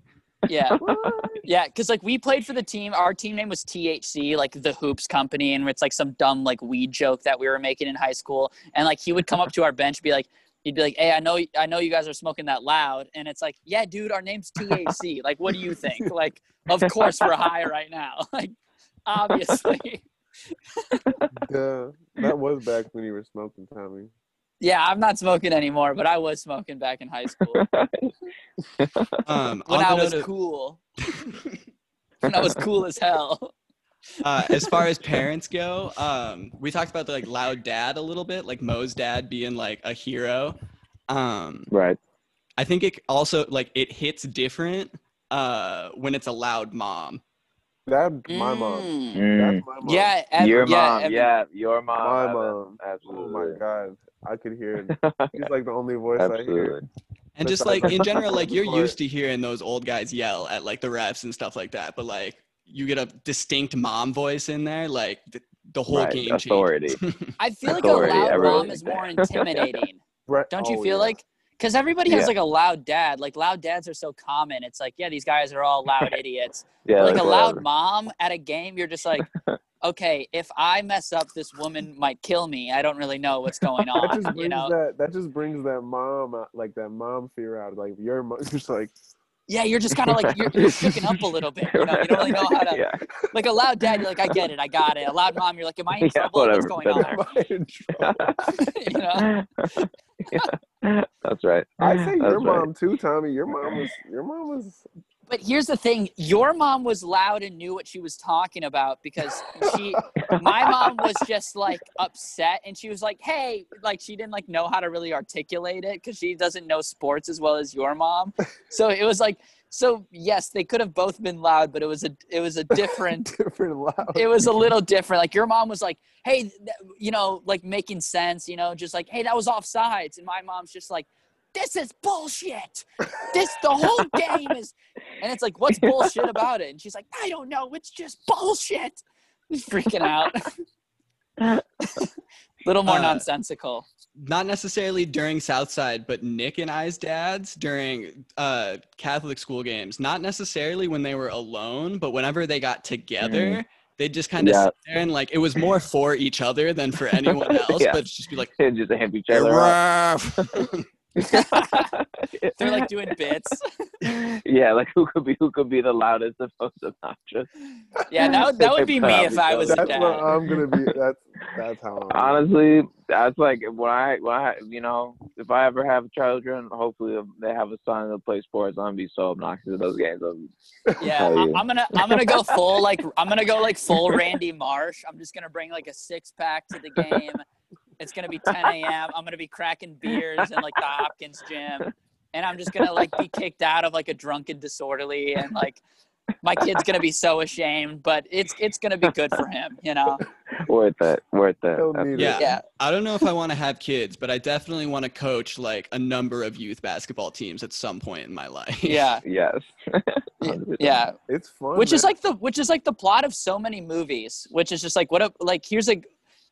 Speaker 5: Yeah. Yeah, because like we played for the team. Our team name was THC, like the Hoops Company, and it's like some dumb like weed joke that we were making in high school. And like he would come up to our bench, and be like, he'd be like, "Hey, I know, I know you guys are smoking that loud," and it's like, "Yeah, dude, our name's THC. like, what do you think? Like, of course we're high right now. Like, obviously."
Speaker 6: Yeah, that was back when you were smoking, Tommy.
Speaker 5: Yeah, I'm not smoking anymore, but I was smoking back in high school
Speaker 2: um,
Speaker 5: when
Speaker 2: on
Speaker 5: I was
Speaker 2: note of-
Speaker 5: cool. when I was cool as hell.
Speaker 2: uh, as far as parents go, um, we talked about the like loud dad a little bit, like Mo's dad being like a hero. Um,
Speaker 4: right.
Speaker 2: I think it also like it hits different uh, when it's a loud mom.
Speaker 6: That's my mom.
Speaker 5: Mm.
Speaker 4: Mm.
Speaker 6: That's my mom.
Speaker 5: Yeah, ev-
Speaker 4: your
Speaker 5: yeah,
Speaker 4: mom,
Speaker 5: Evan-
Speaker 4: yeah, your mom.
Speaker 6: My
Speaker 4: Evan.
Speaker 6: mom. Oh my god, I could hear it. He's like the only voice I hear.
Speaker 4: Absolutely.
Speaker 2: And just like in general, like you're used to hearing those old guys yell at like the refs and stuff like that, but like you get a distinct mom voice in there, like the, the whole
Speaker 4: Right,
Speaker 2: game
Speaker 4: authority.
Speaker 2: changes.
Speaker 5: I feel like a
Speaker 4: Authority,
Speaker 5: loud mom is more intimidating.
Speaker 6: Brett-
Speaker 5: Don't you
Speaker 6: oh,
Speaker 5: feel
Speaker 6: yeah.
Speaker 5: like? Because everybody has like a loud dad. Like loud dads are so common. It's like, yeah, these guys are all loud idiots.
Speaker 4: Yeah,
Speaker 5: like a loud
Speaker 4: whatever.
Speaker 5: mom at a game, you're just like, okay, if I mess up, this woman might kill me. I don't really know what's going
Speaker 6: that just
Speaker 5: on.
Speaker 6: brings
Speaker 5: You know?
Speaker 6: that that just brings that mom uh, like that mom fear out. Like your mom, just like
Speaker 5: Yeah, you're just kind of like you're, you're shooken up a little bit. You know, you don't really know how to.
Speaker 4: yeah,
Speaker 5: Like a loud dad, you're like, I get it, I got it. A loud mom, you're like, am I in
Speaker 4: Yeah,
Speaker 5: trouble? What's going on?
Speaker 6: am I in trouble?
Speaker 5: you know?
Speaker 4: Yeah, That's right.
Speaker 6: I say your
Speaker 4: That's right.
Speaker 6: mom too, Tommy. Your mom was your mom was
Speaker 5: But here's the thing: your mom was loud and knew what she was talking about because she, my mom was just like upset and she was like, "Hey," like she didn't like know how to really articulate it because she doesn't know sports as well as your mom. So it was like, so yes, they could have both been loud, but it was a it was a different.
Speaker 6: different loud.
Speaker 5: It was a little different. Like your mom was like, "Hey," you know, like making sense. You know, just like, "Hey, that was offsides," and my mom's just like. This is bullshit. This the whole game is and it's like, what's bullshit about it? And she's like, I don't know. It's just bullshit. He's freaking out. Little more
Speaker 2: Uh,
Speaker 5: nonsensical.
Speaker 2: Not necessarily during Southside, but Nick and I's dads during uh, Catholic school games. Not necessarily when they were alone, but whenever they got together, they'd just kind of
Speaker 4: Yeah.
Speaker 2: sit there and like it was more for each other than for anyone else.
Speaker 4: Yeah.
Speaker 2: But just be like,
Speaker 4: Kids just hand each
Speaker 2: "Hey,
Speaker 4: other up.
Speaker 2: ref!"
Speaker 5: They're like doing bits.
Speaker 4: yeah, like who could be who could be the loudest and most obnoxious?
Speaker 5: Yeah, that would, that would be me if I was a
Speaker 6: That's
Speaker 5: dad.
Speaker 6: what I'm gonna be. That's that's how. I'm
Speaker 4: Honestly, that's like when I when I you know if I ever have children, hopefully they have a son that plays sports. I'm gonna be so obnoxious at those games. I'm,
Speaker 5: Yeah, I,
Speaker 4: you.
Speaker 5: I'm gonna I'm gonna go full like I'm gonna go like full Randy Marsh. I'm just gonna bring like a six pack to the game. It's gonna be 10 a.m. I'm gonna be cracking beers in like the Hopkins gym, and I'm just gonna like be kicked out of like a drunken disorderly, and like my kid's gonna be so ashamed. But it's it's gonna be good for him, you know.
Speaker 4: worth it, worth it.
Speaker 6: He'll
Speaker 4: That's-
Speaker 6: need
Speaker 2: Yeah.
Speaker 5: Yeah.
Speaker 2: I don't know if I want to have kids, but I definitely want to coach like a number of youth basketball teams at some point in my life.
Speaker 5: Yeah,
Speaker 4: Yes.
Speaker 5: yeah.
Speaker 6: It's fun.
Speaker 5: which is like the which is like the plot of so many movies which is just like what a like here's a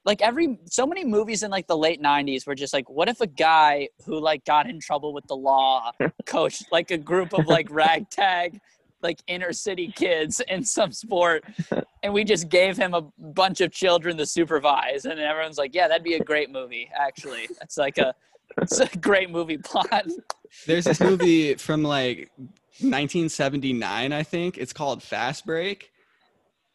Speaker 5: like every so many movies in like the late 90s were just like what if a guy who like got in trouble with the law coached like a group of like ragtag like inner city kids in some sport and we just gave him a bunch of children to supervise and everyone's like yeah that'd be a great movie actually it's like a it's a great movie plot
Speaker 2: There's this movie from like 1979, I think. It's called Fast Break.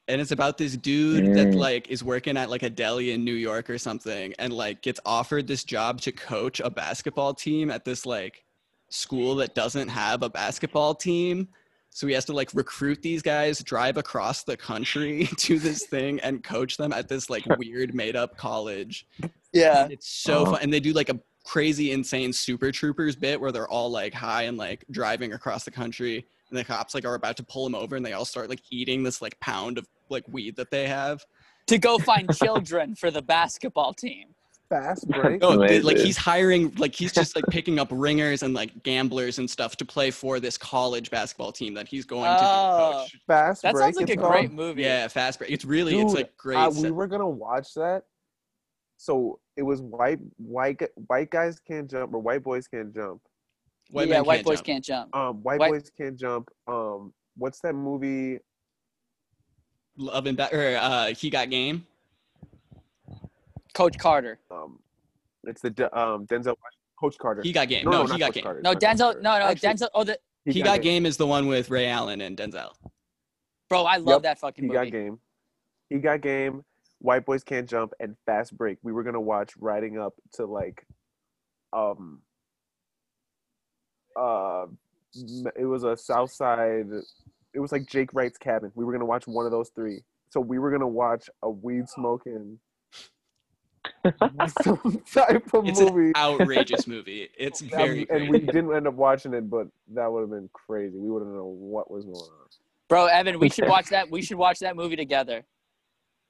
Speaker 2: And it's about this dude that
Speaker 4: Mm.
Speaker 2: like is working at like a deli in New York or something and like gets offered this job to coach a basketball team at this like school that doesn't have a basketball team. So he has to like recruit these guys, drive across the country to this thing and coach them at this like weird made up college.
Speaker 5: yeah
Speaker 2: It's so
Speaker 4: Uh-huh.
Speaker 2: fun. And they do like a crazy, insane Super Troopers bit where they're all like high and like driving across the country. And the cops like are about to pull him over, and they all start like eating this like pound of like weed that they have.
Speaker 5: to go find children for the basketball team.
Speaker 6: Fast break.
Speaker 2: No, they- like he's hiring, like he's just like picking up ringers and like gamblers and stuff to play for this college basketball team that he's going to
Speaker 5: Oh.
Speaker 2: be coach.
Speaker 6: Fast break.
Speaker 5: That
Speaker 6: break.
Speaker 5: sounds like a
Speaker 6: it's called.
Speaker 5: great movie.
Speaker 2: Yeah, fast break. It's really, it's like great.
Speaker 6: Uh, we were gonna watch that. So it was white white white guys can't jump or white boys can't jump.
Speaker 2: White
Speaker 5: yeah,
Speaker 2: men
Speaker 5: white
Speaker 2: can't
Speaker 5: boys
Speaker 2: jump.
Speaker 5: can't jump.
Speaker 6: Um, white,
Speaker 5: White-
Speaker 6: boys can't jump. Um, what's that movie?
Speaker 2: Love and Ba- or uh, he got game.
Speaker 5: Coach Carter.
Speaker 6: Um, it's the De- um Denzel Coach Carter.
Speaker 2: He got game.
Speaker 6: no,
Speaker 2: No,
Speaker 6: no,
Speaker 2: he
Speaker 6: not
Speaker 2: got
Speaker 6: Coach
Speaker 2: game.
Speaker 6: Carter,
Speaker 5: No,
Speaker 6: it's not Coach
Speaker 5: Denzel.
Speaker 6: Carter.
Speaker 5: No, no,
Speaker 6: Actually,
Speaker 5: Denzel. Oh, the,
Speaker 2: He, got game is the one with Ray Allen and Denzel.
Speaker 5: bro, I love
Speaker 6: Yep,
Speaker 5: that fucking movie.
Speaker 6: He
Speaker 5: movie.
Speaker 6: got game. He got game. White boys can't jump and fast break. We were gonna watch riding up to like, um, uh, it was a South Side. It was like Jake Wright's cabin. We were gonna watch one of those three. So we were gonna watch a weed smoking some type of
Speaker 2: It's an
Speaker 6: movie.
Speaker 2: outrageous movie. It's
Speaker 6: That-
Speaker 2: very
Speaker 6: and we didn't end up watching it, but that would have been crazy. We wouldn't know what was going on.
Speaker 5: Bro, Evan, we should watch that. We should watch that movie together,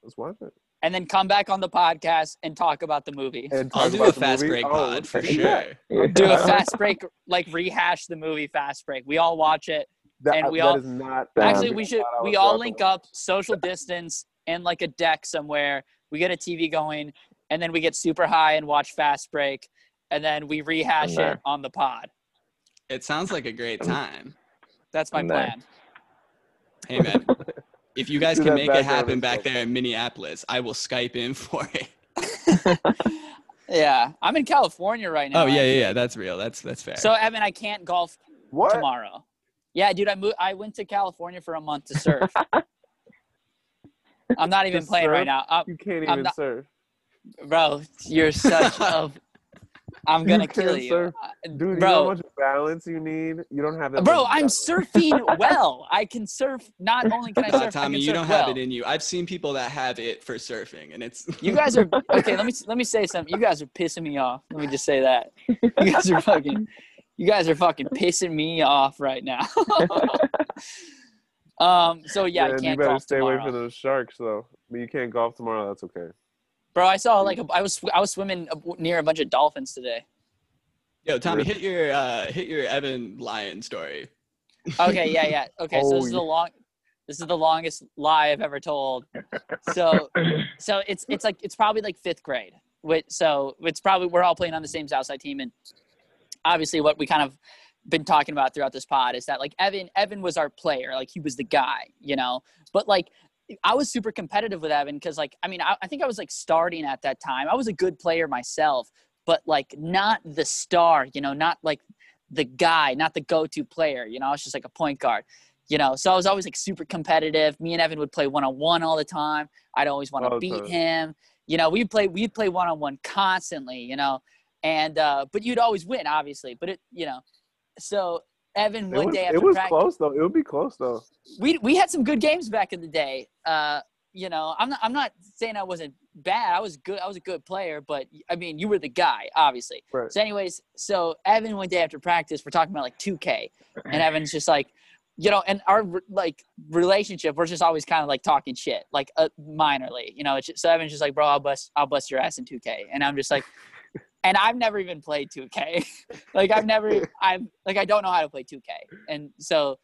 Speaker 6: Let's watch it.
Speaker 5: And then come back on the podcast and talk about the movie.
Speaker 6: And
Speaker 2: I'll do
Speaker 6: about
Speaker 2: a
Speaker 6: the
Speaker 2: fast
Speaker 6: movie.
Speaker 2: break
Speaker 6: Oh,
Speaker 2: pod for
Speaker 6: okay.
Speaker 2: sure.
Speaker 5: Do a fast break, like rehash the movie fast break. We all watch it.
Speaker 6: That,
Speaker 5: And we
Speaker 6: that
Speaker 5: all-
Speaker 6: is not.
Speaker 5: Actually, we should. We all link up, social distance, and like a deck somewhere. We get a TV going, and then we get super high and watch fast break, and then we rehash it on the pod.
Speaker 2: It sounds like a great time.
Speaker 5: That's my plan.
Speaker 2: Hey man, if you guys can make it happen back there in Minneapolis, I will Skype in for it.
Speaker 5: Yeah, I'm in California right now.
Speaker 2: Oh yeah, yeah, yeah. That's real. That's that's fair.
Speaker 5: So Evan, I can't golf
Speaker 6: What?
Speaker 5: tomorrow. Yeah, dude, I moved. I went to California for a month to surf. I'm not even
Speaker 6: To
Speaker 5: playing right
Speaker 6: surf?
Speaker 5: now, uh,
Speaker 6: You can't
Speaker 5: I'm
Speaker 6: even
Speaker 5: not-
Speaker 6: surf,
Speaker 5: bro. You're such a. I'm gonna
Speaker 6: can't
Speaker 5: kill you,
Speaker 6: surf.
Speaker 5: Uh,
Speaker 6: dude. You know
Speaker 5: bro.
Speaker 6: how much balance you need. You don't have that.
Speaker 5: Bro, I'm
Speaker 6: balance.
Speaker 5: surfing well. I can surf. Not only can I surf, I
Speaker 2: Tommy,
Speaker 5: can
Speaker 2: you
Speaker 5: surf
Speaker 2: don't
Speaker 5: well.
Speaker 2: have it in you. I've seen people that have it for surfing, and it's
Speaker 5: You guys are okay. Let me let me say something. You guys are pissing me off. Let me just say that. You guys are fucking. You guys are fucking pissing me off right now. um. So yeah, I can't
Speaker 6: you better
Speaker 5: golf
Speaker 6: stay
Speaker 5: tomorrow.
Speaker 6: away from those sharks, though. But you can't golf tomorrow. That's okay.
Speaker 5: Bro, I saw like a, I was I was swimming near a bunch of dolphins today.
Speaker 2: yo, Tommy, hit your uh, hit your Evan Lyon story.
Speaker 5: Okay, yeah, yeah. Okay, so this is the long. This is the longest lie I've ever told. So, so it's it's like it's probably like fifth grade. So it's probably we're all playing on the same Southside team, and obviously what we kind of been talking about throughout this pod is that like Evan Evan was our player, like he was the guy, you know. But like I was super competitive with Evan because like I mean I, I think I was like starting at that time. I was a good player myself, but like not the star, you know, not like the guy, not the go-to player. You know, I was just like a point guard. You know, so I was always like super competitive. Me and Evan would play one on one all the time. I'd always want to
Speaker 6: the
Speaker 5: beat him. You know, we'd play we'd play one on one constantly. You know, and uh, but you'd always win, obviously. But it, you know, so Evan one
Speaker 6: was,
Speaker 5: day after it
Speaker 6: was
Speaker 5: practice,
Speaker 6: close though. It would be close though.
Speaker 5: we we had some good games back in the day. Uh, you know, I'm not I'm not saying I wasn't bad. I was good. I was a good player, but I mean, you were the guy, obviously.
Speaker 6: Right.
Speaker 5: So, anyways, so Evan one day after practice, we're talking about like 2K, and Evan's just like, you know, and our like relationship, we're just always kind of like talking shit, like uh, minorly, you know. It's just, so Evan's just like, bro, I'll bust, I'll bust your ass in 2K, and I'm just like, and I've never even played 2K, like I've never, I'm like I don't know how to play 2K, and so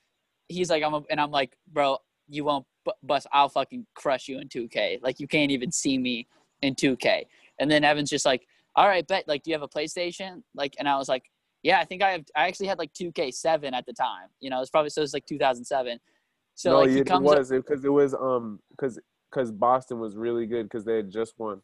Speaker 5: he's like, I'm, a, and I'm like, bro, you won't bu- bust, I'll fucking crush you in 2K, like you can't even see me in 2K, and then Evan's just like, all right, bet, like, do you have a PlayStation? Like, and I was like, yeah, I think I have. I actually had like 2K7 at the time. You know, it's probably so it's like 2007. So
Speaker 6: no,
Speaker 5: like
Speaker 6: it,
Speaker 5: he
Speaker 6: it
Speaker 5: comes, up,
Speaker 6: was because it, was um because because Boston was really good because they had just won.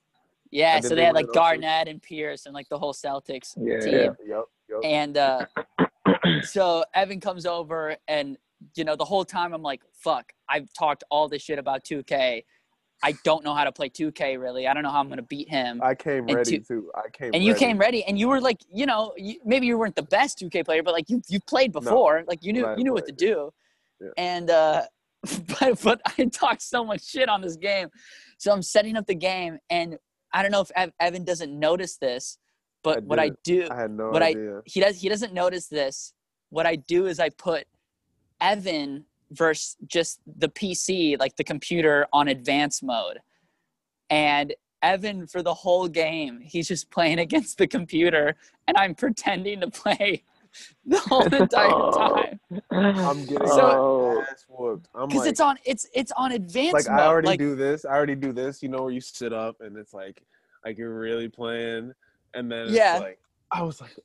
Speaker 5: Yeah. So they
Speaker 6: they
Speaker 5: had like
Speaker 6: on to-
Speaker 5: Garnett and Pierce and like the whole Celtics
Speaker 7: Yeah,
Speaker 5: team.
Speaker 7: yeah.
Speaker 6: Yep. Yep.
Speaker 5: And uh, so Evan comes over, and you know, the whole time I'm like, "Fuck!" I've talked all this shit about 2K. I don't know how to play 2K really. I don't know how I'm gonna beat him.
Speaker 6: I came
Speaker 5: And
Speaker 6: ready
Speaker 5: two-
Speaker 6: too. I came.
Speaker 5: and you
Speaker 6: ready.
Speaker 5: came ready, and you were like, you know, you, maybe you weren't the best 2K player, but like you you played before, like you knew you knew what to do.
Speaker 6: Yeah.
Speaker 5: And uh, but but I talked so much shit on this game, so I'm setting up the game, and I don't know if Ev- Evan doesn't notice this, but
Speaker 6: I
Speaker 5: what I do,
Speaker 6: I had no
Speaker 5: what I- he does he doesn't notice this. What I do is I put Evan versus just the PC, like the computer on advanced mode. And Evan, for the whole game, he's just playing against the computer, and I'm pretending to play the whole entire time
Speaker 6: I'm getting
Speaker 5: So-
Speaker 6: my ass whooped. I'm
Speaker 5: because
Speaker 6: like,
Speaker 5: it's on it's it's on advanced
Speaker 6: like
Speaker 5: mode.
Speaker 6: I already
Speaker 5: like,
Speaker 6: do this. I already do this. You know where you sit up and it's like like you're really playing, and then it's
Speaker 5: Yeah.
Speaker 6: like I was like,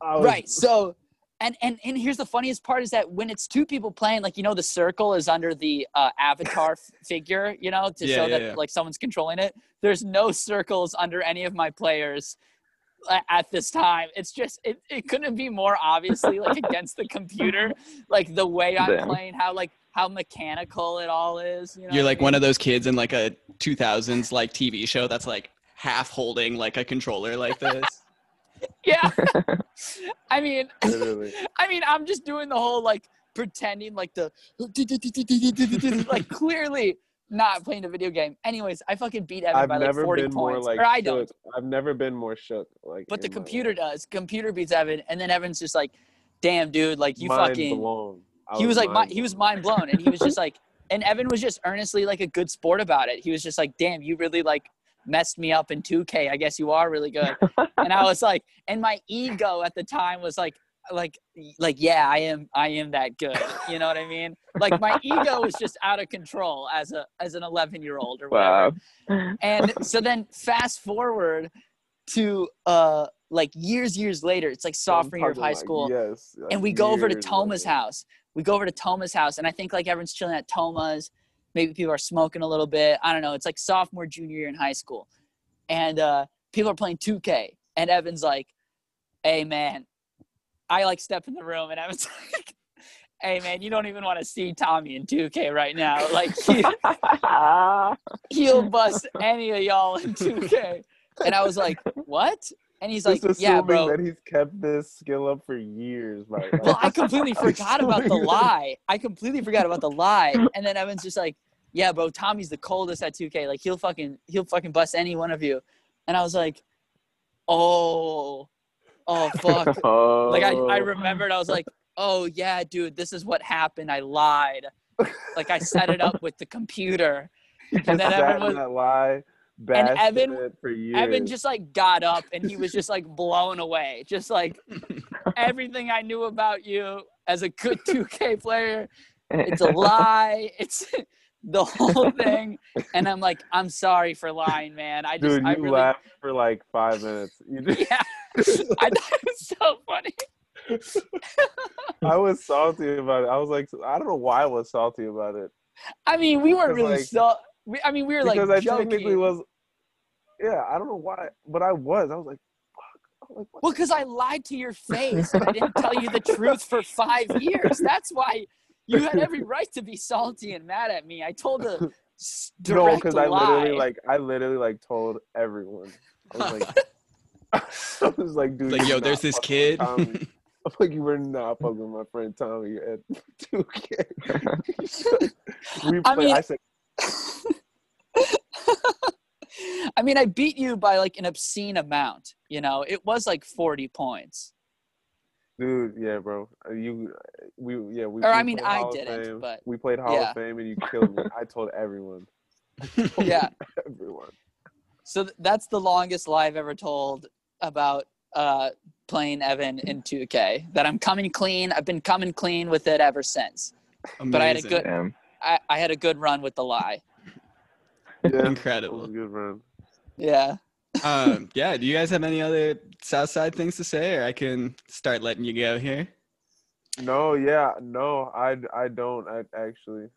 Speaker 6: I was,
Speaker 5: right so and and and here's the funniest part is that when it's two people playing like you know the circle is under the uh, avatar figure you know to
Speaker 2: Yeah,
Speaker 5: show
Speaker 2: yeah,
Speaker 5: that
Speaker 2: yeah.
Speaker 5: like someone's controlling it there's no circles under any of my players a- at this time it's just it, it couldn't be more obviously like against the computer like the way i'm
Speaker 4: Damn.
Speaker 5: playing how like how mechanical it all is you know
Speaker 2: You're
Speaker 5: what I
Speaker 2: like one of those kids in like a 2000s like TV show that's like half holding like a controller like this.
Speaker 5: yeah i mean
Speaker 6: literally.
Speaker 5: I mean, I'm just doing the whole like pretending like the like clearly not playing a video game. Anyways, I fucking beat Evan
Speaker 6: I've
Speaker 5: by like 40
Speaker 6: been more
Speaker 5: points.
Speaker 6: like
Speaker 5: or I don't.
Speaker 6: shook. I've never been more shook. Like,
Speaker 5: But the computer does. Computer beats Evan, and then Evan's just like, "Damn, dude! Like you
Speaker 6: Mind
Speaker 5: fucking."
Speaker 6: blown. I
Speaker 5: He was like, mi-
Speaker 6: mind
Speaker 5: he was mind blown, and he was just like, and Evan was just earnestly like a good sport about it. He was just like, "Damn, you really like messed me up in 2K. I guess you are really good." and I was like, and my ego at the time was like, like, like, yeah, I am, I am that good. You know what I mean? Like my ego was just out of control as a as an 11 year old or whatever.
Speaker 4: Wow.
Speaker 5: And so then fast forward to uh like years years later, it's like sophomore year of high
Speaker 6: like,
Speaker 5: school
Speaker 6: Yes.
Speaker 5: and we go over to Toma's
Speaker 6: later.
Speaker 5: house. We go over to Toma's house, and I think like everyone's chilling at Toma's. Maybe people are smoking a little bit. I don't know. It's like sophomore, junior year in high school, and uh, people are playing 2K. And Evan's like, "Hey man," I like step in the room, and Evan's like, "Hey man, you don't even want to see Tommy in 2K right now. Like he, he'll bust any of y'all in 2K." And I was like, "What?" And he's like,
Speaker 6: Just
Speaker 5: "Yeah,
Speaker 6: assuming
Speaker 5: bro."
Speaker 6: that he's kept this skill up for years. Like,
Speaker 5: Well, I completely forgot about the lie. I completely forgot about the lie. And then Evan's just like, "Yeah, bro, Tommy's the coldest at 2K. Like he'll fucking he'll fucking bust any one of you." And I was like, "Oh, oh fuck."
Speaker 4: oh.
Speaker 5: like I I oh. remembered. I was like, "Oh yeah, dude, this is what happened. I lied. Like I set it up with the computer." And then
Speaker 6: just sat
Speaker 5: Evan
Speaker 6: in
Speaker 5: was-
Speaker 6: that lie, bashed
Speaker 5: Evan-. Evan just like got up and he was just like blown away. Just like everything I knew about you as a good 2K player it's a lie. It's the whole thing. And I'm like, I'm sorry for lying, man. I just,
Speaker 6: Dude, you
Speaker 5: I really,
Speaker 6: laughed for like five minutes. You just,
Speaker 5: yeah. I thought it was so funny.
Speaker 6: I was salty about it. I was like, I don't know why I was salty about it.
Speaker 5: I mean, we weren't really
Speaker 6: like-
Speaker 5: so. We, I mean, we were like
Speaker 6: because I
Speaker 5: joking.
Speaker 6: technically was. Yeah, I don't know why, but I was. I was like, fuck. Like.
Speaker 5: Well, because I lied to your face. I didn't tell you the truth for five years. That's why you had every right to be salty and mad at me. I told a s-
Speaker 6: no, because I literally like, I literally like told everyone. I was like, I was like, dude,
Speaker 2: like, yo, there's this kid.
Speaker 6: I'm like, you were not fucking with my friend Tommy at 2K. we
Speaker 5: I mean-
Speaker 6: I said,
Speaker 5: I mean, I beat you by like an obscene amount. You know, it was like 40 points.
Speaker 6: Dude, yeah, bro. Uh, You, we, yeah, we.
Speaker 5: Or,
Speaker 6: we
Speaker 5: I mean, I didn't,
Speaker 6: Fame.
Speaker 5: but-
Speaker 6: we played Hall
Speaker 5: yeah.
Speaker 6: of Fame, and you killed me. I told everyone.
Speaker 5: Yeah.
Speaker 6: everyone.
Speaker 5: So th- that's the longest lie I've ever told about uh, playing Evan in 2K. That I'm coming clean. I've been coming clean with it ever since. Amazing. But I had a good-
Speaker 4: Damn.
Speaker 5: I, I had a good run with the lie.
Speaker 6: Yeah, that was
Speaker 2: Incredible.
Speaker 6: a good run.
Speaker 5: Yeah.
Speaker 2: Um, yeah. Do you guys have any other Southside things to say, or I can start letting you go here?
Speaker 6: No, yeah, no, I, I don't I, actually.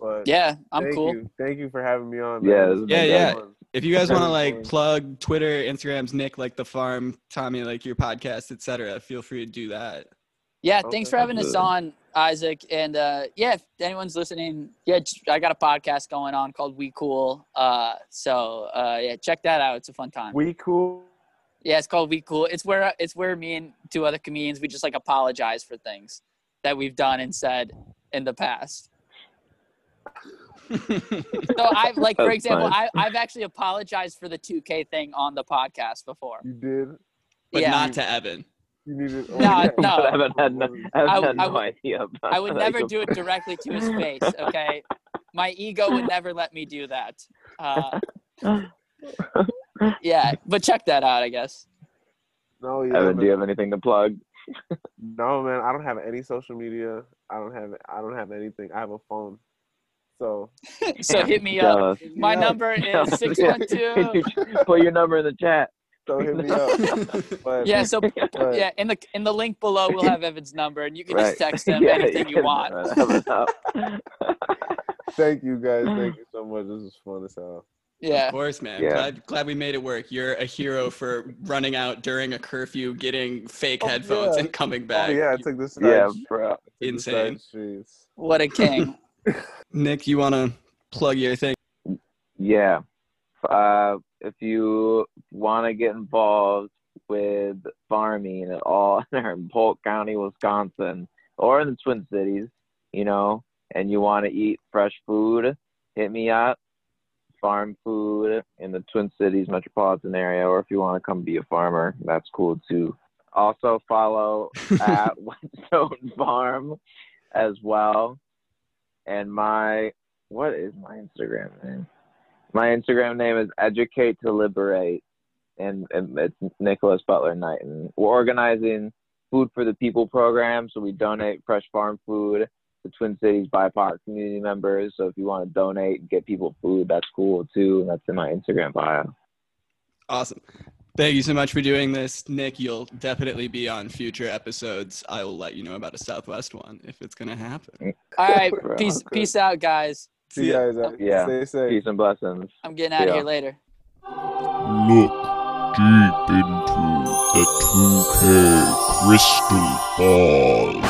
Speaker 6: But
Speaker 5: Yeah, I'm
Speaker 6: thank
Speaker 5: cool.
Speaker 6: You. Thank you for having me on.
Speaker 4: Yeah,
Speaker 6: man.
Speaker 4: this has
Speaker 2: Yeah, yeah.
Speaker 6: was fun.
Speaker 2: If you guys want to like plug Twitter, Instagrams, Nick like the farm, Tommy like your podcast, etc., feel free to do that.
Speaker 5: Yeah,
Speaker 6: Okay.
Speaker 5: thanks for having us on, Isaac. And uh, yeah, if anyone's listening, yeah, I got a podcast going on called We Cool. Uh, so uh, yeah, check that out. It's a fun time.
Speaker 6: We cool.
Speaker 5: Yeah, it's called We Cool. It's where it's where me and two other comedians we just like apologize for things that we've done and said in the past. So I've like for example,
Speaker 4: fine.
Speaker 5: I, I've actually apologized for the 2K thing on the podcast before.
Speaker 6: You did.
Speaker 2: but
Speaker 5: yeah,
Speaker 2: not to Evan.
Speaker 6: You need it.
Speaker 5: No, no.
Speaker 4: I haven't had no, I haven't
Speaker 5: I-
Speaker 4: had
Speaker 5: I
Speaker 4: no
Speaker 5: would-
Speaker 4: idea. About
Speaker 5: I would never do it directly to his face. Okay, my ego would never let me do that. Uh, yeah, but check that out. I guess.
Speaker 6: No, yeah,
Speaker 4: Evan, do you
Speaker 6: man.
Speaker 4: have anything to plug?
Speaker 6: no, man. I don't have any social media. I don't have. I don't have anything. I have a phone. So
Speaker 5: So hit me up.
Speaker 4: us.
Speaker 5: My
Speaker 6: Yeah.
Speaker 5: number is
Speaker 4: us.
Speaker 5: six one two.
Speaker 4: Put your number in the chat.
Speaker 6: So hit me up. But
Speaker 5: Yeah, so
Speaker 6: but,
Speaker 5: yeah, in the in the link below we'll have Evan's number, and you can
Speaker 4: Right.
Speaker 5: just text him
Speaker 4: Yeah,
Speaker 5: anything you
Speaker 4: can
Speaker 5: want.
Speaker 4: have it up.
Speaker 6: Thank you guys. Thank you so much. This was fun as hell.
Speaker 5: Yeah.
Speaker 2: Of course, man.
Speaker 4: Yeah.
Speaker 2: Glad, glad we made it work. You're a hero for running out during a curfew, getting fake
Speaker 6: Oh,
Speaker 2: headphones,
Speaker 6: yeah.
Speaker 2: and coming
Speaker 6: Oh
Speaker 2: back.
Speaker 6: yeah, I took this.
Speaker 4: yeah, bro.
Speaker 2: Insane.
Speaker 6: Streets.
Speaker 5: What a king.
Speaker 2: Nick, you want to plug your thing?
Speaker 4: Yeah. Uh, if you want to get involved with farming at all in Polk County, Wisconsin, or in the Twin Cities, you know, and you want to eat fresh food, hit me up. Farm food in the Twin Cities metropolitan area, or if you want to come be a farmer, that's cool too. Also follow at Whetstone Farm as well. And my what is my Instagram name? My Instagram name is Educate to Liberate, and, and it's Nicholas Butler Knighton. We're organizing Food for the People program, so we donate fresh farm food to Twin Cities BIPOC community members. So if you want to donate and get people food, that's cool too, and that's in my Instagram bio.
Speaker 2: Awesome. Thank you so much for doing this, Nick. You'll definitely be on future episodes. I will let you know about a Southwest one if it's gonna happen.
Speaker 5: All right, peace peace out, guys.
Speaker 6: See you guys. uh,
Speaker 4: Yeah.
Speaker 6: Stay safe.
Speaker 4: Peace and blessings.
Speaker 5: I'm getting out of here later.
Speaker 1: Look deep into the 2K crystal ball.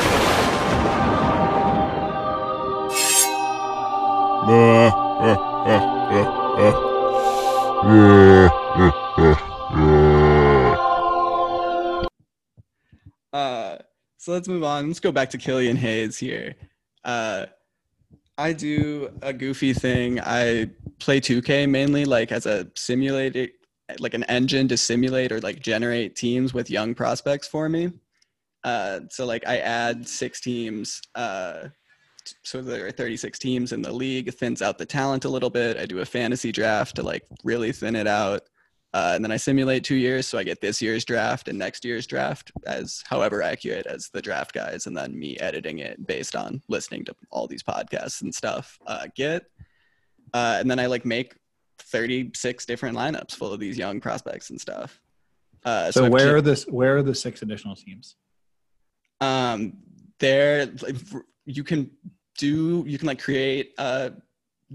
Speaker 2: Uh, so let's move on. Let's go back to Killian Hayes here. Uh, I do a goofy thing. I play 2K mainly like as a simulator, like an engine to simulate or like generate teams with young prospects for me. Uh, so like I add six teams. Uh, so there are 36 teams in the league. Thins out the talent a little bit. I do a fantasy draft to like really thin it out. Uh, and then I simulate two years, so I get this year's draft and next year's draft as however accurate as the draft guys, and then me editing it based on listening to all these podcasts and stuff. Uh, get, uh, and then I like make 36 different lineups full of these young prospects and stuff. Uh,
Speaker 3: So,
Speaker 2: I've
Speaker 3: where are this? Where are the six additional teams?
Speaker 2: um there like, you can do you can like create uh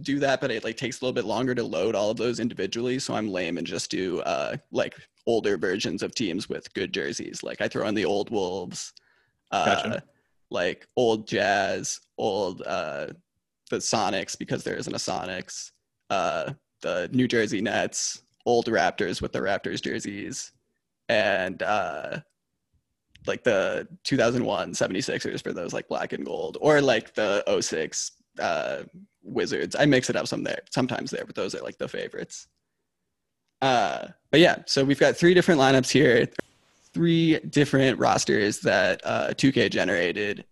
Speaker 2: do that but it like takes a little bit longer to load all of those individually so i'm lame and just do uh like older versions of teams with good jerseys like i throw in the old wolves uh
Speaker 3: Gotcha.
Speaker 2: like old jazz old uh the sonics because there isn't a sonics uh the new jersey nets old raptors with the raptors jerseys and uh like the 2001 76ers for those like black and gold or like the 06 uh wizards. I mix it up some there sometimes there but those are like the favorites. Uh but yeah so we've got three different lineups here three different rosters that uh 2k generated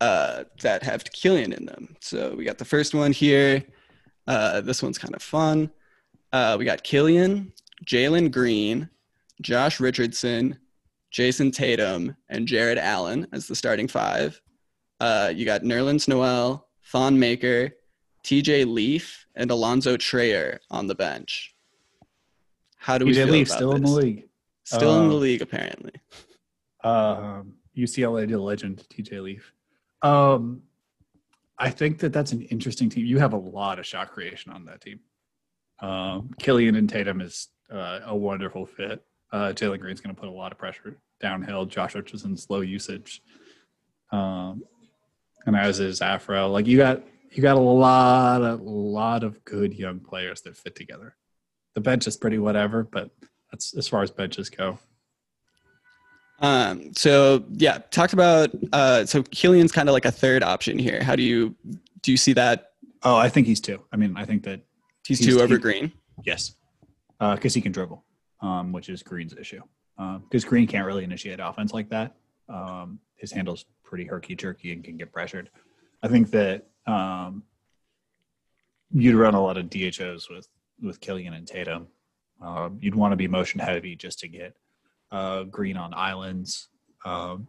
Speaker 2: uh that have killian in them. So we got the first one here. Uh this one's kind of fun. Uh we got killian jalen green josh richardson Jayson Tatum, and Jarrett Allen as the starting five. Uh, you got Nerlens Noel, Thon Maker, TJ Leaf, and Alonzo Trier on the bench. How do we
Speaker 3: TJ Leaf still in the league.
Speaker 2: Still in the
Speaker 3: Uh,
Speaker 2: league, apparently.
Speaker 3: Um, UCLA to legend TJ Leaf. Um, I think that that's an interesting team. You have a lot of shot creation on that team. Um, Killian and Tatum is uh, a wonderful fit. Uh, Jalen Green's going to put a lot of pressure downhill. Josh Richardson's low usage, um, and as is Afro. Like you got you got a lot of lot of good young players that fit together. The bench is pretty whatever, but that's as far as benches go.
Speaker 2: Um, so yeah, talked about uh, so Killian's kind of like a third option here. How do you do you see that
Speaker 3: Oh, I think he's two. I mean, I think that
Speaker 2: he's,
Speaker 3: He's-
Speaker 2: two over
Speaker 3: he-
Speaker 2: Green?
Speaker 3: yes, because he can dribble, um, which is Green's issue. because Green can't really initiate offense like that. Um, his handle's pretty herky jerky and can get pressured. I think that um, you'd run a lot of DHOs with with Killian and Tatum. Um, you'd want to be motion heavy just to get uh, Green on islands. Um,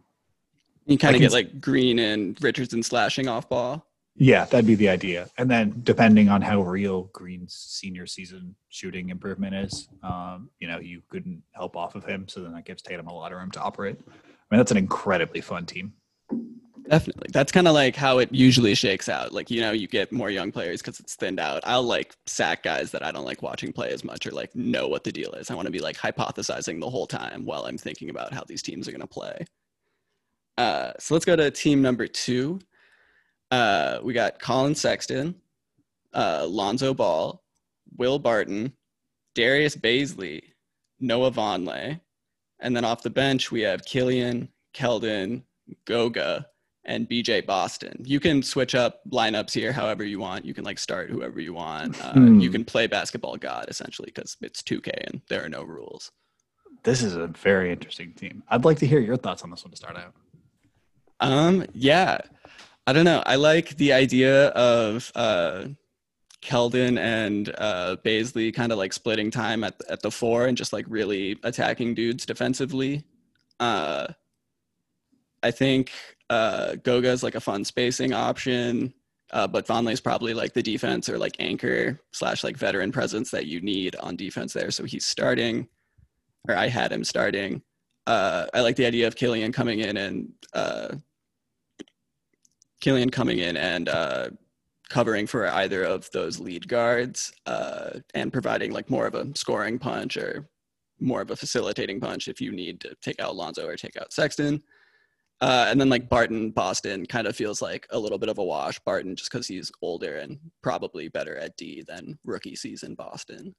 Speaker 2: You kind of get like Green and Richardson slashing off ball.
Speaker 3: Yeah, that'd be the idea. And then depending on how real Green's senior season shooting improvement is, um, you know, you couldn't help off of him. So then that gives Tatum a lot of room to operate. I mean, that's an incredibly fun team.
Speaker 2: Definitely. That's kind of like how it usually shakes out. Like, you know, you get more young players because it's thinned out. I'll like sack guys that I don't like watching play as much or like know what the deal is. I want to be like hypothesizing the whole time while I'm thinking about how these teams are going to play. Uh, so let's go to team number two. Uh, we got Collin Sexton, uh, Lonzo Ball, Will Barton, Darius Bazley, Noah Vonleh. And then off the bench, we have Killian, Keldon, Goga, and BJ Boston. You can switch up lineups here however you want. You can like start whoever you want. Uh,
Speaker 3: Hmm.
Speaker 2: You can play basketball god essentially because it's 2K and there are no rules.
Speaker 3: This is a very interesting team. I'd like to hear your thoughts on this one to start out.
Speaker 2: Um, yeah, I don't know. I like the idea of uh, Keldon and uh, Bazley kind of like splitting time at at the four and just like really attacking dudes defensively. Uh, I think uh, Goga is like a fun spacing option, uh, but Vonleh is probably like the defense or like anchor slash like veteran presence that you need on defense there. So he's starting, or I had him starting. Uh, I like the idea of Killian coming in and uh, Killian coming in and uh, covering for either of those lead guards uh, and providing like more of a scoring punch or more of a facilitating punch if you need to take out Lonzo or take out Sexton. Uh, and then like Barton Boston kind of feels like a little bit of a wash. Barton just because he's older and probably better at D than rookie season Boston.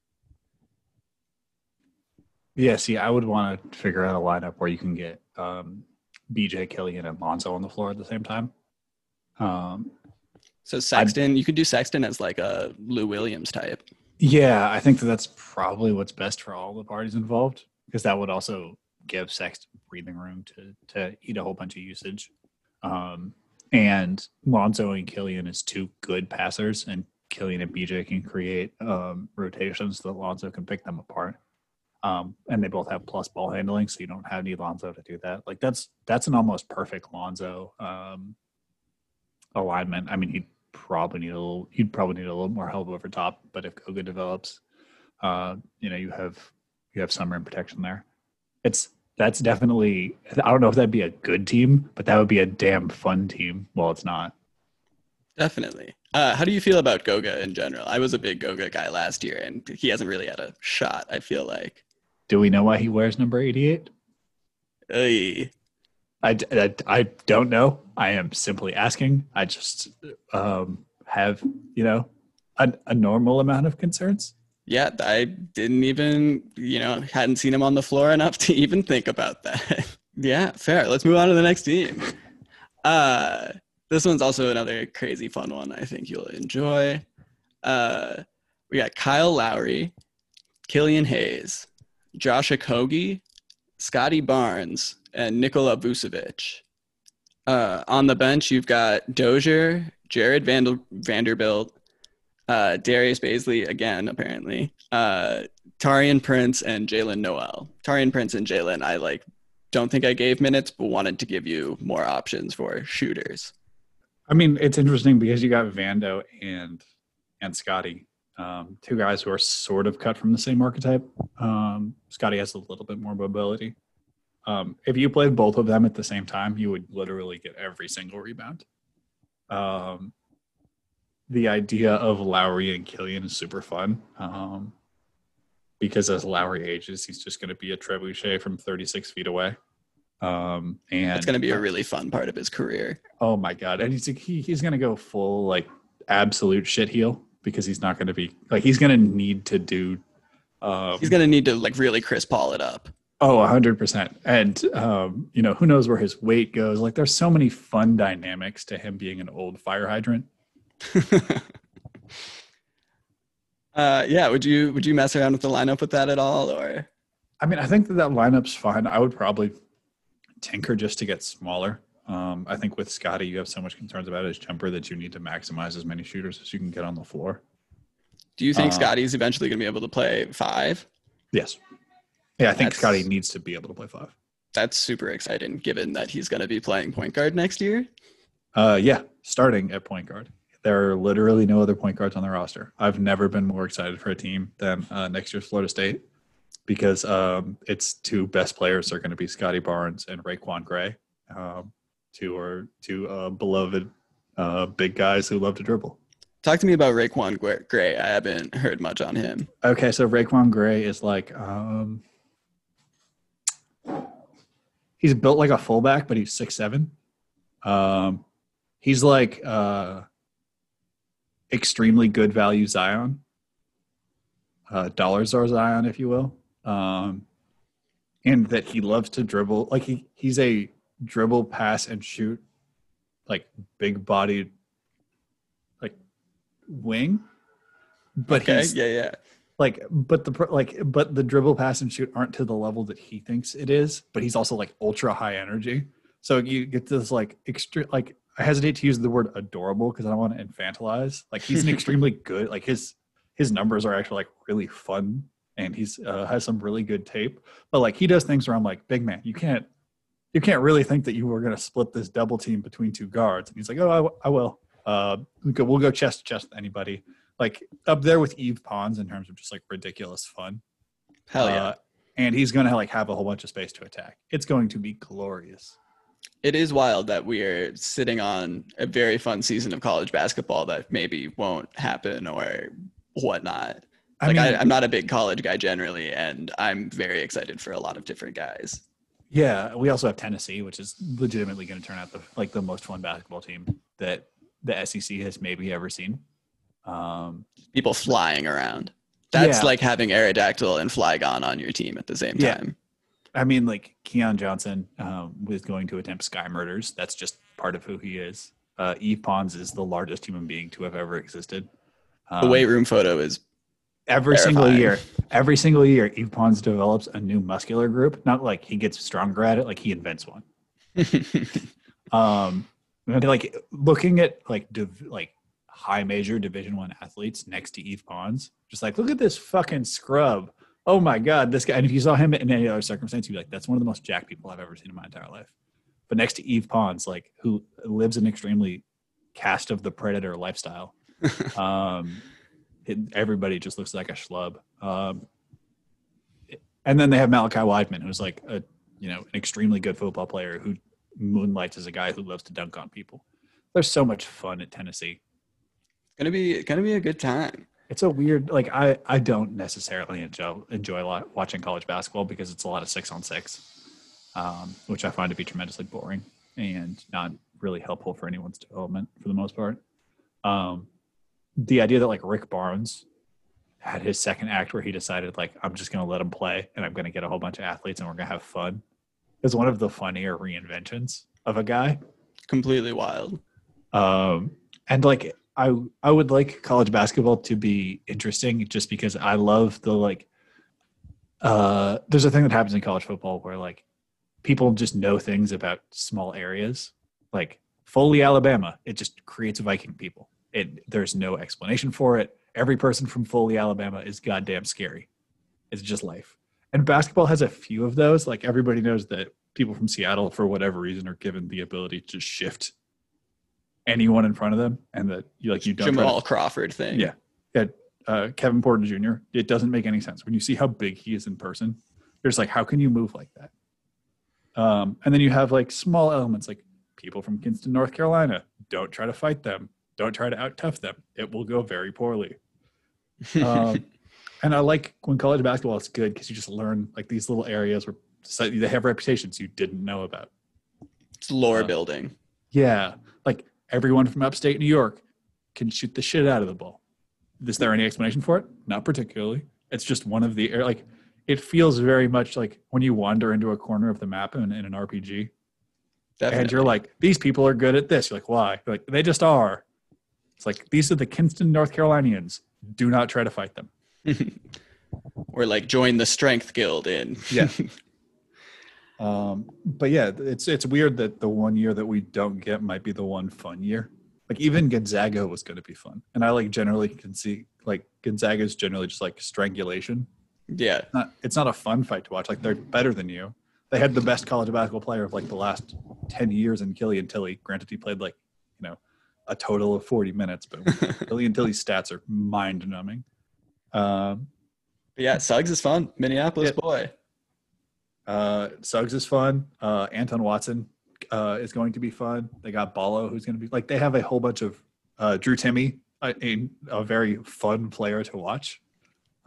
Speaker 3: Yeah, see, I would want to figure out a lineup where you can get um, BJ, Kelly and Lonzo on the floor at the same time. Um,
Speaker 2: So Sexton, you could do Sexton as like a Lou Williams type.
Speaker 3: Yeah, I think that that's probably what's best for all the parties involved because that would also give Sexton breathing room to to eat a whole bunch of usage. Um, and Lonzo and Killian is two good passers, and Killian and BJ can create um, rotations that Lonzo can pick them apart. Um, and they both have plus ball handling, so you don't have need Lonzo to do that. Like that's that's an almost perfect Lonzo um, alignment. I mean, he'd probably need a little. He'd probably need a little more help over top. But if Goga develops, uh, you know, you have you have some rim protection there. It's that's definitely. I don't know if that'd be a good team, but that would be a damn fun team. Well, it's not.
Speaker 2: Definitely. Uh, how do you feel about Goga in general? I was a big Goga guy last year, and he hasn't really had a shot. I feel like.
Speaker 3: Do we know why he wears number eighty-eight? I, I, I don't know. I am simply asking. I just um, have, you know, a, a normal amount of concerns.
Speaker 2: Yeah, I didn't even, you know, hadn't seen him on the floor enough to even think about that. yeah, fair. Let's move on to the next team. Uh, this one's also another crazy fun one. I think you'll enjoy. Uh, we got Kyle Lowry, Killian Hayes, Josh Okogie, Scottie Barnes, and Nikola Vucevic. Uh, on the bench, you've got Dozier, Jarred Vander- Vanderbilt, uh, Darius Bazley again, apparently, uh, Taurean Prince, and Jalen Noel. Taurean Prince and Jalen, I like, don't think I gave minutes, but wanted to give you more options for shooters.
Speaker 3: I mean, it's interesting because you got Vando and and Scottie, um, two guys who are sort of cut from the same archetype. Um, Scottie has a little bit more mobility. Um, if you played both of them at the same time, you would literally get every single rebound. Um, the idea of Lowry and Killian is super fun um, because as Lowry ages, he's just going to be a trebuchet from 36 feet away. Um, and
Speaker 2: it's going to be a really fun part of his career.
Speaker 3: Oh my god! And he's he, he's gonna go full like absolute shit heel because he's not gonna be like he's gonna need to do. Um,
Speaker 2: He's going to need to like really Chris Paul it up.
Speaker 3: Oh, 100%. And um, you know who knows where his weight goes. Like there's so many fun dynamics to him being an old fire hydrant.
Speaker 2: uh, yeah, would you would you mess around with the lineup with that at all, or
Speaker 3: I mean, I think that that lineup's fine. I would probably tinker just to get smaller. Um, I think with Scottie, you have so much concerns about his jumper that you need to maximize as many shooters as you can get on the floor.
Speaker 2: Do you think
Speaker 3: Uh,
Speaker 2: Scottie's eventually going to be able to play five?
Speaker 3: Yes. Yeah, I think
Speaker 2: That's-
Speaker 3: Scottie needs to be able to play five.
Speaker 2: That's super exciting, given that he's going to be playing point guard next year.
Speaker 3: Uh, yeah, starting at point guard. There are literally no other point guards on the roster. I've never been more excited for a team than uh, next year's Florida State because um, its two best players are going to be Scottie Barnes and RaiQuan Gray, um, two are two uh, beloved uh, big guys who love to dribble.
Speaker 2: Talk to me about RaiQuan Gray. I haven't heard much on him.
Speaker 3: Okay, so RaiQuan Gray is like um, he's built like a fullback, but he's six seven. Um, he's like uh, extremely good value Zion, uh, dollar store Zion, if you will, um, and that he loves to dribble. Like he he's a dribble, pass, and shoot, like big bodied, like wing. But
Speaker 2: Okay,
Speaker 3: he's
Speaker 2: yeah, yeah.
Speaker 3: like but the like but the dribble pass and shoot aren't to the level that he thinks it is but he's also like ultra high energy so you get this like extreme like i hesitate to use the word adorable because i don't want to infantilize like he's an extremely good like his his numbers are actually like really fun and he's uh, has some really good tape but like he does things where i'm like big man you can't you can't really think that you were going to split this double team between two guards and he's like oh i, w- I will uh we'll go, we'll go chest to chest with anybody like up there with Yves Pons in terms of just like ridiculous fun.
Speaker 2: Hell yeah.
Speaker 3: Uh, and he's going to like have a whole bunch of space to attack. It's going to be glorious.
Speaker 2: It is wild that we are sitting on a very fun season of college basketball that maybe won't happen or whatnot.
Speaker 3: I
Speaker 2: like
Speaker 3: mean,
Speaker 2: I, I'm not a big college guy generally, and I'm very excited for a lot of different guys.
Speaker 3: yeah, we also have Tennessee, which is legitimately going to turn out the like the most fun basketball team that the SEC has maybe ever seen. Um,
Speaker 2: People flying around. That's
Speaker 3: Yeah.
Speaker 2: like having Aerodactyl and Flygon on your team at the same time.
Speaker 3: I mean, like Keon Johnson um, was going to attempt sky murders. That's just part of who he is. Uh, Yves Pons is the largest human being to have ever existed.
Speaker 2: The
Speaker 3: Um,
Speaker 2: weight room photo is
Speaker 3: every single year every single year yves pons develops a new muscular group not like he gets stronger at it like he invents one um like looking at like div- like high major division one athletes next to yves pons just like look at this fucking scrub oh my god this guy and if you saw him in any other circumstance you'd be like that's one of the most jack people i've ever seen in my entire life but next to yves pons like who lives an extremely cast of the predator lifestyle um it, everybody just looks like a schlub. Um, and then they have Malachi Wideman, who's like a you know an extremely good football player who moonlights as a guy who loves to dunk on people. There's so much fun at Tennessee.
Speaker 2: It's gonna be gonna be a good time.
Speaker 3: It's a weird like I I don't necessarily enjoy enjoy a lot watching college basketball because it's a lot of six on six, um, which I find to be tremendously boring and not really helpful for anyone's development for the most part. Um, the idea that like Rick Barnes had his second act where he decided like I'm just going to let him play and I'm going to get a whole bunch of athletes and we're going to have fun is one of the funnier reinventions of a guy.
Speaker 2: Completely wild.
Speaker 3: Um, and like I I would like college basketball to be interesting just because I love the like uh there's a thing that happens in college football where like people just know things about small areas like Foley, Alabama, it just creates Viking people. It there's no explanation for it. Every person from Foley, Alabama is goddamn scary. It's just life. And basketball has a few of those. Like everybody knows that people from Seattle, for whatever reason, are given the ability to shift anyone in front of them, and that you like you don't try to-
Speaker 2: Jamal Crawford thing.
Speaker 3: Yeah. uh, Kevin Porter Jr. It doesn't make any sense when you see how big he is in person. You're just like, how can you move like that? Um, and then you have like small elements, like people from Kinston, North Carolina. Don't try to fight them. Don't try to out tough them. It will go very poorly. Um, and I like when college basketball is good because you just learn like these little areas where they have reputations you didn't know about.
Speaker 2: it's lore
Speaker 3: uh,
Speaker 2: building.
Speaker 3: Yeah, like everyone from upstate New York can shoot the shit out of the ball. Is there any explanation for it? Not particularly. It's just one of the like. It feels very much like when you wander into a corner of the map in, in an RPG,
Speaker 2: Definitely.
Speaker 3: and you're like, "These people are good at this." You're like, "Why?" You're like, "They just are." It's like these are the Kinston, North Carolinians. Do not try to fight them.
Speaker 2: or like join the strength guild in.
Speaker 3: Yeah. Um, but yeah, it's it's weird that the one year that we don't get might be the one fun year. Like even Gonzaga was going to be fun, and I like generally can see like Gonzaga is generally just like strangulation.
Speaker 2: yeah.
Speaker 3: It's not it's not a fun fight to watch. Like they're better than you. They had the best college basketball player of like the last ten years in Killian Tillie. Granted, he played like you know a total of forty minutes, but Killian Tillie's stats are mind numbing. Um,
Speaker 2: But yeah, Suggs is fun. Minneapolis
Speaker 3: Yeah.
Speaker 2: boy.
Speaker 3: Uh, Suggs is fun. Uh, Anton Watson uh, is going to be fun. They got Ballo, who's going to be like they have a whole bunch of uh, Drew Timme, a, a, a very fun player to watch.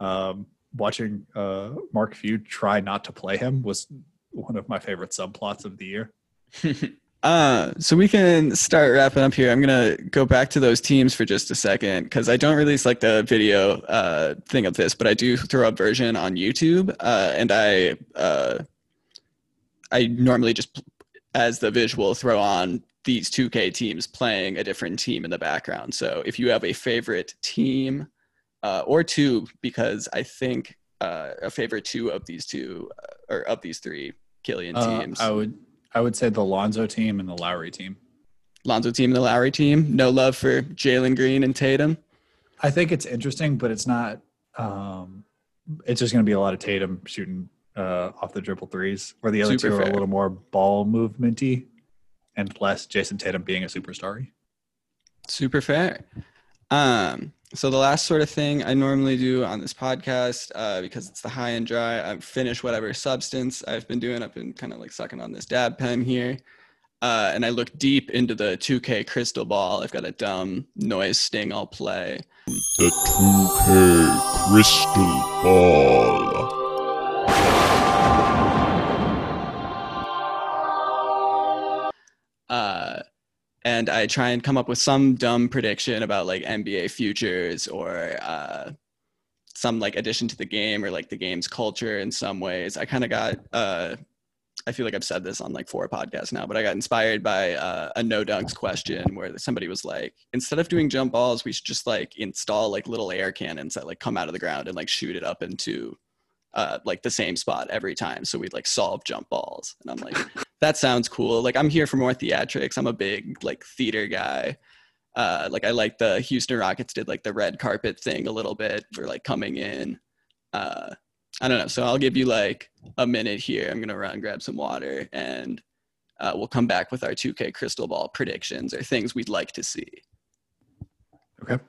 Speaker 3: Um, watching uh, Mark Few try not to play him was one of my favorite subplots of the year.
Speaker 2: Uh, so we can start wrapping up here. I'm gonna go back to those teams for just a second because I don't release like the video uh, thing of this, but I do throw a version on YouTube, uh, and I uh, I normally just as the visual throw on these 2K teams playing a different team in the background. So if you have a favorite team uh, or two, because I think uh, a favorite two of these two uh, or of these three Killian
Speaker 3: Uh,
Speaker 2: teams.
Speaker 3: I would I would say the Lonzo team and the Lowry team.
Speaker 2: Lonzo team and the Lowry team. No love for Jalen Green and Tatum.
Speaker 3: I think it's interesting, but it's not. Um, it's just going to be a lot of Tatum shooting uh, off the dribble threes, where the other
Speaker 2: Super
Speaker 3: two are
Speaker 2: fair.
Speaker 3: a little more ball movementy, and less Jayson Tatum being a superstar.
Speaker 2: Super fair. Um, so the last sort of thing I normally do on this podcast, uh, because it's the high and dry, I finish whatever substance I've been doing. I've been kind of like sucking on this dab pen here. Uh, and I look deep into the 2K crystal ball. I've got a dumb noise sting I'll play.
Speaker 1: The 2K Crystal Ball.
Speaker 2: And I try and come up with some dumb prediction about like NBA futures or uh, some like addition to the game or like the game's culture in some ways. I kind of got, uh, I feel like I've said this on like four podcasts now, but I got inspired by uh, a no dunks question where somebody was like, instead of doing jump balls, we should just like install like little air cannons that like come out of the ground and like shoot it up into uh, like the same spot every time. So we'd like solve jump balls. And I'm like, that sounds cool. Like I'm here for more theatrics. I'm a big like theater guy. Uh, like I like the Houston Rockets did like the red carpet thing a little bit for like coming in. Uh, I don't know. So I'll give you like a minute here. I'm gonna run grab some water and uh, we'll come back with our 2K crystal ball predictions or things we'd like to see.
Speaker 3: Okay.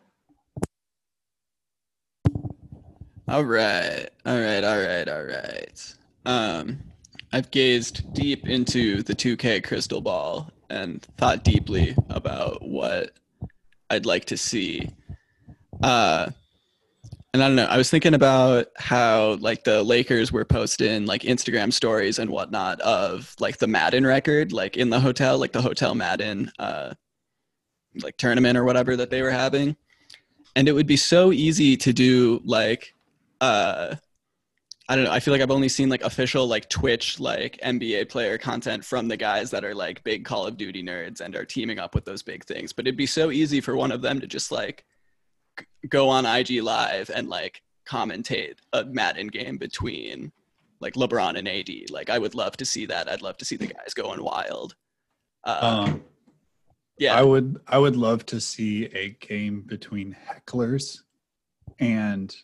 Speaker 2: All right. All right. All right. All right. Um, I've gazed deep into the 2K crystal ball and thought deeply about what I'd like to see. Uh, and I don't know. I was thinking about how like the Lakers were posting like Instagram stories and whatnot of like the Madden record, like in the hotel, like the Hotel Madden, uh, like tournament or whatever that they were having. And it would be so easy to do like uh I don't know. I feel like I've only seen like official like Twitch like NBA player content from the guys that are like big Call of Duty nerds and are teaming up with those big things. But it'd be so easy for one of them to just like go on IG live and like commentate a Madden game between like LeBron and AD. Like I would love to see that. I'd love to see the guys going wild. Uh,
Speaker 3: Um,
Speaker 2: yeah,
Speaker 3: I would I would love to see a game between hecklers and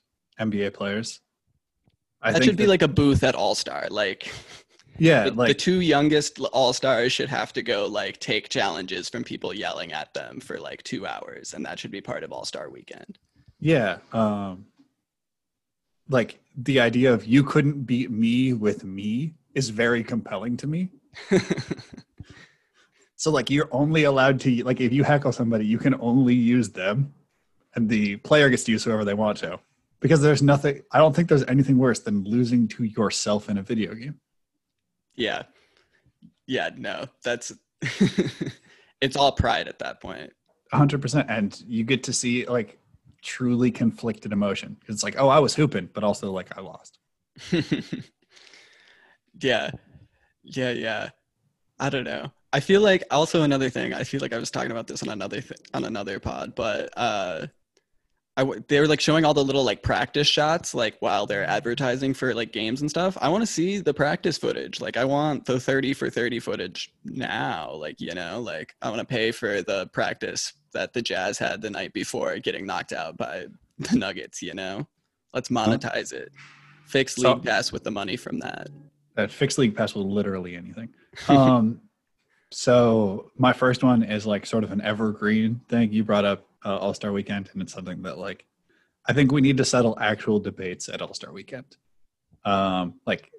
Speaker 3: NBA players. I
Speaker 2: that should be like a booth at All Star. Like
Speaker 3: yeah,
Speaker 2: the, the two youngest all stars should have to go like take challenges from people yelling at them for like two hours and that should be part of all star weekend
Speaker 3: yeah, um, like the idea of you couldn't beat me with me is very compelling to me. So like you're only allowed to like if you heckle somebody, you can only use them, and the player gets to use whoever they want to. Because there's nothing. I don't think there's anything worse than losing to yourself in a video game.
Speaker 2: yeah. Yeah no that's it's all pride at that point.
Speaker 3: Point 100 percent. And you get to see like truly conflicted emotion. It's like oh i was hooping but also like i lost.
Speaker 2: Yeah. Yeah yeah. I don't know. I feel like also another thing i feel like i was talking about this on another th- on another pod but uh I w- they were like showing all the little like practice shots like while they're advertising for like games and stuff. I want to see the practice footage. Like I want the 30 for 30 footage now. Like, you know, like I want to pay for the practice that the Jazz had the night before getting knocked out by the Nuggets, you know? Let's monetize it. Fix
Speaker 3: So-
Speaker 2: league pass with the money from that.
Speaker 3: that fixed league pass with literally anything. Um, so my first one is like sort of an evergreen thing. You brought up uh, All Star Weekend, and it's something that like I think we need to settle actual debates at All Star Weekend. Um, like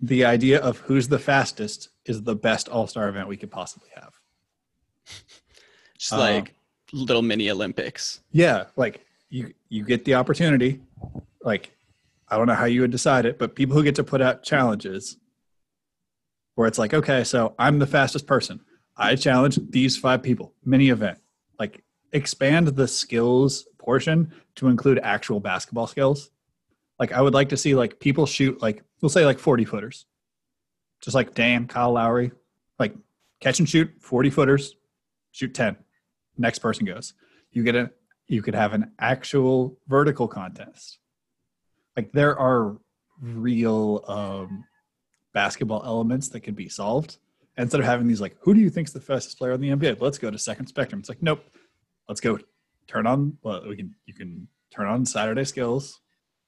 Speaker 3: the idea of who's the fastest is the best All Star event we could possibly have.
Speaker 2: Just like little mini Olympics.
Speaker 3: Yeah, like you you get the opportunity. Like I don't know how you would decide it, but people who get to put out challenges where it's like, okay, so I'm the fastest person. I challenge these five people, mini event. Expand the skills portion to include actual basketball skills. Like I would like to see like people shoot like we'll say like 40 footers. Just like Dame, Kyle Lowry, like catch and shoot 40 footers, shoot 10. Next person goes. You get a you could have an actual vertical contest. Like there are real um, basketball elements that can be solved. Instead of having these like, who do you think's the fastest player in the NBA? Let's go to second spectrum. It's like, nope. Let's go turn on. Well, we can you can turn on Saturday skills,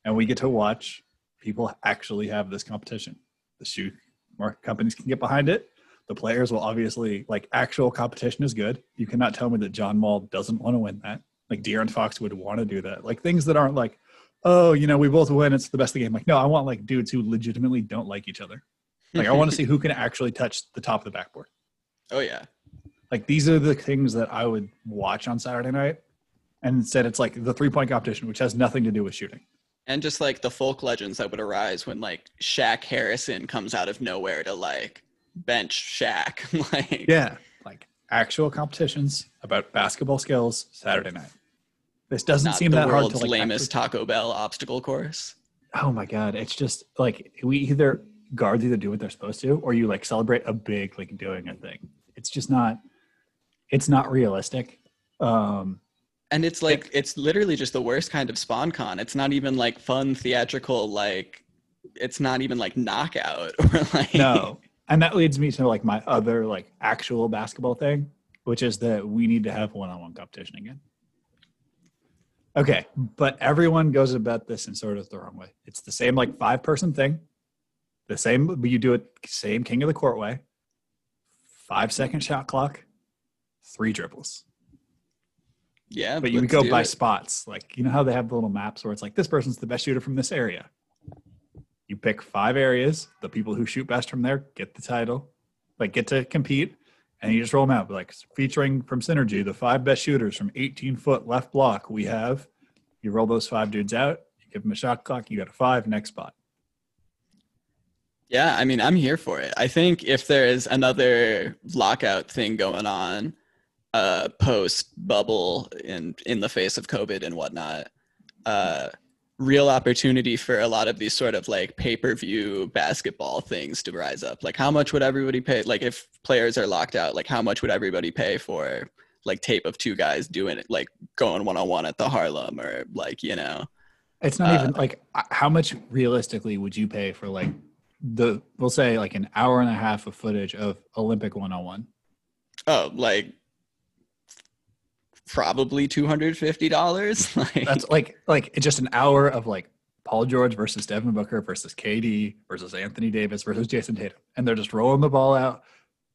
Speaker 3: and we get to watch people actually have this competition. The shoe more companies can get behind it. The players will obviously like actual competition is good. You cannot tell me that John Wall doesn't want to win that. Like De'Aaron Fox would want to do that. Like things that aren't like, oh, you know, we both win. It's the best of the game. Like, no, I want like dudes who legitimately don't like each other. Like, I want to see who can actually touch the top of the backboard.
Speaker 2: Oh yeah.
Speaker 3: Like, these are the things that I would watch on Saturday night. And instead, it's like the three point competition, which has nothing to do with shooting.
Speaker 2: And just like the folk legends that would arise when like Shaq Harrison comes out of nowhere to like bench Shaq. like
Speaker 3: Yeah. Like actual competitions about basketball skills Saturday night. This doesn't seem that hard to like.
Speaker 2: lamest Taco Bell obstacle course.
Speaker 3: oh my god it's just like we either guards either do what they're supposed to or you like celebrate a big like doing a thing it's just not it's not realistic. Um
Speaker 2: And it's like it's literally just the worst kind of spawn con. It's not even like fun theatrical like it's not even like knockout or like
Speaker 3: no. And that leads me to like my other like actual basketball thing which is that we need to have one-on-one competition again. Okay but everyone goes about this in sort of the wrong way. It's the same like five person thing. The same but you do it same king of the court way. Five second shot clock three dribbles
Speaker 2: Yeah.
Speaker 3: but you
Speaker 2: let's
Speaker 3: go by
Speaker 2: it.
Speaker 3: spots. Like you know how they have the little maps where it's like this person's the best shooter from this area. You pick five areas. The people who shoot best from there get the title, like get to compete, and you just roll them out. Like featuring from Synergy, the five best shooters from 18 foot left block. We have. You roll those five dudes out. You give them a shot clock. You got a five next spot.
Speaker 2: Yeah, I mean, I'm here for it. I think if there is another lockout thing going on, uh, post bubble in in the face of COVID and whatnot, uh, real opportunity for a lot of these sort of like pay per view basketball things to rise up. Like, how much would everybody pay? Like, if players are locked out, like, how much would everybody pay for like tape of two guys doing it, like going one on one at the Harlem or like you know?
Speaker 3: It's not
Speaker 2: Uh,
Speaker 3: even like uh, how much realistically would you pay for like the we'll say like an hour and a half of footage of Olympic one on one.
Speaker 2: Oh, like probably two hundred fifty dollars. Like
Speaker 3: That's like like just an hour of like Paul George versus Devin Booker versus KD versus Anthony Davis versus Jayson Tatum, and they're just rolling the ball out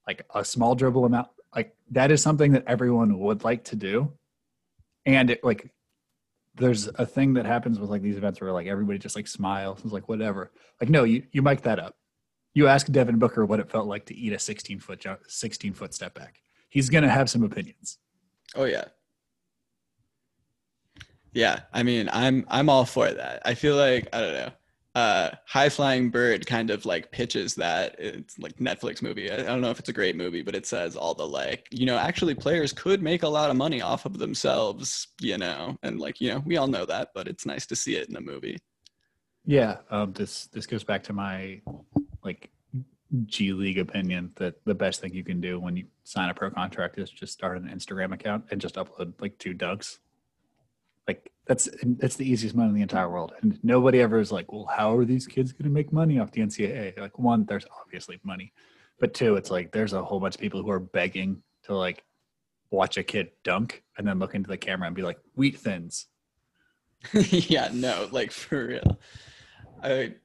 Speaker 3: like a small dribble amount. Like that is something that everyone would like to do, and it like there's a thing that happens with like these events where like everybody just like smiles. It's like whatever. Like no, you you mic that up. You ask Devin Booker what it felt like to eat a 16 foot jump, 16 foot step back. He's gonna have some opinions.
Speaker 2: Oh yeah. Yeah, I mean, I'm I'm all for that. I feel like I don't know. Uh, High Flying Bird kind of like pitches that it's like Netflix movie. I, I don't know if it's a great movie, but it says all the like, you know, actually players could make a lot of money off of themselves, you know, and like, you know, we all know that, but it's nice to see it in a movie.
Speaker 3: Yeah, um, this this goes back to my like G League opinion that the best thing you can do when you sign a pro contract is just start an Instagram account and just upload like two dunks. Like that's the easiest money in the entire world, and nobody ever is like, well, how are these kids going to make money off the NCAA? Like, one, there's obviously money, but two, it's like there's a whole bunch of people who are begging to like watch a kid dunk and then look into the camera and be like, wheat thins.
Speaker 2: yeah, no, like for real. I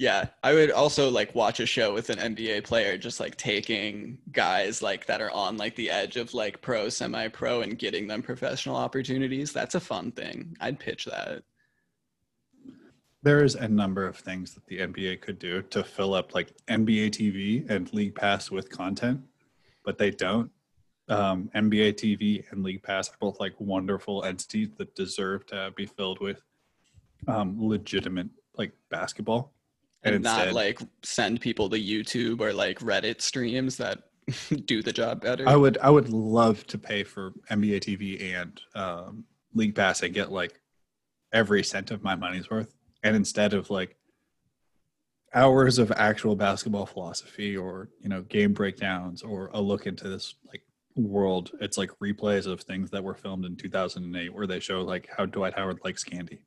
Speaker 2: yeah, I would also like watch a show with an NBA player just like taking guys like that are on like the edge of like pro, semi pro and getting them professional opportunities. That's a fun thing. I'd pitch that.
Speaker 3: There's a number of things that the NBA could do to fill up like NBA TV and League Pass with content, but they don't. Um, NBA TV and League Pass are both like wonderful entities that deserve to be filled with um, legitimate like basketball
Speaker 2: And,
Speaker 3: And
Speaker 2: not like send people to YouTube or like Reddit streams that do the job better.
Speaker 3: I would I would love to pay for NBA TV and um, League Pass and get like every cent of my money's worth. And instead of like hours of actual basketball philosophy or you know game breakdowns or a look into this like world, it's like replays of things that were filmed in 2008 where they show like how Dwight Howard likes candy.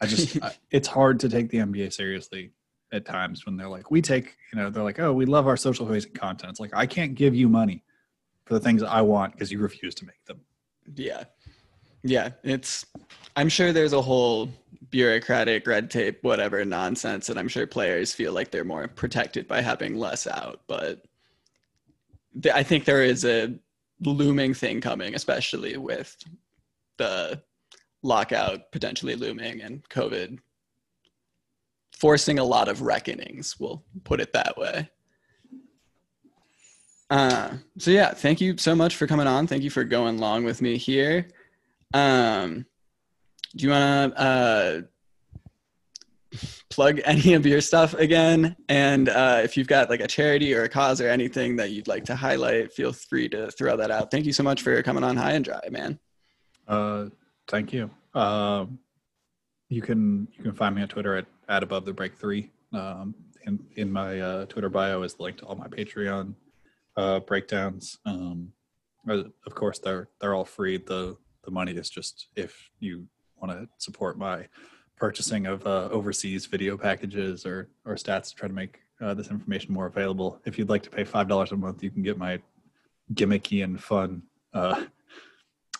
Speaker 3: I just I, it's hard to take the NBA seriously at times when they're like, we take, you know, they're like, oh, we love our social facing content. It's like, I can't give you money for the things I want because you refuse to make them.
Speaker 2: Yeah. Yeah. It's, I'm sure there's a whole bureaucratic red tape, whatever nonsense. And I'm sure players feel like they're more protected by having less out. But th- I think there is a looming thing coming, especially with the lockout potentially looming and COVID forcing a lot of reckonings, we'll put it that way. Uh, so yeah, thank you so much for coming on. Thank you for going along with me here. Um, do you want to uh, plug any of your stuff again? And uh, if you've got like a charity or a cause or anything that you'd like to highlight, feel free to throw that out. Thank you so much for coming on High and Dry, man.
Speaker 3: Uh, thank you. Um, you can you can find me on Twitter at, at above the break three. Um, in in my uh, Twitter bio is the link to all my Patreon uh, breakdowns. Um, uh, of course, they're they're all free. the The money is just if you want to support my purchasing of uh, overseas video packages or or stats to try to make uh, this information more available. If you'd like to pay five dollars a month, you can get my gimmicky and fun uh,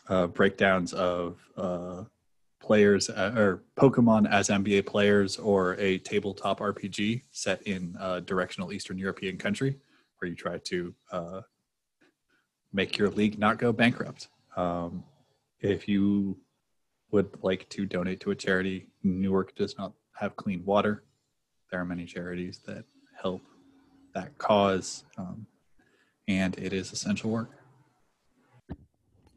Speaker 3: uh, breakdowns of uh, players uh, or Pokemon as NBA players or a tabletop RPG set in a directional Eastern European country where you try to uh, make your league not go bankrupt. Um, if you would like to donate to a charity, Newark does not have clean water. There are many charities that help that cause, um, and it is essential work.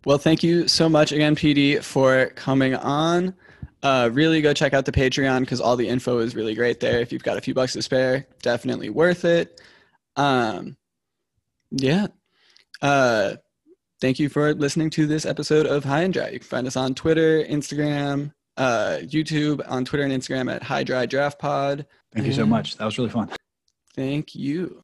Speaker 2: Well, thank you so much again, PD, for coming on. Uh, really go check out the Patreon because all the info is really great there. If you've got a few bucks to spare, definitely worth it. Um, yeah. Uh, thank you for listening to this episode of High and Dry. You can find us on Twitter, Instagram, uh, YouTube, on Twitter and Instagram at High Dry Draft Pod.
Speaker 3: Thank you so much. That was really fun.
Speaker 2: Thank you.